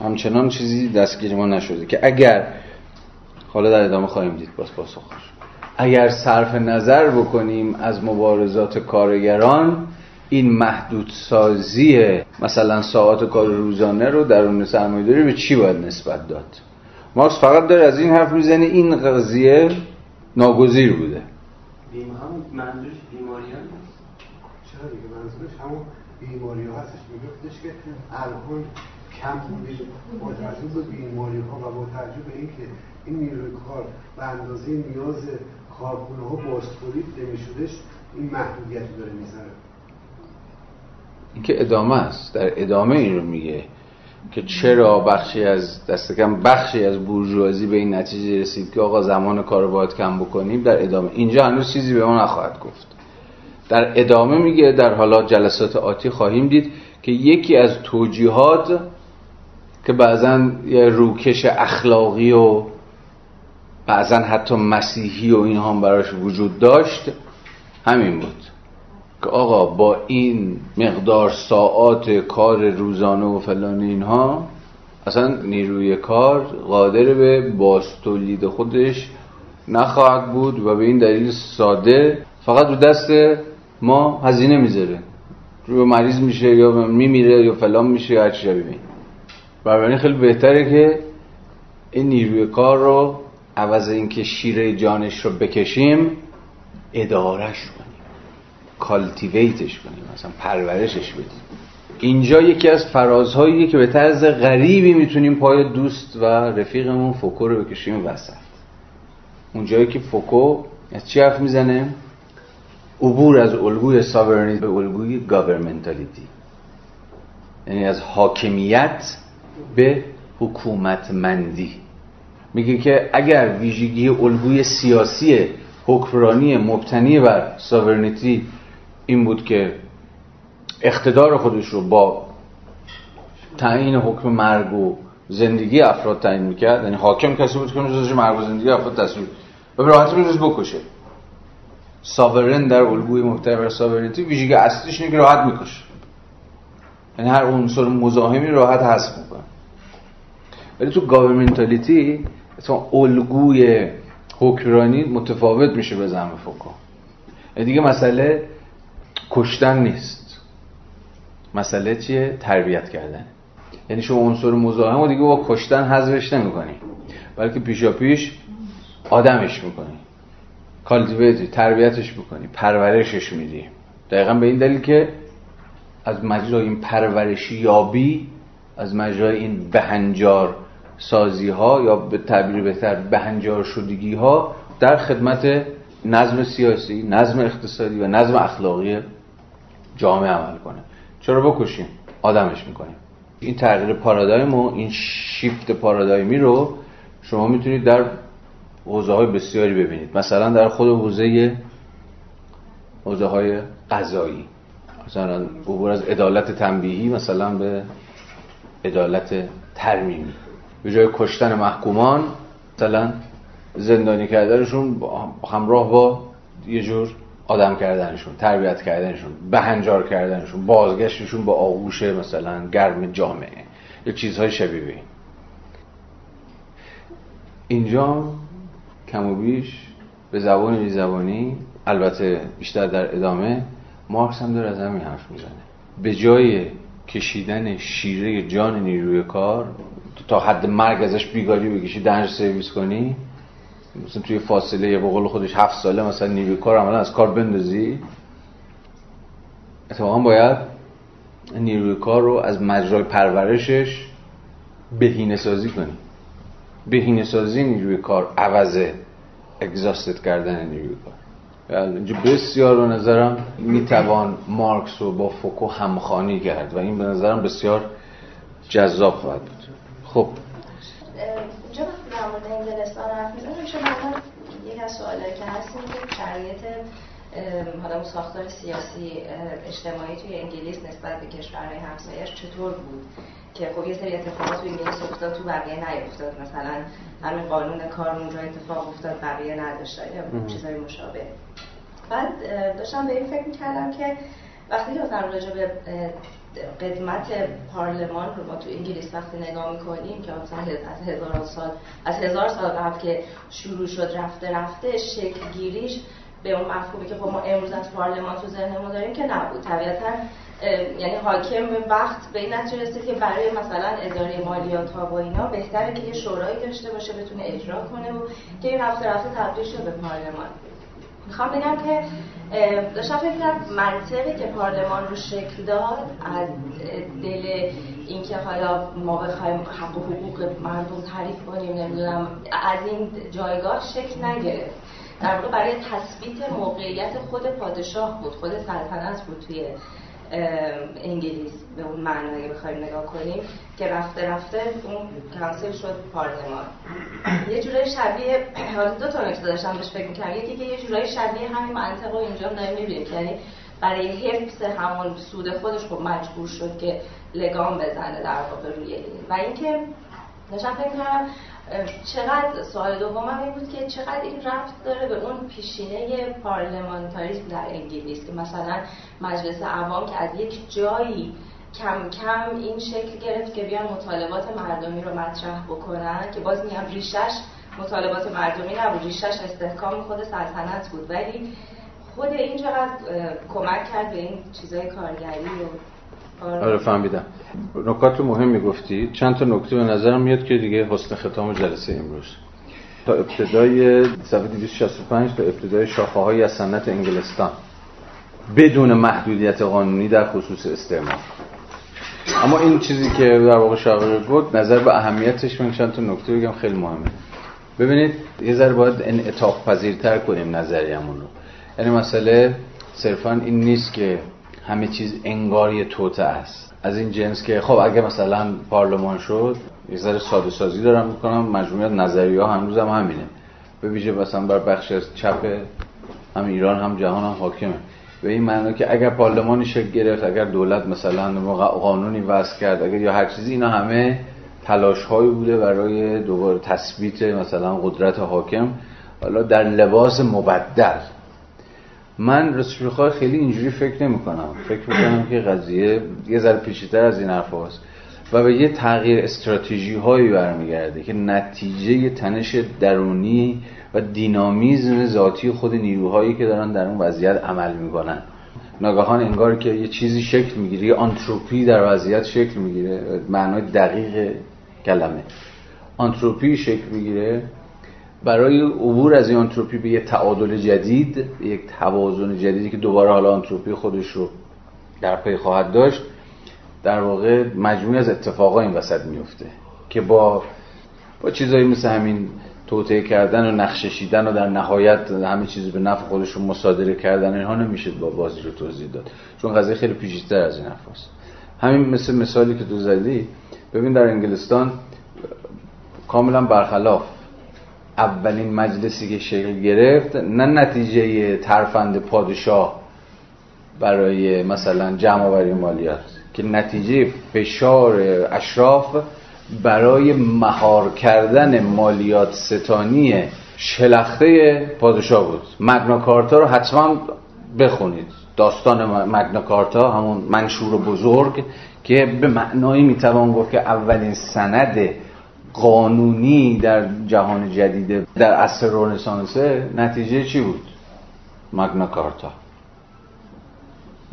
همچنان چیزی دستگیر ما نشده که اگر حالا در ادامه خواهیم دید. باز پاسخش اگر صرف نظر بکنیم از مبارزات کارگران این محدود سازی مثلا ساعات کار روزانه رو در اون سرمایه‌داری به چی باید نسبت داد؟ مارکس فقط داره از این حرف می‌زنه این قضیه ناگزیر بوده. همون منظورش بیماری ها نیست. چرا دیگه؟ منظورش همون بیماری ها هستش میگفتش که الان کم بودیم با توجه به بیماری ها و با توجه به اینکه این نیروی کار به اندازه نیاز کارخونه ها باز تولید نمیشدش این محدودیت داره می‌ذاره. این که ادامه است. در ادامه این رو میگه که چرا بخشی از دست کم بخشی از بورژوازی به این نتیجه رسید که آقا زمان کار رو باید کم بکنیم. در ادامه اینجا هنوز چیزی به ما نخواهد گفت. در ادامه میگه در حالا جلسات آتی خواهیم دید که یکی از توجیهات که بعضا یه روکش اخلاقی و بعضا حتی مسیحی و این هم براش وجود داشت. همین بود. که آقا با این مقدار ساعات کار روزانه و فلان اینها اصلا نیروی کار قادر به باستولید خودش نخواهد بود و به این دلیل ساده فقط رو دست ما هزینه می‌ذاره. رو مریض میشه یا میمیره یا فلان میشه یا هر چی ببین بنابراین خیلی بهتره که این نیروی کار رو عوض اینکه شیره جانش رو بکشیم ادارش کنیم. کالتیویتش کنیم مثلا پرورشش بدیم. اینجا یکی از فرازهایی که به طرز غریبی می‌تونیم پای دوست و رفیقمون فوکو رو بکشیم وسط. اونجایی که فوکو از چی حرف می‌زنه؟ عبور از الگوی sovereignty به الگوی governmentality یعنی از حاکمیت به حکومتمندی. میگه که اگر ویژگی الگوی سیاسی حکمرانی مبتنی بر sovereignty این بود که اقتدار خودش رو با تعیین حکم مرگ و زندگی افراد تعیین می‌کرد یعنی حاکم کسی بود که میذاشت مرگ و زندگی افراد تصویر و به راحتی میذاشت بکشه. sovereign در الگوی مبتنی بر sovereignty ویژگی اصلیش اینه که راحت می‌کشه. یعنی هر عنصر مزاحمی راحت حذف می‌کنه. ولی تو governmentality مثلا الگوی حکمرانی متفاوت میشه به زعم فوکو دیگه مسئله کشتن نیست. مسئله چیه؟ تربیت کردن. یعنی شما عنصر مزاحم و دیگه با کشتن حذفش نمی‌کنی. بلکه پیشا پیش آدمش می‌کنی. کالتیویتی تربیتش می‌کنی پرورشش میدی. دقیقا به این دلیل که از مجرای این پرورشی یابی از مجرای این بهنجار سازی ها یا به تعبیر بهتر بهنجار شدگی ها در خدمت نظم سیاسی نظم اقتصادی و نظم اخلاقی جامعه عمل کنه. چرا بکشیم؟ آدمش می‌کنیم. این تغییر پارادایم و این شیفت پارادایمی رو شما می‌تونید در حوزه های بسیاری ببینید. مثلا در خود حوزه حوزه های قضایی. مثلا عبور از عدالت تنبیهی مثلا به عدالت ترمیمی. به جای کشتن محکومان مثلا زندانی کردنشون همراه با یه جور آدم کردنشون تربیت کردنشون بهنجار کردنشون بازگشتشون با آغوش مثلا گرم جامعه یا چیزهای شبیه این. اینجا کم و بیش به زبان بی زبانی البته بیشتر در ادامه مارکس هم داره از همین حرف می‌زنه. به جای کشیدن شیره جان نیروی کار تا حد مرگ ازش بیگاری بکشی دنج سرویس کنی؟ مثلا توی فاصله به قول خودش هفت ساله مثلا نیروی کار عملا از کار بندازی؟ اتفاقا باید نیروی کار رو از مجرای پرورشش بهینه سازی کنی. بهینه سازی نیروی کار عوض اگزاستد کردن نیروی کار. اینجا بسیار به نظرم می‌توان مارکس رو با فوکو همخانی کرد و این به نظرم بسیار جذاب خواهد بود. خب. اینجا وقتی در مورد انگلستان حرف می‌زنم میشه مثلا یک از سوالایی که هست که شرایط حالا ساختار سیاسی اجتماعی توی انگلیس نسبت به کشورهای همسایش چطور بود؟ که خب یه سری اتفاقات توی انگلیس افتاد تو بقیه نیفتاد. مثلا همین قانون کار اونجا اتفاق افتاد بقیه نداشتن یا چیزهای مشابه. بعد داشتم به این فکر می‌کردم که وقتی که مثلا راجع به قدمت پارلمان رو ما تو انگلیس وقتی نگاه می‌کنیم که مثلا از هزار سال از هزار سال قبل که شروع شد رفته رفته شکل گیریش به اون مفهومی که خب ما امروز از پارلمان تو ذهنمون داریم که نبود. طبیعتا یعنی حاکم وقت به این نتیجه رسید که برای مثلا اداره مالیات ها و اینا بهتره که یه شورایی داشته باشه بتونه اجرا کنه و که این رفته رفته تبدیل شد به پارلمان. می‌خوام بگم که داشتم فکر منطقی که پارلمان رو شکل داد از دل اینکه حالا ما بخوایم حق و حقوق مردم تعریف کنیم نمی‌دونم از این جایگاه شکل نگرفت. در واقع برای تثبیت موقعیت خود پادشاه بود خود سلطنت بود توی انگلیس به اون معنی اگه بخوایم نگاه کنیم که رفته رفته اون کنسل شد پارلمان یه جورای شبیه حالا دو تا نکته داشتم بهش فکر می‌کردم. یکی که یه جورای شبیه همین منطقه رو اینجا داریم یعنی برای حفظ همون سود خودش خب مجبور شد که لگام بزنه در واقع روی و اینکه داشتم فکر کنم چقدر سوال دومم این بود که چقدر این رفت داره به اون پیشینه پارلمانتاریسم در انگلیس که مثلا مجلس عوام که از یک جایی کم کم این شکل گرفت که بیان مطالبات مردمی رو مطرح بکنن که باز میگم ریشش مطالبات مردمی نبود ریشش استحکام خود سلطنت بود. ولی خود این چقدر کمک کرد به این چیزای کارگری و آره. فهمیدم. نکات مهم می‌گفتی. چند تا نکته به نظرم میاد که دیگه حسن ختام جلسه امروز. تا ابتدای صفحه 265 تا ابتدای شاخه های از سنت انگلستان بدون محدودیت قانونی در خصوص استعمار. اما این چیزی که در واقع شاقر بود نظر به اهمیتش من چند تا نکته بگم خیلی مهمه. ببینید یه ذره باید انعطاف پذیرتر کنیم نظریمون رو یعنی مسئله صرفا این نیست که همه چیز انگاری توته است. از این جنس که خب اگه مثلا پارلمان شد یه ذره ساده سازی دارم می‌کنم مجموعیت نظریه ها هنوز هم همینه. به ویژه مثلا بر بخش از چپ هم ایران هم جهان هم حاکمه. به این معنی که اگر پارلمانی شکل گرفت اگر دولت مثلا قانونی وضع کرد اگر یا هر چیزی اینا همه تلاش هایی بوده برای دوباره تثبیت مثلا قدرت حاکم. حالا در لباس مبدل من رسول خیلی اینجوری فکر نمی کنم فکر می‌کنم که قضیه یه ذره پیچیده‌تر از این حرف هست. و به یه تغییر استراتژی هایی برمیگرده که نتیجه تنش درونی و دینامیزم ذاتی خود نیروهایی که دارن در اون وضعیت عمل می‌کنن. ناگهان انگار که یه چیزی شکل می‌گیره یه آنتروپی در وضعیت شکل می‌گیره. معنای دقیق کلمه. آنتروپی شکل می‌گیره. برای عبور از این آنتروپی به یه تعادل جدید یک توازن جدیدی که دوباره حالا آنتروپی خودش رو در پی خواهد داشت در واقع مجموعی از اتفاقا این وسط میفته که با با چیزایی مثل همین توطئه کردن و نقشه کشیدن و در نهایت همه چیزی به نفع خودشون مصادره کردن اینها نمیشه با بازی رو توضیح داد. چون قضیه خیلی پیچیده‌تر از این حرفاست. همین مثل مثالی که تو زدی ببین در انگلستان کاملا برخلاف اولین مجلسی که شکل گرفت نه نتیجه ترفند پادشاه برای مثلا جمع آوری مالیات که نتیجه فشار اشراف برای مهار کردن مالیات ستانی شلخته پادشاه بود. مگناکارتا رو حتما بخونید. داستان مگناکارتا همون منشور بزرگ که به معنایی می‌توان گفت که اولین سند قانونی در جهان جدید در عصر رنسانسه نتیجه چی بود؟ مگنا کارتا.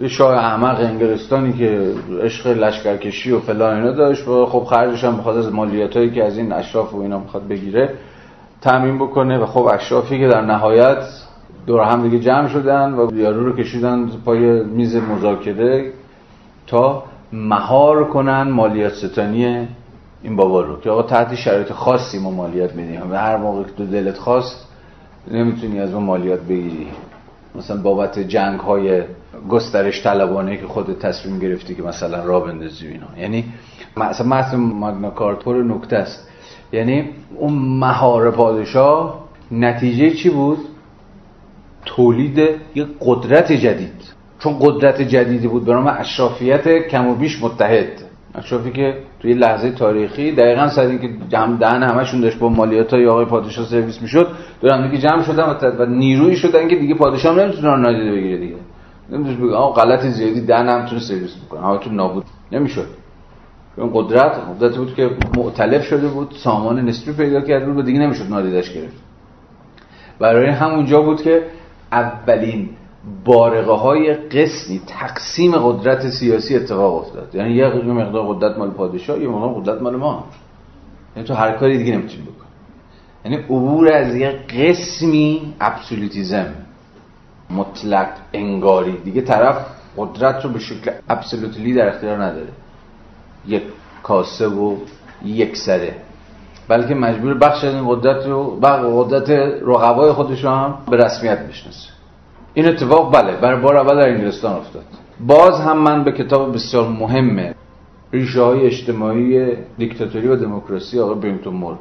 شاه احمق انگلستانی که عشق لشکرکشی و فلان اینا داشت و خب خرجش هم بخواد از مالیاتایی که از این اشراف و اینا می‌خواد بگیره تامین بکنه و خب اشرافی که در نهایت دور هم دیگه جمع شدن و یارو رو کشیدن پای میز مذاکره تا مهار کنن مالیات ستانی این بابا رو که آقا تحت شرایط خاصی ما مالیات میدیم و هر موقع که تو دلت خواست نمی‌تونی از ما مالیات بگیری. مثلا بابت جنگ های گسترش طلبانه که خود تصمیم گرفتی که مثلا را بندازی اینا. یعنی مثلا ماگنا کارتور نکته است. یعنی اون مهار پادشاه نتیجه چی بود؟ تولید یک قدرت جدید. چون قدرت جدیدی بود به نام اشرافیت کم و بیش متحد. اشرافی که توی لحظه تاریخی دقیقا سر اینکه جمع دهن همشون داشت با مالیات های آقای پادشاه سرویس می‌شد دوران دیگه جمع شدن و, و نیروی شدن که دیگه پادشاه نمی‌تونه نادیده بگیره دیگه. نمیدونش بگه آقا غلط زیادی ده نمی‌تونه سرویس بکنه. تو نابود. نمی‌شد. اون قدرت قدرتی بود که معتلف شده بود سامان نسبی پیدا کرده بود دیگه نمی‌شد نادیدش گرفت. برای همونجا بود که اولین بارقه های قسمی تقسیم قدرت سیاسی اتفاق افتاد. یعنی یه مقدار قدرت مال پادشاه یه مقدار قدرت مال ما. یعنی تو هر کاری دیگه نمی‌تونی بکن یعنی عبور از یه قسمی ابسولوتیزم مطلق انگاری. دیگه طرف قدرت رو به شکل ابسولوتلی در اختیار نداره. یک کاسه و یک سره. بلکه مجبور بخش از این قدرت رو قدرت رقبای خودش هم به رسمیت بشناسه. این اتفاق بله برای بار اول در انگلستان افتاد. باز هم من به کتاب بسیار مهمه ریشه های اجتماعی دیکتاتوری و دموکراسی آقای برینگتون مور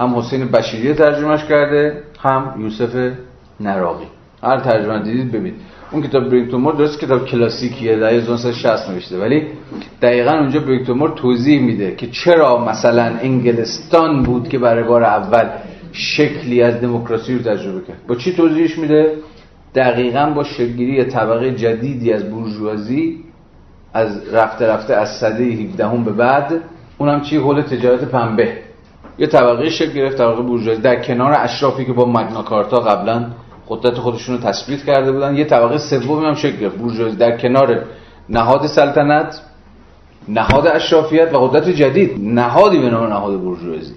هم حسین بشیری ترجمهش کرده هم یوسف نراقی. هر ترجمه دیدید ببینید. اون کتاب برینگتون مور درست کتاب کلاسیکیه در 1960 نوشته. ولی دقیقا اونجا برینگتون مور توضیح میده که چرا مثلا انگلستان بود که برای بار اول شکلی از دموکراسی رو تجربه کرد. با چی توضیحش میده؟ دقیقا با شکلگیری طبقه جدیدی از بورژوازی از رفته رفته از سده 17 هم به بعد اونم چی؟ حول تجارت پنبه. یه طبقه شکل گرفت طبقه بورژوازی. در کنار اشرافی که با مگناکارتا قبلا قدرت خودشون رو تثبیت کرده بودن یه طبقه سومی هم شکل گرفت. بورژوازی در کنار نهاد سلطنت نهاد اشرافیت و قدرت جدید. نهادی به نام نهاد بورژوازی.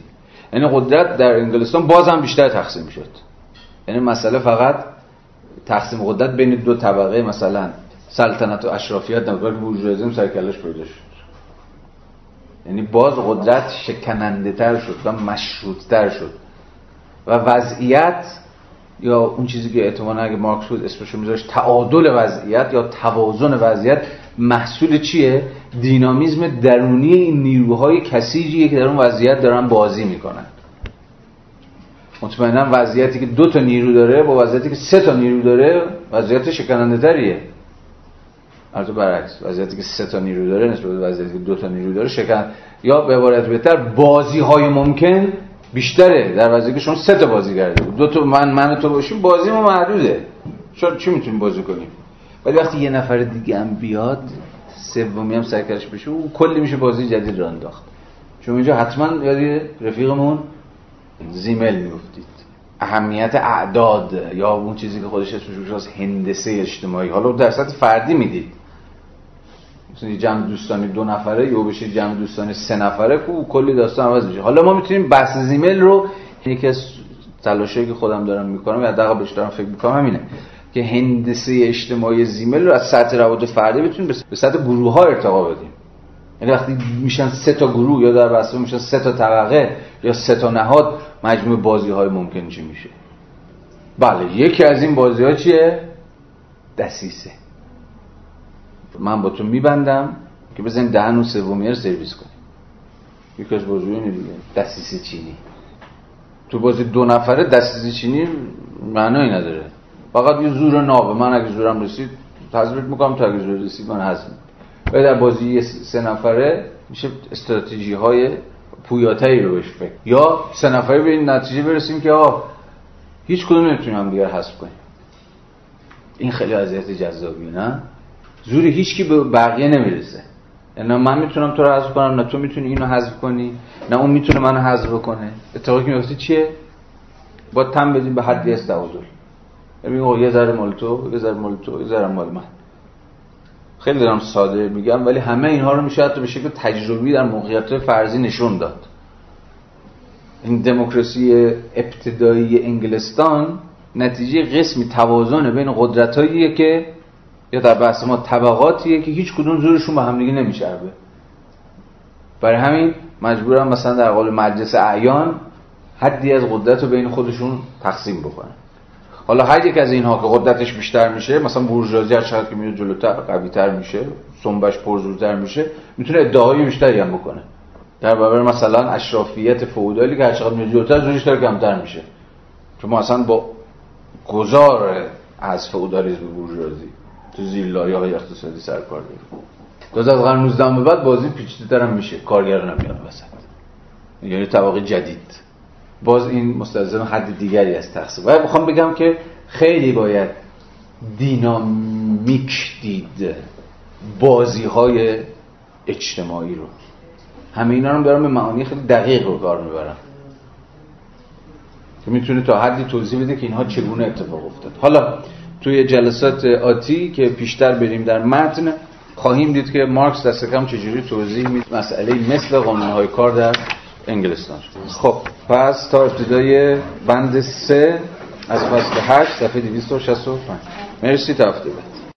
یعنی قدرت در انگلستان باز هم بیشتر تقسیم شد. یعنی مسئله فقط تقسیم قدرت بین دو طبقه مثلا سلطنت و اشرافیت نبود بورژوازی سرکلش پیدا شد. یعنی باز قدرت شکننده تر شد و مشروط تر شد. و وضعیت یا اون چیزی که اعتمالا اگه مارکس بود اسمشو میذاشت تعادل وضعیت یا توازن وضعیت محصول چیه؟ دینامیزم درونی این نیروهای کسیجیه که در اون وضعیت دارن بازی می‌کنن. مطمئنا وضعیتی که دو تا نیرو داره با وضعیتی که سه تا نیرو داره وضعیت شکننده تریه البته برعکس وضعیتی که سه تا نیرو داره نسبت به وضعیتی که دو تا نیرو داره شکن یا به عبارت بهتر بازی های ممکن بیشتره. در وضعیتی که شما سه تا بازی کرده دو تا من من تو باشیم بازی ما محدوده. شما چی می‌تونیم بازی کنیم؟ ولی وقتی یه نفر دیگه هم بیاد سومی هم سرکش بشه او کلی میشه بازی جدید را انداخت. چون اینجا حتما یادی رفیقمون زیمل می‌گفتید اهمیت اعداد یا اون چیزی که خودش اسمش هندسه اجتماعی. حالا در سطح فردی می‌دید. مثلا جمع دوستانی دو نفره یا بشه جمع دوستانی سه نفره که کلی داستان عوض میشه. حالا ما می‌تونیم بحث زیمل رو یکی از تلاشایی که خودم دارم می‌کنم یا دقیقا بهش دارم فکر می‌کنم همینه که هندسه اجتماعی زیمل رو از سطح روابط فردی بتونیم به سطح گروه ها ارتقا بدیم. یعنی وقتی میشن سه تا گروه یا در بسته میشن سه تا طبقه یا سه تا نهاد مجموع بازی های ممکن چی میشه؟ بله یکی از این بازی ها چیه؟ دسیسه. من با تو میبندم که بزنیم دهن و سومی رو سرویس کنیم. یکی از بازی اینه دیگه چینی. تو بازی دو نفره دسیسه چینی معنایی نداره. فقط یه زور نابه من اگه زورم رسید تذبیت می‌کنم تا اگه زور رسید من هزم و در بازی سه نفره میشه استراتژی های پویاتری رو بهش فکر. یا سه نفره به این نتیجه برسیم که آقا هیچ کدوم نمی‌تونیم هم دیگر حذف کنیم. این خیلی اذیت جذابی نه؟ زوری هیچ کی به بقیه نمی‌رسه. نه من می‌تونم تو رو حذف کنم نه تو می‌تونی اینو حذف کنی نه اون می‌تونه منو حذف کنه اتفاقی که میفته چیه؟ با تم بدیم به حدی از تعادل ببین یه ذره مال تو یه ذره مال تو یه ذره مال من. خیلی دارم ساده میگم ولی همه اینها رو میشه حتی به شکل تجربی در موقعیت فرضی نشون داد. این دموکراسی ابتدایی انگلستان نتیجه قسمی توازن بین قدرتاییه که یا در بحث ما طبقاتیه که هیچ کدوم زورشون به همدیگه نمیچربه. برای همین مجبورم مثلا در قول مجلس اعیان حدی از قدرت رو بین خودشون تقسیم بکنن. حالا هر یک از اینها که قدرتش بیشتر میشه مثلا بورژوازی هر چقدر که میره جلوتر قویتر میشه سنبش پرزورتر میشه می‌تونه ادعای بیشتری هم بکنه. در برابر مثلا اشرافیت فئودالی که هر چقدر میره جلوتر زورش داره کمتر میشه. چون ما اصلا با گذار از فئودالیسم به بورژوازی. تو زیلایی های اقتصادی سرکار داریم تازه از قرن 19 به بعد بازی پیچیده هم میشه. کارگر نمیاد وسط. یعنی طبقه جدید. باز این مستلزم حد دیگری از تقسیم باید بخوام بگم که خیلی باید دینامیک دید بازی های اجتماعی رو. همه اینا رو دارم به معانی خیلی دقیق رو کار می‌برم. که می‌تونه تا حدی توضیح بده که اینها چگونه اتفاق افتاد. حالا توی جلسات آتی که پیشتر بریم در متن خواهیم دید که مارکس دست کم چجوری توضیح میده مسئله مثل قانونهای کار در انگلستان. خب پس تا ابتدای بند سه از فصل 8 صفحه 265 مرسی تا هفته